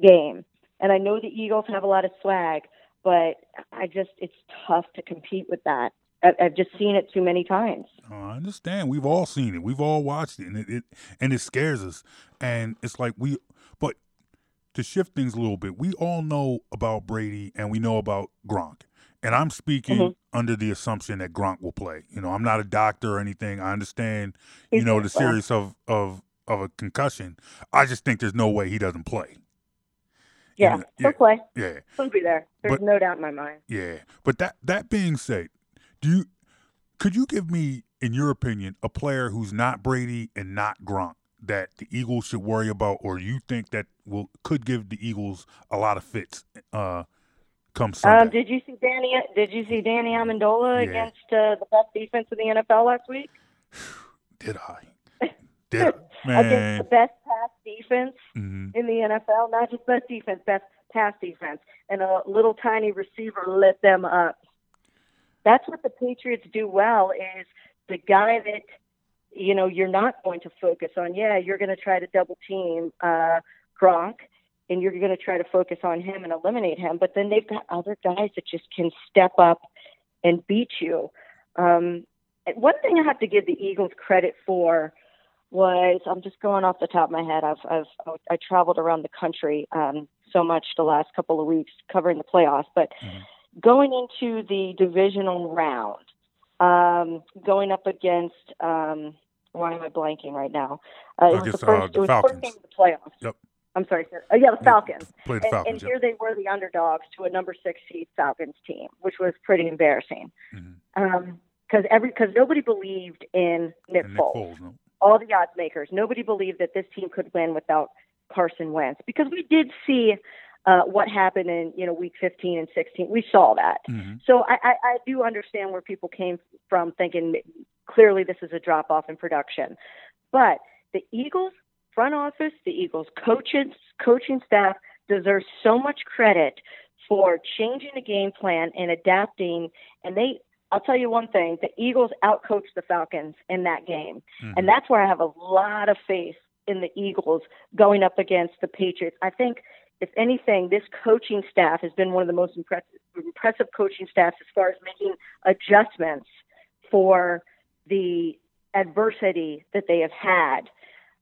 game, and I know the Eagles have a lot of swag, but I just it's tough to compete with that. I've just seen it too many times. Oh, I understand. We've all seen it. We've all watched it, and it, it and it scares us. And it's like we, but to shift things a little bit, we all know about Brady and we know about Gronk. And I'm speaking Mhm. under the assumption that Gronk will play. You know, I'm not a doctor or anything. I understand, you He's know, the serious of of of a concussion. I just think there's no way he doesn't play. Yeah, Yeah, he'll yeah. play. Yeah. He'll be there. There's But- no doubt in my mind. Yeah, but that that being said, do you could you give me in your opinion, a player who's not Brady and not Gronk that the Eagles should worry about, or you think that will could give the Eagles a lot of fits uh, come Sunday? Um, did you see Danny? Did you see Danny Amendola Yeah. against uh, the best defense in the NFL last week? [SIGHS] Did I? [LAUGHS] Did I? Against the best pass defense Mhm. in the NFL, not just best defense, best pass defense, and a little tiny receiver lit them up. That's what the Patriots do well. Is the guy that you know you're not going to focus on. Yeah, you're going to try to double team uh, Gronk, and you're going to try to focus on him and eliminate him. But then they've got other guys that just can step up and beat you. Um, one thing I have to give the Eagles credit for was I'm just going off the top of my head. I've I've I traveled around the country um, so much the last couple of weeks covering the playoffs, but going into the divisional round, um, going up against um, why am I blanking right now? Uh, it was the first. uh, the it was Falcons. first game of the playoffs. Yep. I'm sorry, sir. Oh, yeah, the Falcons. played the and, Falcons, and yep. here they were the underdogs to a number six seed Falcons team, which was pretty embarrassing. Mm-hmm. Because every because nobody believed in Nick, Nick Foles. Foles, no. All the odds makers, nobody believed that this team could win without Carson Wentz because we did see uh, what happened in you know week 15 and 16. We saw that. Mm-hmm. So I, I, I do understand where people came from thinking clearly this is a drop off in production. But the Eagles front office, the Eagles coaches, coaching staff deserves so much credit for changing the game plan and adapting. And they, I'll tell you one thing: the Eagles outcoached the Falcons in that game, and that's where I have a lot of faith in the Eagles going up against the Patriots. I think. If anything, this coaching staff has been one of the most impressive, impressive coaching staffs as far as making adjustments for the adversity that they have had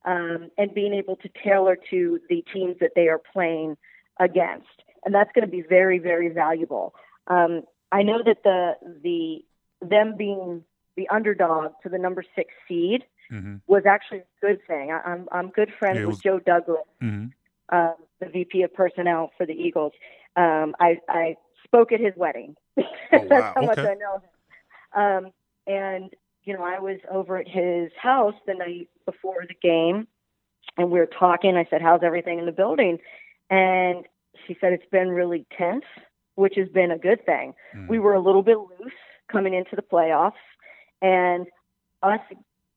um, and being able to tailor to the teams that they are playing against. And that's going to be very, very valuable. Um, I know that the the them being the underdog to the number six seed Mm-hmm. was actually a good thing. I, I'm I'm good friends Yeah, it with Joe Douglas, Mm-hmm. Um, the VP of personnel for the Eagles. Um, I, I spoke at his wedding. [LAUGHS] That's wow. how much I know him. Um, and you know, I was over at his house the night before the game, and we were talking. I said, "How's everything in the building?" And she said, "It's been really tense, which has been a good thing. We were a little bit loose coming into the playoffs, and us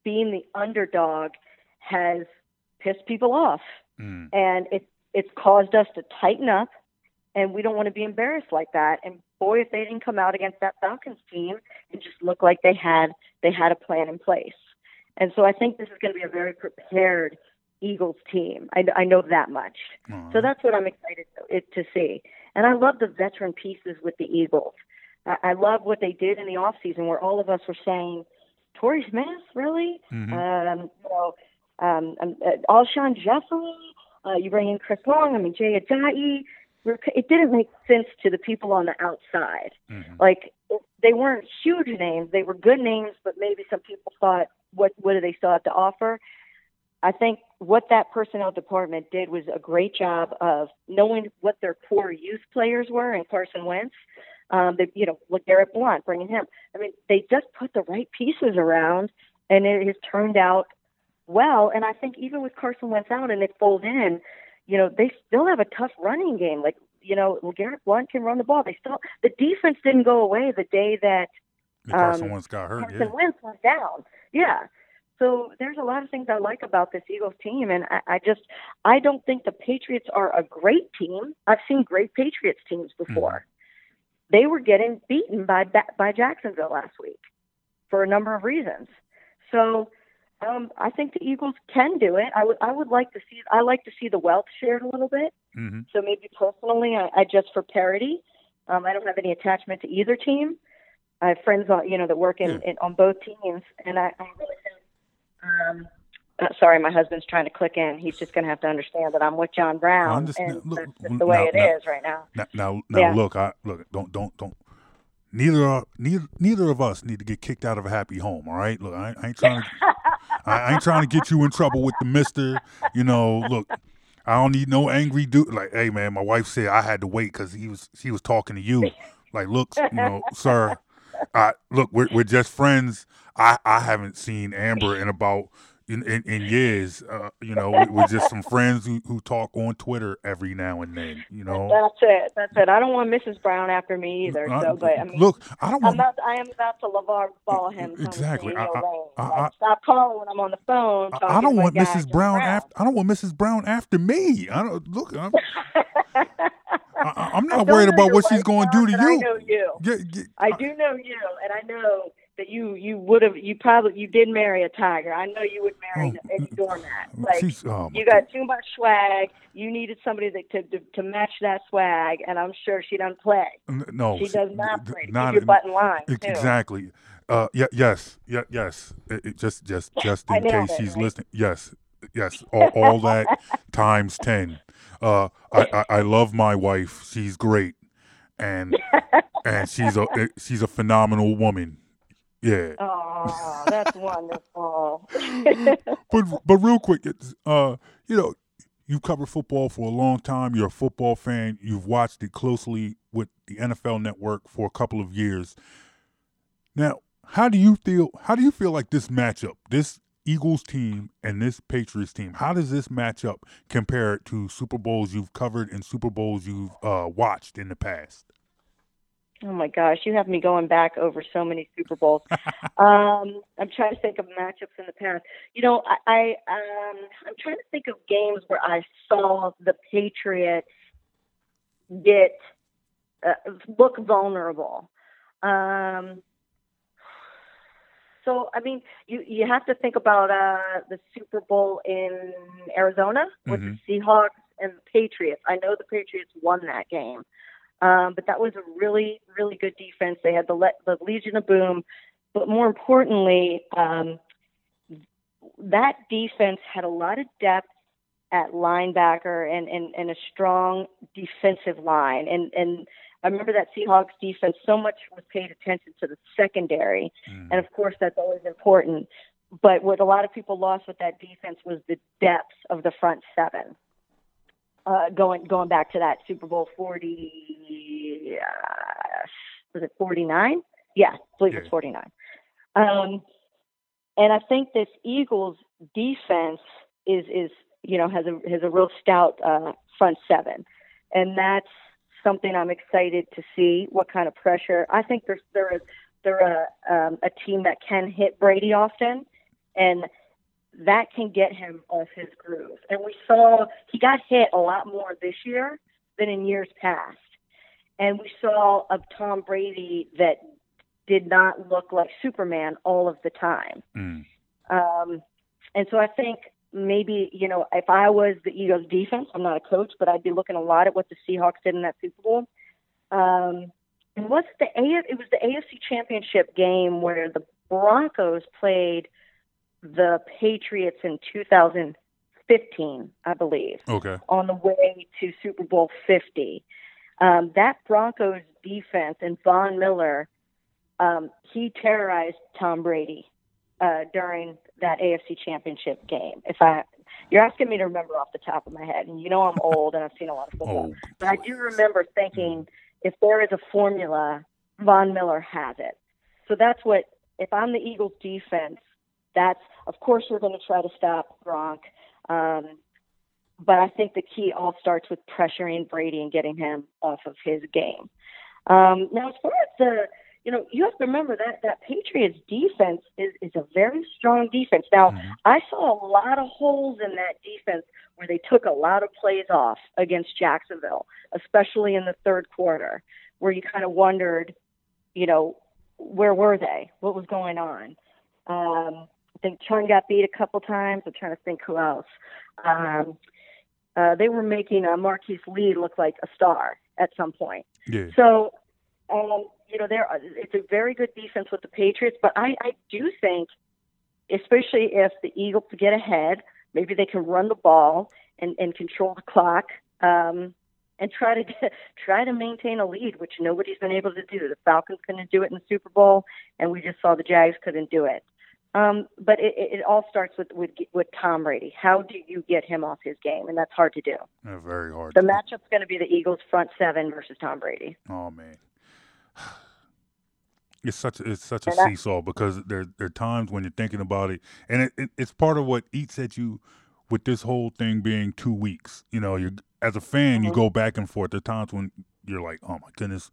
being the underdog has pissed people off, Mm. and it it's caused us to tighten up, and we don't want to be embarrassed like that. And boy, if they didn't come out against that Falcons team and just look like they had they had a plan in place. And so I think this is going to be a very prepared Eagles team. I, I know that much. So that's what I'm excited to, it, to see. And I love the veteran pieces with the Eagles. I, I love what they did in the off season, where all of us were saying, "Torrey Smith, really? Mhm. Um, you know, um, um, uh, Alshon Jeffery. Uh, you bring in Chris Long. I mean, Jay Ajayi. It didn't make sense to the people on the outside. Mm-hmm. Like they weren't huge names; they were good names, but maybe some people thought, "What what do they still have to offer?" I think what that personnel department did was a great job of knowing what their core youth players were and Carson Wentz. Um, they, you know, look Garrett Blunt, bringing him. I mean, they just put the right pieces around, and it has turned out well. And I think even with Carson Wentz out and Nick Foles in, you know, they still have a tough running game. Like, you know, Garrett Blunt can run the ball. They still the defense didn't go away the day that Yeah, Carson um, Wentz got hurt. Carson Yeah. Wentz went down. Yeah. So there's a lot of things I like about this Eagles team, and I, I just I don't think the Patriots are a great team. I've seen great Patriots teams before. They were getting beaten by by Jacksonville last week for a number of reasons. So um, I think the Eagles can do it. I would I would like to see I like to see the wealth shared a little bit. Mm-hmm. So maybe personally, I, I just for parity, um, I don't have any attachment to either team. I have friends on you know that work in, in on both teams, and I, I really think. Um, uh, sorry, my husband's trying to click in. He's just going to have to understand that I'm with John Brown, understand. and Look, that's just the way it is now- right now. Now, now, now Yeah. look, I look. Don't, don't, don't. Neither, are- neither, neither of us need to get kicked out of a happy home. All right. Look, I, I ain't trying to. [LAUGHS] I, I ain't trying to get you in trouble with the Mister. You know, look. I don't need no angry dude. Like, hey man, my wife said I had to wait because he was he was talking to you. Like, look, you know, sir, uh, look, we're we're just friends. I I haven't seen Amber in about in, in, in years. Uh, you know, we're just some friends who, who talk on Twitter every now and then. You know, That's it. That's it. I don't want Mrs. Brown after me either. Uh, So, but I mean, look, I don't I'm about. I am about to LeVar ball him. exactly. I, I, stop calling when I'm on the phone. I, don't want Mrs. John Brown after. I don't want Mrs. Brown after me. I don't look. I'm, I, I'm [LAUGHS] not worried about what she's going to do to you. you. Yeah, yeah, I do know you, and I know that you you would have you probably you did marry a tiger. I know you would marry any doormat. Like oh, you got too much swag. You needed somebody that to, to to match that swag, and I'm sure she doesn't play. No, she does not play. Not- your butt in line. Too. Exactly. Uh, yeah, yes, yeah, yes. It, it just, just, [LAUGHS] just in case it, she's right? listening. Yes, yes. All, all that [LAUGHS] times ten. Uh, I, I, I love my wife. She's great, and and she's a she's a phenomenal woman. Yeah. Oh, that's wonderful. [LAUGHS] but but real quick, it's, uh, you know, you've covered football for a long time. You're a football fan. You've watched it closely with the NFL Network for a couple of years. Now, how do you feel? How do you feel like this matchup, this Eagles team and this Patriots team, how does this matchup compare to Super Bowls you've covered and Super Bowls you've uh, watched in the past? Oh my gosh, you have me going back over so many Super Bowls. [LAUGHS] um, I'm trying to think of matchups in the past. You know, I, I um, I'm trying to think of games where I saw the Patriots get uh, look vulnerable. Um, so I mean, you you have to think about uh, the Super Bowl in Arizona with Mhm. the Seahawks and the Patriots. I know the Patriots won that game. Um, but that was a really, really good defense. They had the, le- the Legion of Boom, but more importantly, um, that defense had a lot of depth at linebacker and, and, and a strong defensive line. And, and I remember that Seahawks defense so much was paid attention to the secondary. And of course, that's always important. But what a lot of people lost with that defense was the depth of the front seven. Uh, going going back to that Super Bowl forty, uh, was it forty nine? Yeah, I believe it's forty nine. Um, and I think this Eagles defense is is you know has a has a real stout uh, front seven, and that's something I'm excited to see. What kind of pressure? I think they're they're a, they're a um, a team that can hit Brady often, and that can get him off his groove. And we saw he got hit a lot more this year than in years past. And we saw a Tom Brady that did not look like Superman all of the time. Um, and so I think maybe, you know, if I was the Eagles defense, I'm not a coach, but I'd be looking a lot at what the Seahawks did in that Super Bowl. Um, and what's the AF, it was the AFC championship game where the Broncos played the Patriots in 2015, I believe Okay. on the way to Super Bowl 50. Um, that Broncos defense and Von Miller, um, he terrorized Tom Brady uh, during that AFC Championship game. If I, you're asking me to remember off the top of my head, and you know I'm old and I've seen a lot of [LAUGHS] football, Oh, but I do remember thinking if there is a formula, Von Miller has it. So that's what. If I'm the Eagles defense, that's of course we're going to try to stop Gronk. Um, but I think the key all starts with pressuring Brady and getting him off of his game. Um, now, as far as the, you know, you have to remember that that Patriots defense is, is a very strong defense. Now, I saw a lot of holes in that defense where they took a lot of plays off against Jacksonville, especially in the third quarter, where you kind of wondered, you know, where were they? What was going on? Um, think Chun got beat a couple times. I'm trying to think who else. Um, uh, they were making uh, Marquise Lee look like a star at some point. Yeah. So, um, you know, there it's a very good defense with the Patriots, but I, I do think, especially if the Eagles get ahead, maybe they can run the ball and, and control the clock. Um, and try to get, [LAUGHS] try to maintain a lead, which nobody's been able to do. The Falcons couldn't do it in the Super Bowl, and we just saw the Jags couldn't do it. Um, but it, it all starts with, with with Tom Brady. How do you get him off his game? And that's hard to do. Yeah, very hard. The matchup's going to be the Eagles front seven versus Tom Brady. Oh man. [SIGHS] It's such a, it's such a And seesaw because there there are times when you're thinking about it, and it, it, it's part of what eats at you with this whole thing being two weeks. You know, you as a fan, you Mhm. go back and forth. There are times when you're like, oh my goodness,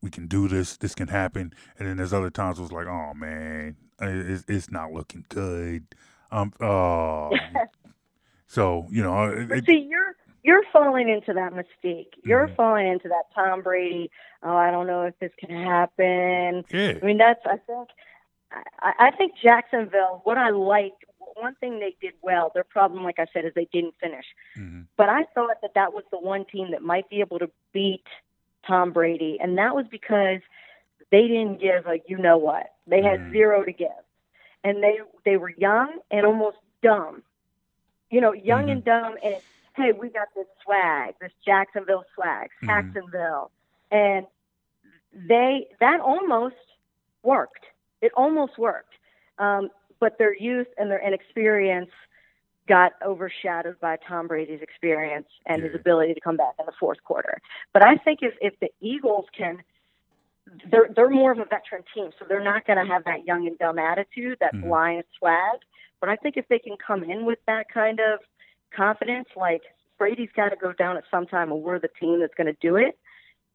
we can do this. This can happen, and then there's other times where it's like, oh man, it's, it's not looking good. Um, oh. [LAUGHS] so you know, it, But see, you're you're falling into that mistake. You're Mm-hmm. falling into that Tom Brady. Oh, I don't know if this can happen. Yeah. I mean, that's I think I, I think Jacksonville. What I like, one thing they did well. Their problem, like I said, is they didn't finish. Mhm. But I thought that that was the one team that might be able to beat Tom Brady, and that was because they didn't give a you know what. They had mm. zero to give, and they they were young and almost dumb. You know, young and mm-hmm. dumb, and hey, we got this swag, this Jacksonville swag, mm-hmm. Jacksonville, and they that almost worked. It almost worked, um, but their youth and their inexperience got overshadowed by Tom Brady's experience and his ability to come back in the fourth quarter. But I think if if the Eagles can, they're they're more of a veteran team, so they're not going to have that young and dumb attitude, that Mm-hmm. blind swag. But I think if they can come in with that kind of confidence, like Brady's got to go down at some time, and we're the team that's going to do it,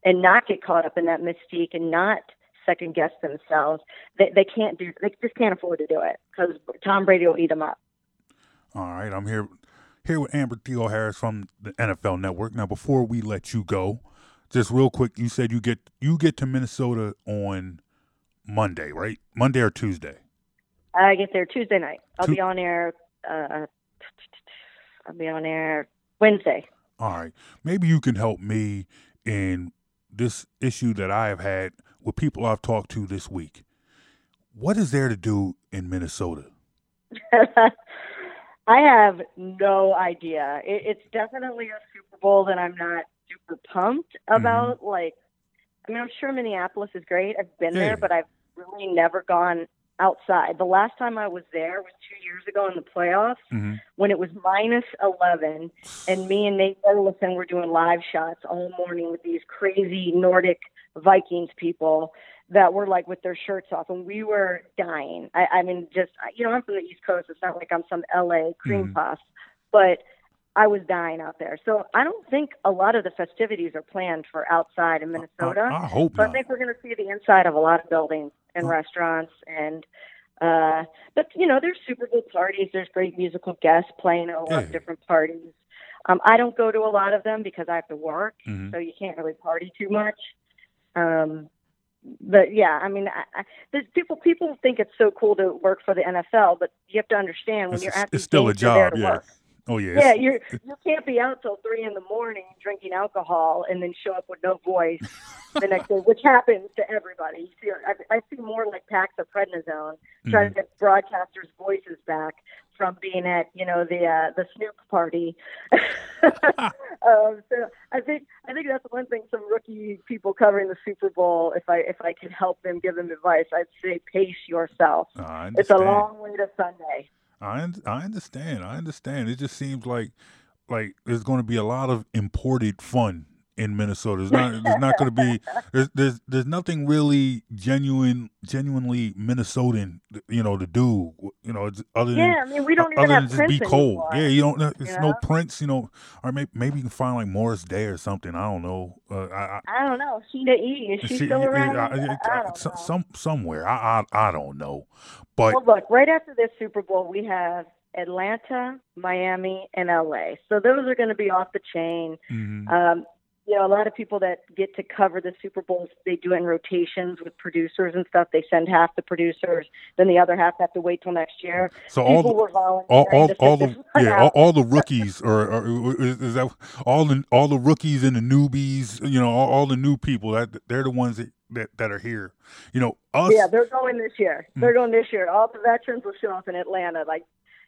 and not get caught up in that mystique and not second guess themselves. They they can't do. They just can't afford to do it because Tom Brady will eat them up. All right, I'm here here with Amber Theoharis from the NFL Network. Now, before we let you go, just real quick, you said you get you get to Minnesota on Monday, right? Monday or Tuesday? I get there Tuesday night. I'll Tu- be on air. Uh, I'll be on air Wednesday. All right. Maybe you can help me in this issue that I have had with people I've talked to this week. What is there to do in Minnesota? [LAUGHS] I have no idea. It, it's definitely a Super Bowl that I'm not super pumped about. Like, I mean, I'm sure Minneapolis is great. I've been Yeah. there, but I've really never gone outside. The last time I was there was two years ago in the playoffs Mm-hmm. when it was minus 11, and me and Nate Burleson were doing live shots all morning with these crazy Nordic Vikings people that were like with their shirts off, and we were dying. I, I mean, just you know, I'm from the East Coast. It's not like I'm some LA cream Mhm. puff, but I was dying out there. So I don't think a lot of the festivities are planned for outside in Minnesota. I hope so I think we're going to see the inside of a lot of buildings and restaurants and. Uh, but you know, there's Super Bowl parties. There's great musical guests playing at a lot of different parties. Um, I don't go to a lot of them because I have to work, Mhm. so you can't really party too much. Um, but yeah, I mean, I, I, there's people people think it's so cool to work for the NFL, but you have to understand when It's, you're at it's still a job, yeah. work. Oh yeah. Yeah, you're you can't be out till three in the morning drinking alcohol and then show up with no voice the [LAUGHS] next day, which happens to everybody. You see, I, I see more like packs of prednisone trying to get broadcasters' voices back from being at you know the uh, the Snoop party. [LAUGHS] um, so I think I think that's one thing. Some rookie people covering the Super Bowl, if I if I could help them, give them advice, I'd say pace yourself. It's a long way to Sunday. I I understand. I understand. It just seems like like there's going to be a lot of imported fun in Minnesota. There's not there's not going to be there's, there's there's nothing really genuine genuinely Minnesotan you know to do you know it's other than Yeah, I mean, we don't even other have than just be cold. anymore, Yeah, you don't. There's you no? Prince. You know, or maybe maybe you can find like Morris Day or something. I don't know. Uh, I, I, I don't know. Sheila E, is she, still around? I- I, I- don't so- know. some somewhere. I, I I don't know, but well, look, right after this Super Bowl, we have Atlanta, Miami, and LA. So those are going to be off the chain. Mhm. Um, you know, a lot of people that get to cover the Super Bowls, they do it in rotations with producers and stuff. They send half the producers, then the other half have to wait till next year. So all the, were volunteering all, all, all the yeah, all, all the rookies [LAUGHS] or, or is, is that all the all the rookies and the newbies, you know, all, all the new people that they're the ones that, that, that are here. You know, us Yeah, they're going this year. Mm. They're going this year. All the veterans will show up in Atlanta. Like,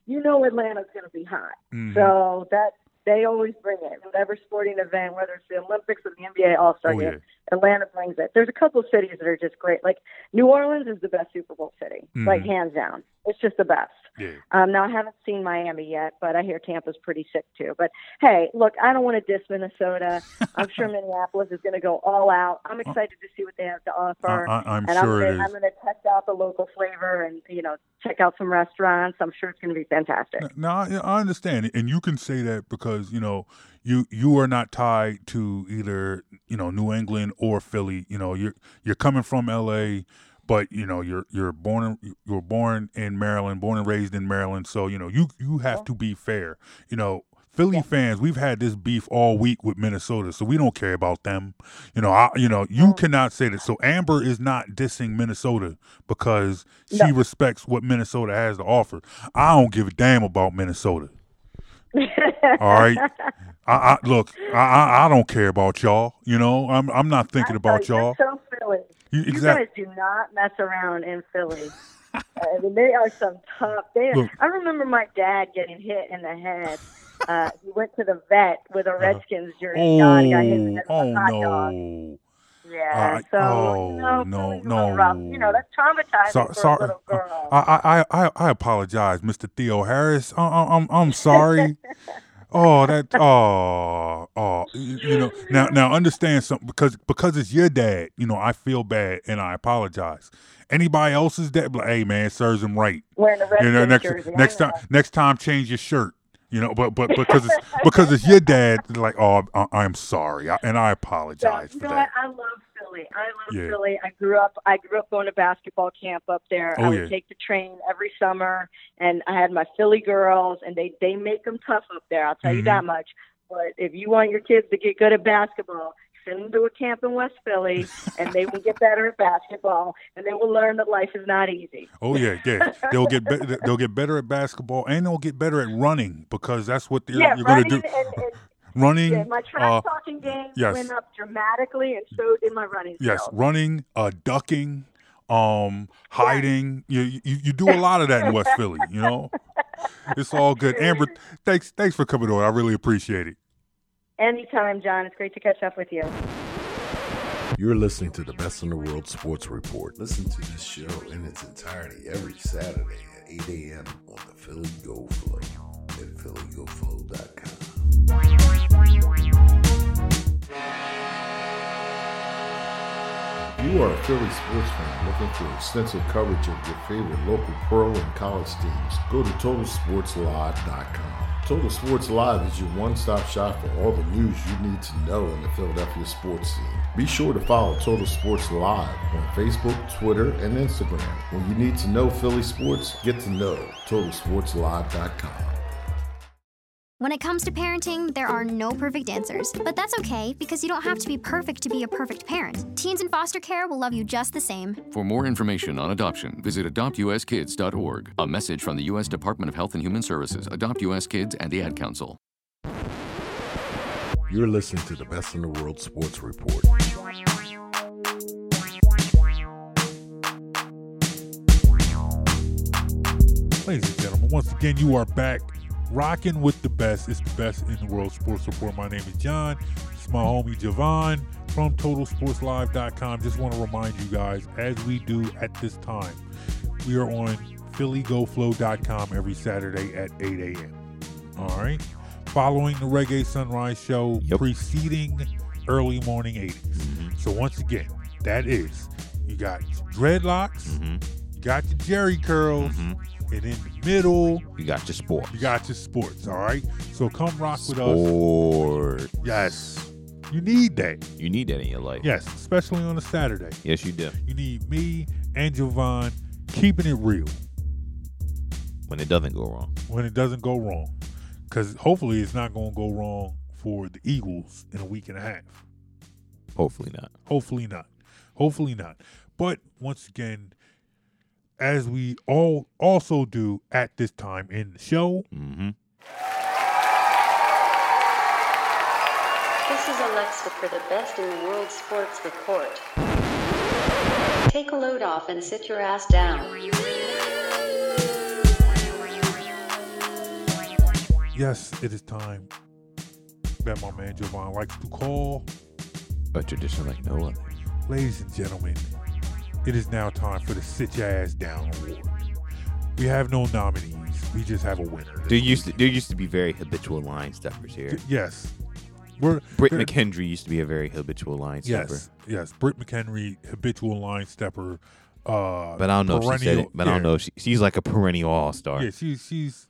you know, Atlanta's going to be hot. Mhm. So that they always bring it. Whatever sporting event, whether it's the Olympics or the NBA All Star Oh, game, yeah. Atlanta brings it. There's a couple of cities that are just great. Like New Orleans is the best Super Bowl city, like Mhm. hands down. It's just the best. Yeah. Um, now I haven't seen Miami yet, but I hear Tampa's pretty sick too. But hey, look, I don't want to diss Minnesota. I'm sure [LAUGHS] Minneapolis is going to go all out. I'm excited to see what they have to offer. I- and sure it I'm. I'm going to test out the local flavor and you know check out some restaurants. I'm sure it's going to be fantastic. Now I, I understand, and you can say that because you know you you are not tied to either you know New England or Philly. You know you're you're coming from L.A., but you know you're you're born in, you were born in Maryland, born and raised in Maryland. So you know you you have to be fair. You know. Philly fans, we've had this beef all week with Minnesota, so we don't care about them. You know, I, you know, you mm. cannot say that. So Amber is not dissing Minnesota because she respects what Minnesota has to offer. I don't give a damn about Minnesota. All right. I, I look. I, I I don't care about y'all. You know, I'm I'm not [LAUGHS] thinking about You're y'all. so Philly. You- You guys do not mess around in Philly. I mean, they are some tough. They. Look. I remember my dad getting hit in the head. Uh, he went to the vet with a Redskins jersey on. Got hit in the Uh-huh. Oh, head with oh a hot dog. no. Yeah. So oh, you know, no, little rough. You know, no. that's traumatizing So, for sorry, a little girl. I, I I I apologize, Mr. Theoharis. I, I, I'm I'm sorry. [LAUGHS] Oh, that oh oh you know now now understand something because because it's your dad. You know I feel bad and I apologize. Anybody else's dad, like, hey man, serves him right. You know, next jersey, next time next time change your shirt. You know, but but because it's because it's your dad. Like, oh, I, I'm sorry, I, and I [LAUGHS] apologize you for know that. what? I love Philly. I love Yeah. Philly. I grew up. I grew up going to basketball camp up there. Oh, I would yeah. take the train every summer, and I had my Philly girls, and they they make them tough up there. I'll tell you Mhm. that much. But if you want your kids to get good at basketball, send them to a camp in West Philly, [LAUGHS] and they will get better at basketball, and they will learn that life is not easy. Oh yeah, yeah. [LAUGHS] They'll get be- they'll get better at basketball and they'll get better at running because that's what they're, yeah, you're going to do. and, and running. yeah, my track uh, talking game yes. went up dramatically, and so did my running. yes, skills. running, uh, ducking, um, hiding. You, you you do a lot of that in West Philly. You know, it's all good. [LAUGHS] Amber, thanks thanks for coming on. I really appreciate it. Anytime, John. It's great to catch up with you. You're listening to the Best in the World Sports Report. Listen to this show in its entirety every Saturday at 8 a.m. on the Philly Go Flow at phillygoflow.com. You are a Philly sports fan looking for extensive coverage of your favorite local pro and college teams. Go to TotalSportsLive.com. Total Sports Live is your one-stop shop for all the news you need to know in the Philadelphia sports scene. Be sure to follow Total Sports Live on Facebook, Twitter, and Instagram. When you need to know Philly sports, get to know TotalSportsLive.com. When it comes to parenting, there are no perfect answers, but that's okay because you don't have to be perfect to be a perfect parent. Teens in foster care will love you just the same. For more information on adoption, visit adoptuskids.org. A message from the U.S. Department of Health and Human Services, Adopt U.S. Kids, and the Ad Council. You're listening to the Best in the World Sports Report. Ladies and gentlemen, once again, you are back rocking with the best. It's the best in the world sports report. My name is John. It's my homie Javon from TotalSportsLive.com. Just want to remind you guys, as we do at this time, we are on PhillyGoFlow.com every Saturday at 8 a.m. All right. Following the Reggae Sunrise Show, preceding early morning 80s. Mm-hmm. So once again, that is you got dreadlocks, mm-hmm. You got your Jheri curls, mm-hmm. and in the middle, You got your sport. you got your sports. All right. So come rock with us. Sport. Yes. You need that. You need that in your life. Yes, especially on a Saturday. Yes, you do. You need me and Jovan keeping it real When it doesn't go wrong. when it doesn't go wrong. Because hopefully it's not going to go wrong for the Eagles in a week and a half. Hopefully not. Hopefully not. Hopefully not. But once again, as we all also do at this time in the show, Mm-hmm. This is Alexa for the best in the world sports report. Take a load off and sit your ass down. yes, it is time that my man Jovan likes to call. A tradition like no other. Ladies and gentlemen, it is now time for the Sit Your Ass Down Award. We have no nominees. we just have a winner. There used to there used to be very habitual line steppers here. Yes. We're, Britt McHenry used to be a very habitual line stepper. Yes, yes. Britt McHenry, habitual line stepper. Uh, But I don't know if she said it. But I don't know if she, she's like a perennial all star. Yeah, she's she's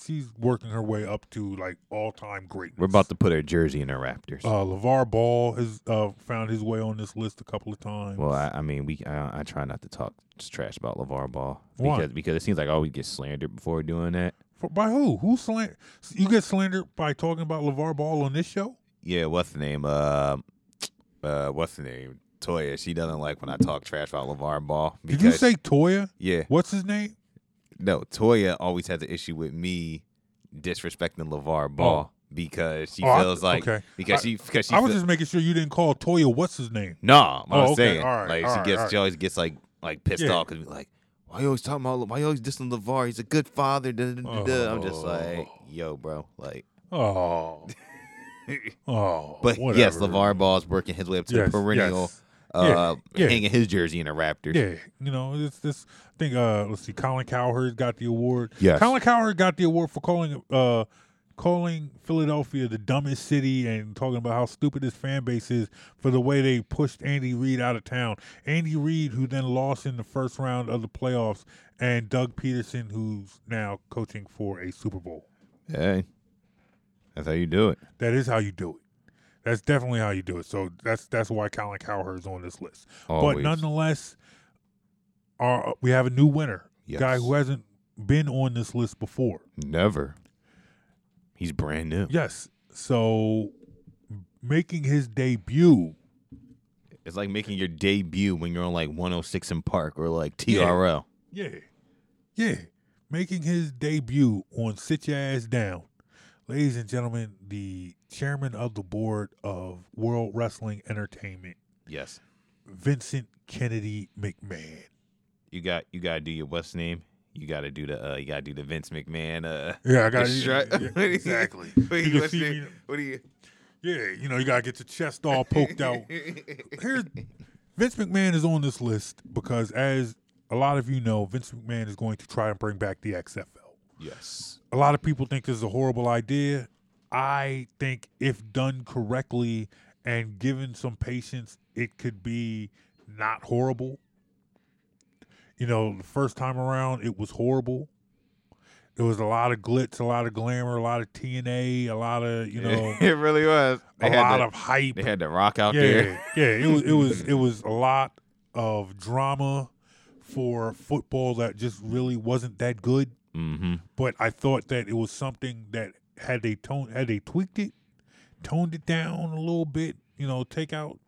she's working her way up to like all time greatness. We're about to put her jersey in her Raptors. Uh, LaVar Ball has uh, found his way on this list a couple of times. well, I, I mean, we I, I try not to talk trash about LaVar Ball Why? because because it seems like I always get slandered before doing that. For, by who? Who slant? You get slandered by talking about LaVar Ball on this show? Yeah, what's the name? Uh, uh, what's the name? Toya. She doesn't like when I talk trash about LaVar Ball. Did you say Toya? Yeah. What's his name? No, Toya always has an issue with me disrespecting LaVar Ball because she Oh, I- feels like okay. because I- she because she I was feel- just making sure you didn't call Toya. What's his name? No, I'm Oh, okay. saying right, like she right, gets she always gets like like pissed Yeah. off because like why you always talking about why you always dissing LaVar? He's a good father. Da, da, da, da. I'm just like yo, bro, like. Oh. [LAUGHS] Oh, but yes, LaVar Ball is working his way up to Yes, the perennial, yes. uh, Yeah, yeah. hanging his jersey in a Raptors. Yeah, you know, it's this. I think. Uh, let's see. Colin Cowherd got the award. Yes. Colin Cowherd got the award for calling uh calling Philadelphia the dumbest city and talking about how stupid his fan base is for the way they pushed Andy Reid out of town. Andy Reid, who then lost in the first round of the playoffs, and Doug Pederson, who's now coaching for a Super Bowl. Hey, that's how you do it. That is how you do it. That's definitely how you do it. So that's that's why Colin Cowherd's on this list. But nonetheless, our, we have a new winner, Yes. guy who hasn't been on this list before. Never. He's brand new. Yes. So making his debut. It's like making your debut when you're on like 106 in Park or like Yeah. TRL. Yeah. Yeah. Making his debut on Sit Your Ass Down. Ladies and gentlemen, the chairman of the board of World Wrestling Entertainment, Yes. Vincent Kennedy McMahon. You got you got to do your what's name? You got to do the uh you got to do the Vince McMahon uh Yeah, I got yeah, [LAUGHS] What you- exactly. [LAUGHS] What do You you, what do you Yeah, you know, you gotta get your chest all poked out. [LAUGHS] Here's Vince McMahon is on this list because, as a lot of you know, Vince McMahon is going to try and bring back the XFL. Yes. A lot of people think this is a horrible idea. I think if done correctly and given some patience, it could be not horrible. You know, the first time around, it was horrible. There was a lot of glitz, a lot of glamour, a lot of TNA, a lot of you [LAUGHS] know, it really was. They a lot the- of hype. They had to rock out yeah, there. yeah, it was it was [LAUGHS] it was a lot of drama for football that just really wasn't that good. Mm-hmm. But I thought that it was something that had they tone had they tweaked it, toned it down a little bit, you know, take out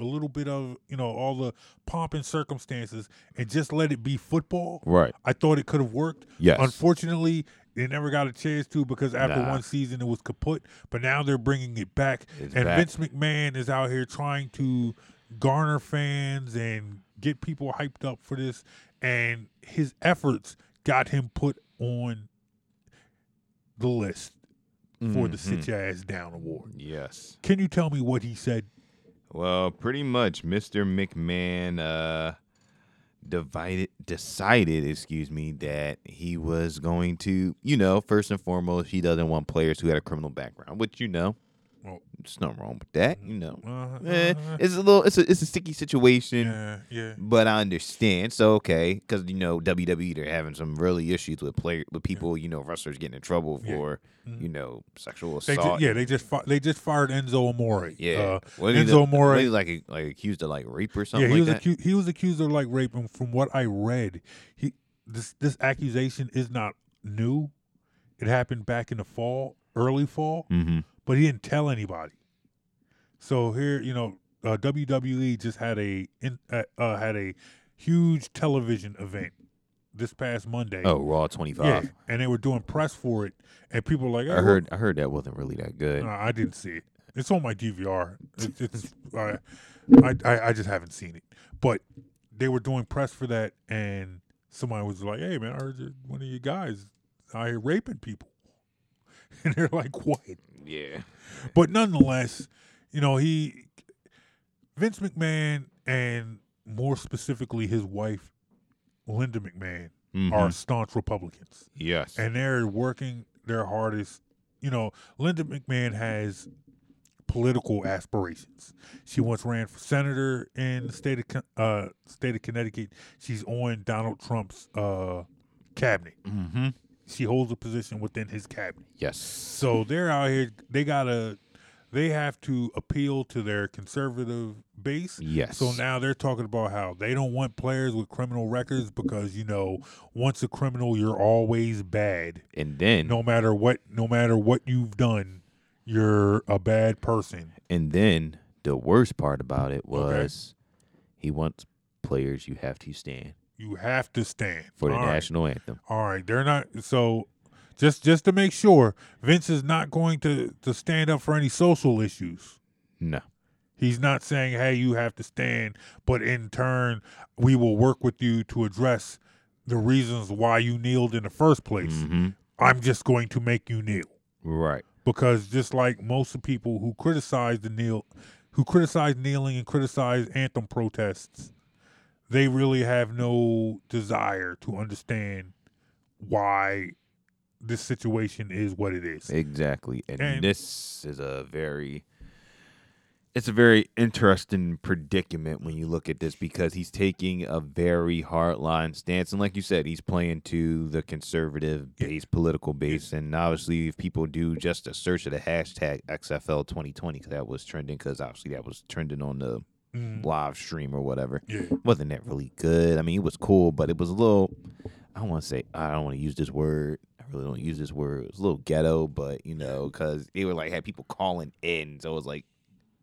a little bit of you know all the pomp and circumstances and just let it be football. Right. I thought it could have worked. Yes. Unfortunately, they never got a chance to because after Nah. one season it was kaput. But now they're bringing it back, It's and back. Vince McMahon is out here trying to garner fans and get people hyped up for this. And his efforts got him put on the list for the mm-hmm. Sit. Your Ass Down award. Yes. Can you tell me what he said? Well, pretty much, Mr. McMahon uh, divided, decided, excuse me, that he was going to, you know, first and foremost, he doesn't want players who had a criminal background, which you know, there's nothing wrong with that, you know. Uh, Eh, uh, it's a little, it's a, it's a sticky situation. Yeah, yeah. But I understand. So okay, because you know WWE they're having some really issues with player with people, you know, wrestlers getting in trouble Yeah. for, Mhm. you know, sexual They assault. ju- yeah, they just fi- they just fired Enzo Amore. Yeah. uh, he Enzo Amore. like like accused of like rape or something yeah, he like was accused. He was accused of like rape, and from what I read, he this this accusation is not new. It happened back in the fall, early fall, Mhm. But he didn't tell anybody. So here, you know, uh, WWE just had a in, uh, uh, had a huge television event this past Monday. Oh, Raw 25. Yeah, and they were doing press for it, and people were like, I "Hey, heard I heard that wasn't really that good. no, I didn't see it. It's on my DVR. It, it's I, I I I just haven't seen it. But they were doing press for that, and somebody was like, "Hey man, I heard one of you guys out here raping people," [LAUGHS] and they're like, "What?" Yeah. But nonetheless, you know he Vince McMahon and more specifically his wife Linda McMahon are Mhm. staunch Republicans. Yes. and they're working their hardest. You know, Linda McMahon has political aspirations. She once ran for senator in the state of uh, state of Connecticut. She's on Donald Trump's uh, cabinet. Mm-hmm. She holds a position within his cabinet. Yes. So they're out here. They gotta. They have to appeal to their conservative base. Yes. So now they're talking about how they don't want players with criminal records because you know once a criminal you're always bad. And then No matter what, no matter what you've done, you're a bad person. And then the worst part about it Okay. was he wants players you have to stand You have to stand for the All right. national anthem. All right, they're not. So just just to make sure, Vince is not going to to stand up for any social issues. No. He's not saying, "Hey, you have to stand," but in turn, we will work with you to address the reasons why you kneeled in the first place. Mhm. I'm just going to make you kneel Right. because just like most of the people who criticize the kneel, who criticize kneeling and criticize anthem protests, they really have no desire to understand why this situation is what it is. Exactly. And, And- this is a very it's a very interesting predicament when you look at this because he's taking a very hard line stance and like you said he's playing to the conservative base political base and obviously if people do just a search of the hashtag XFL 2020 cuz that was trending cuz obviously that was trending on the Mhm. live stream or whatever Yeah. wasn't that really good I mean it was cool but it was a little I don't want to say I don't want to use this word. I really don't use this word. It was a little ghetto, but you know, because they were like had people calling in, so it was like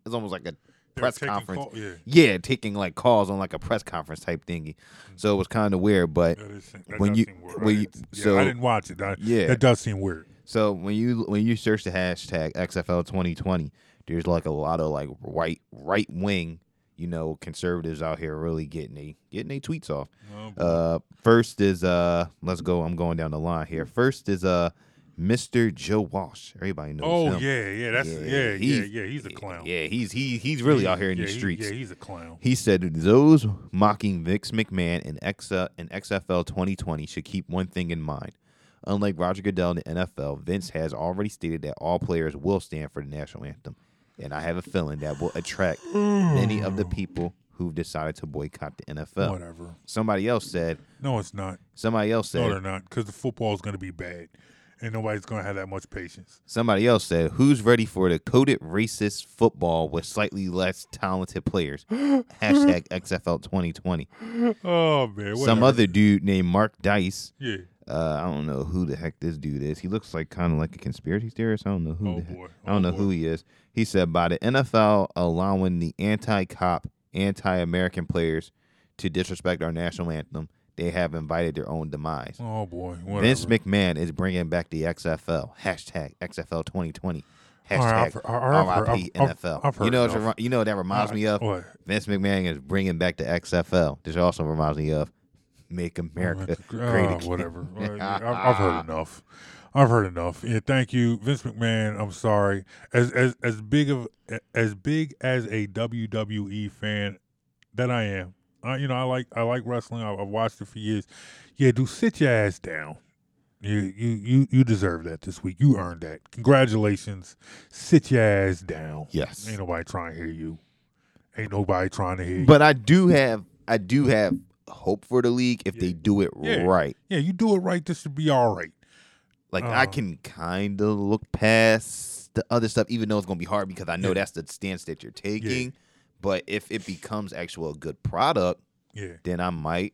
it's almost like a press conference. call- yeah. taking like calls on like a press conference type thingy. So it was kind of weird. But That is- that when you seem weird. I when you didn't- yeah, so I didn't watch it. I- yeah, that does seem weird. So when you when you search the hashtag XFL 2020, there's like a lot of like right right wing, you know, conservatives out here really getting a getting their tweets off. Oh, uh, first is uh, let's go. I'm going down the line here. First is uh, Mr. Joe Walsh. Everybody knows Oh him. yeah, yeah, that's yeah, yeah, yeah. He's a clown. Yeah, he's he he's really Yeah, out here in yeah, the he- streets. yeah, he's a clown. He said those mocking Vince McMahon in X in XFL 2020 should keep one thing in mind. Unlike Roger Goodell in the NFL, Vince has already stated that all players will stand for the national anthem, and I have a feeling that will attract mm. many of the people who've decided to boycott the NFL. Whatever. Somebody else said. No, it's not. Somebody else said. No, they're not, because the football is going to be bad, and nobody's going to have that much patience. Somebody else said, "Who's ready for the coded racist football with slightly less talented players?" [GASPS] Hashtag XFL 2020. Oh man, Some other dude named Mark Dice. Yeah. Uh, I don't know who the heck this dude is. He looks like kind of like a conspiracy theorist. I don't know who. Oh, the heck- boy. I don't know who he is. He said by the NFL allowing the anti-cop, anti-American players to disrespect our national anthem, they have invited their own demise. Oh boy, Vince. McMahon is bringing back the XFL. Hashtag XFL 2020. All right, I've Hashtag RIP I've- NFL. I've you know, it- you know that reminds me of. what? Vince McMahon is bringing back the XFL. This also reminds me of Make America Great Ah, Again. whatever. I've, I've heard [LAUGHS] enough. I've heard enough. Yeah, thank you, Vince McMahon. I'm sorry. As as as big of as big as a WWE fan that I am, I, you know, I like I like wrestling. I, I've watched it for years. Yeah, do sit your ass down. You you you you deserve that this week. You earned that. Congratulations. Sit your ass down. Yes. Ain't nobody trying to hear you. Ain't nobody trying to hear you. But I do have I do have hope for the league if they do it Yeah. right. Yeah, you do it right. This should be all right. Like I Uh. can kind of look past the other stuff, even though it's gonna be hard because I know Yeah. that's the stance that you're taking. But if it becomes actual a good product, Yeah. then I might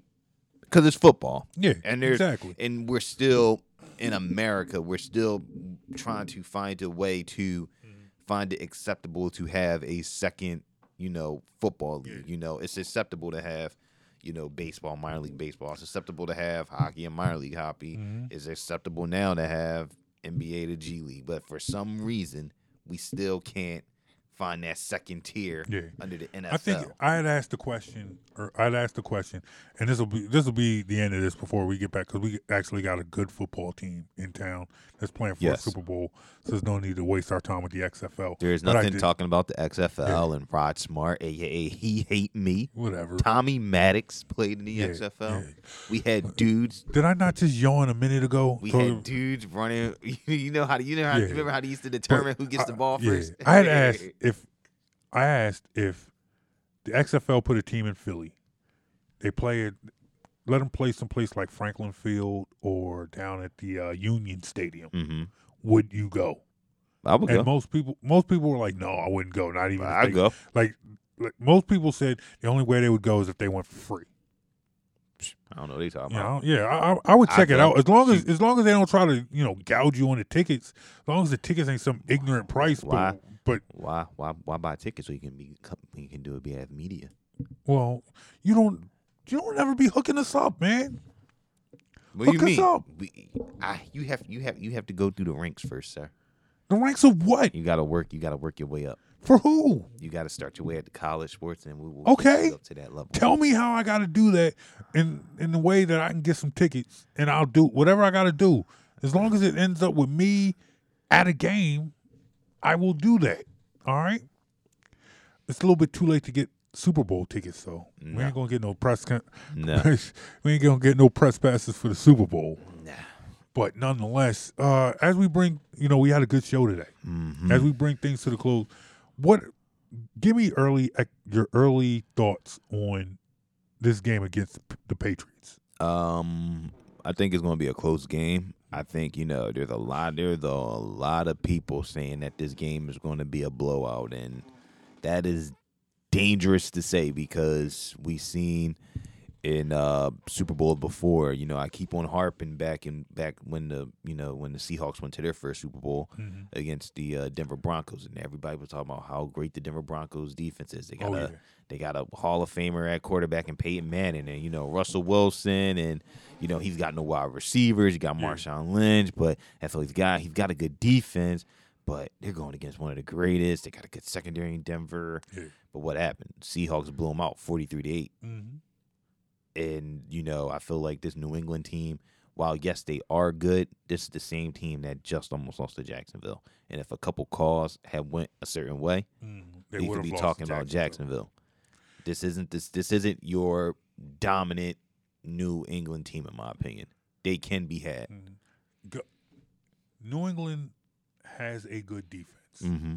because it's football. Yeah, and there's exactly. and we're still in America. We're still trying to find a way to Mm-hmm. find it acceptable to have a second, you know, football league. You know, it's acceptable to have. You know, baseball, minor league baseball. It's acceptable to have hockey and minor league hockey. Mhm. It's acceptable now to have NBA to G League. But for some reason, we still can't find that second tier Yeah. under the NFL. I think I had asked the question, or I'd asked the question, and this will be this will be the end of this before we get back because we actually got a good football team in town that's playing for Yes. a Super Bowl, so there's no need to waste our time with the XFL. There's But nothing talking about the XFL and Rod Smart, aka He Hate Me. Whatever. Tommy Maddox played in the Yeah, XFL. We had dudes. Did I not just yawn a minute ago? We had dudes running. [LAUGHS] You know how? You know how? Yeah. Remember how they used to determine who gets I- the ball yeah. first? I had [LAUGHS] asked I asked if the XFL put a team in Philly, they play it, let them play someplace like Franklin Field or down at the uh, Union Stadium. Mhm. Would you go? I would and go. most people, most people were like, "No, I wouldn't go." Not even. I'd go. Like, like most people said, the only way they would go is if they went for free. I don't know what they talking about. yeah, I, I I would I check it out as long as as long as they don't try to you know gouge you on the tickets. As long as the tickets ain't some ignorant price. Why? But but Why? Why? Why buy tickets so you can be? You can do it via media. well, you don't you don't ever be hooking us up, man. What do you Hook us mean? up. We, I, you have you have you have to go through the ranks first, sir. The ranks of what? You got to work. You got to work your way up. For who? You got to start your way at the college sports, and we will Okay. up to that level. Tell me how I got to do that in in the way that I can get some tickets, and I'll do whatever I got to do. As long as it ends up with me at a game, I will do that. All right. It's a little bit too late to get Super Bowl tickets, though. We ain't gonna get no press. Con- No. [LAUGHS] we ain't gonna get no press passes for the Super Bowl. But nonetheless, uh, as we bring, you know, we had a good show today. Mhm. As we bring things to the close, what? Give me early your early thoughts on this game against the Patriots. Um, I think it's going to be a close game. I think you know there's a lot there's a lot of people saying that this game is going to be a blowout, and that is dangerous to say because we've seen in uh Super Bowl before. You know, I keep on harping back and back when the you know when the Seahawks went to their first Super Bowl Mhm. against the uh, Denver Broncos, and everybody was talking about how great the Denver Broncos defense is. They got Oh, a yeah. they got a Hall of Famer at quarterback and Peyton Manning, and you know Russell Wilson, and you know he's got no wide receivers. He got Marshawn Lynch, but that's all he's got. He's got a good defense, but they're going against one of the greatest. They got a good secondary in Denver. Yeah. But what happened? Seahawks blew them out, forty three to eight. Mm-hmm. And you know I feel like this New England team. While yes, they are good, this is the same team that just almost lost to Jacksonville. And if a couple calls had went a certain way, Mm, they we could be talking to about Jacksonville. This isn't this this isn't your dominant New England team, in my opinion. They can be had. Go- New England has a good defense. Mm-hmm.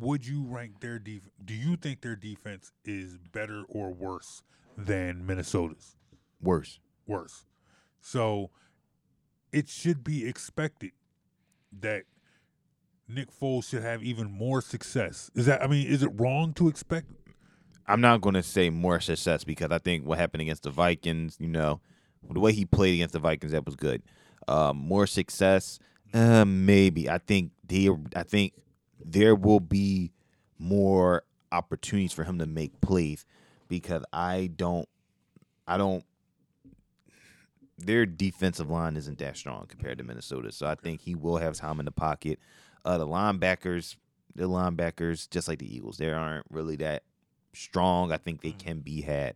Would you rank their defense? Do you think their defense is better or worse than Minnesota's? Worse. Worse. So it should be expected that Nick Foles should have even more success. Is that? I mean, is it wrong to expect? I'm not going to say more success because I think what happened against the Vikings, you know, the way he played against the Vikings, that was good. Um, more success, uh, maybe. I think they, I think there will be more opportunities for him to make plays because I don't, I don't. Their defensive line isn't that strong compared to Minnesota, so I think he will have time in the pocket. Uh, the linebackers, the linebackers, just like the Eagles, they aren't really that strong. I think they can be had.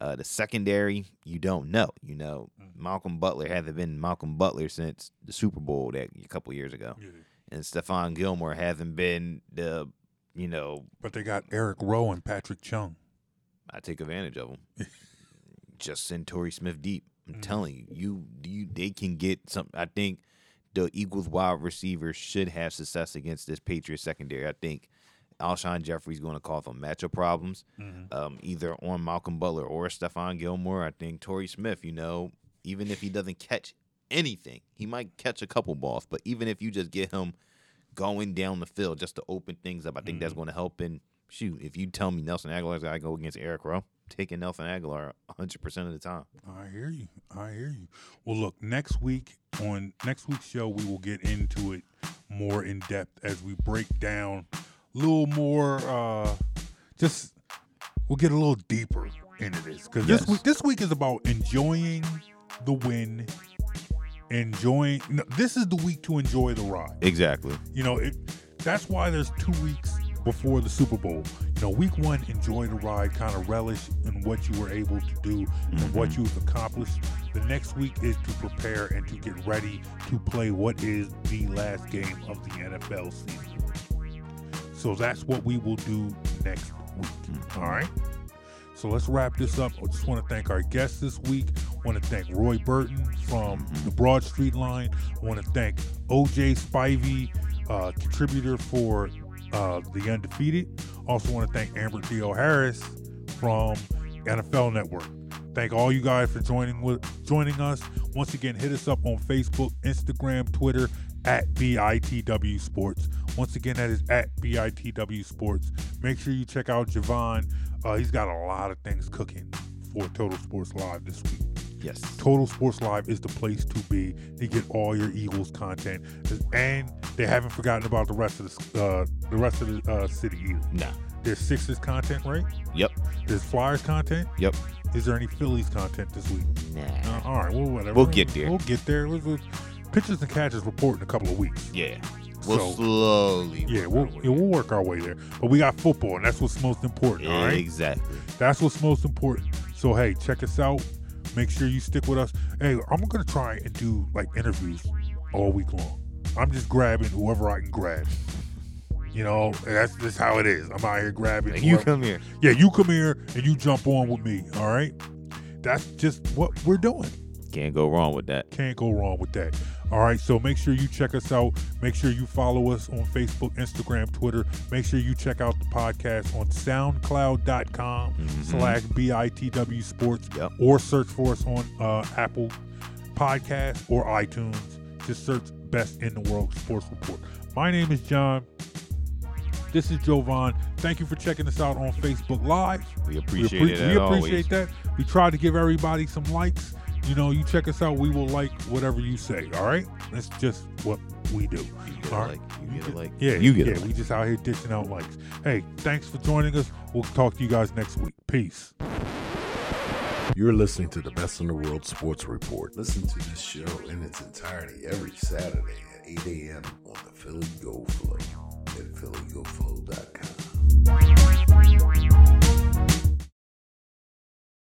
Uh, the secondary, you don't know. You know, Malcolm Butler hasn't been Malcolm Butler since the Super Bowl that a couple years ago, and Stephon Gilmore hasn't been the, you know, But they got Eric Rowe and Patrick Chung. I take advantage of them. [LAUGHS] Just send Torrey Smith deep. I'm mm-hmm. telling you, you, you, they can get some. I think the Eagles wide receivers should have success against this Patriots secondary. I think Alshon Jeffery's going to cause them matchup problems, mm-hmm. um, either on Malcolm Butler or Stephon Gilmore. I think Torrey Smith, you know, even if he doesn't catch anything, he might catch a couple balls. But even if you just get him going down the field just to open things up, I think that's mm-hmm. going to help. And shoot, if you tell me Nelson Agholor's got to go against Eric Rowe, I'm taking Nelson Agholor 100% of the time. I hear you. I hear you. Well, look, next week on next week's show, we will get into it more in depth as we break down a little more. uh Just we'll get a little deeper into this because this week this week is about enjoying the win, enjoying. No, this is the week to enjoy the ride. Exactly. You know, it, that's why there's two weeks before the Super Bowl. You know, week one, enjoy the ride, kind of relish in what you were able to do and what mm-hmm. you've accomplished. The next week is to prepare and to get ready to play what is the last game of the NFL season. So that's what we will do next week. Mm-hmm. All right. So let's wrap this up. I just want to thank our guests this week. I want to thank Roy Burton from mm-hmm. the Broad Street Line. I want to thank OJ Spivey, uh, contributor for uh, the Undefeated. Also want to thank Amber Theoharis from NFL Network. Thank all you guys for joining with joining us. Once again, hit us up on Facebook, Instagram, Twitter at BITW Sports. Once again, that is at BITW Sports. Make sure you check out Javon. Uh, he's got a lot of things cooking for Total Sports Live this week. Yes. Total Sports Live is the place to be to get all your Eagles content, and they haven't forgotten about the rest of the uh, the rest of the uh, city either. Nah. There's Sixers content, right? Yep. There's Flyers content. Yep. Is there any Phillies content this week? Nah. Uh, all right. Well, whatever. We'll get there. We'll get there. Pitchers and catches report in a couple of weeks. Yeah. We'll So- slowly. Yeah, we'll, yeah, we'll work our way there. But we got football, and that's what's most important. All right. Exactly. That's what's most important. So hey, check us out. Make sure you stick with us. Hey, I'm gonna try and do like interviews all week long. I'm just grabbing whoever I can grab. You know, that's just how it is. I'm out here grabbing. Like, you come here. Yeah, you come here and you jump on with me. All right. That's just what we're doing. Can't go wrong with that. Can't go wrong with that. All right, so make sure you check us out. Make sure you follow us on Facebook, Instagram, Twitter. Make sure you check out the podcast on soundcloud.com slash BITW Sports or search for us on uh, Apple Podcast or iTunes. Just search Best in the World Sports Report. My name is John. This is Jovan. Thank you for checking us out on Facebook Live. We appreciate we, it, We appreciate always. that. We try to give everybody some likes. You know, you check us out. We will like whatever you say. All right, that's just what we do. You get a all right, like, you get a like, Yeah, you get a yeah. like. We just out here dishing out likes. Hey, thanks for joining us. We'll talk to you guys next week. Peace. You're listening to the Best in the World Sports Report. Listen to this show in its entirety every Saturday at 8 a.m. on the Philly Go Flow at phillygoflow.com.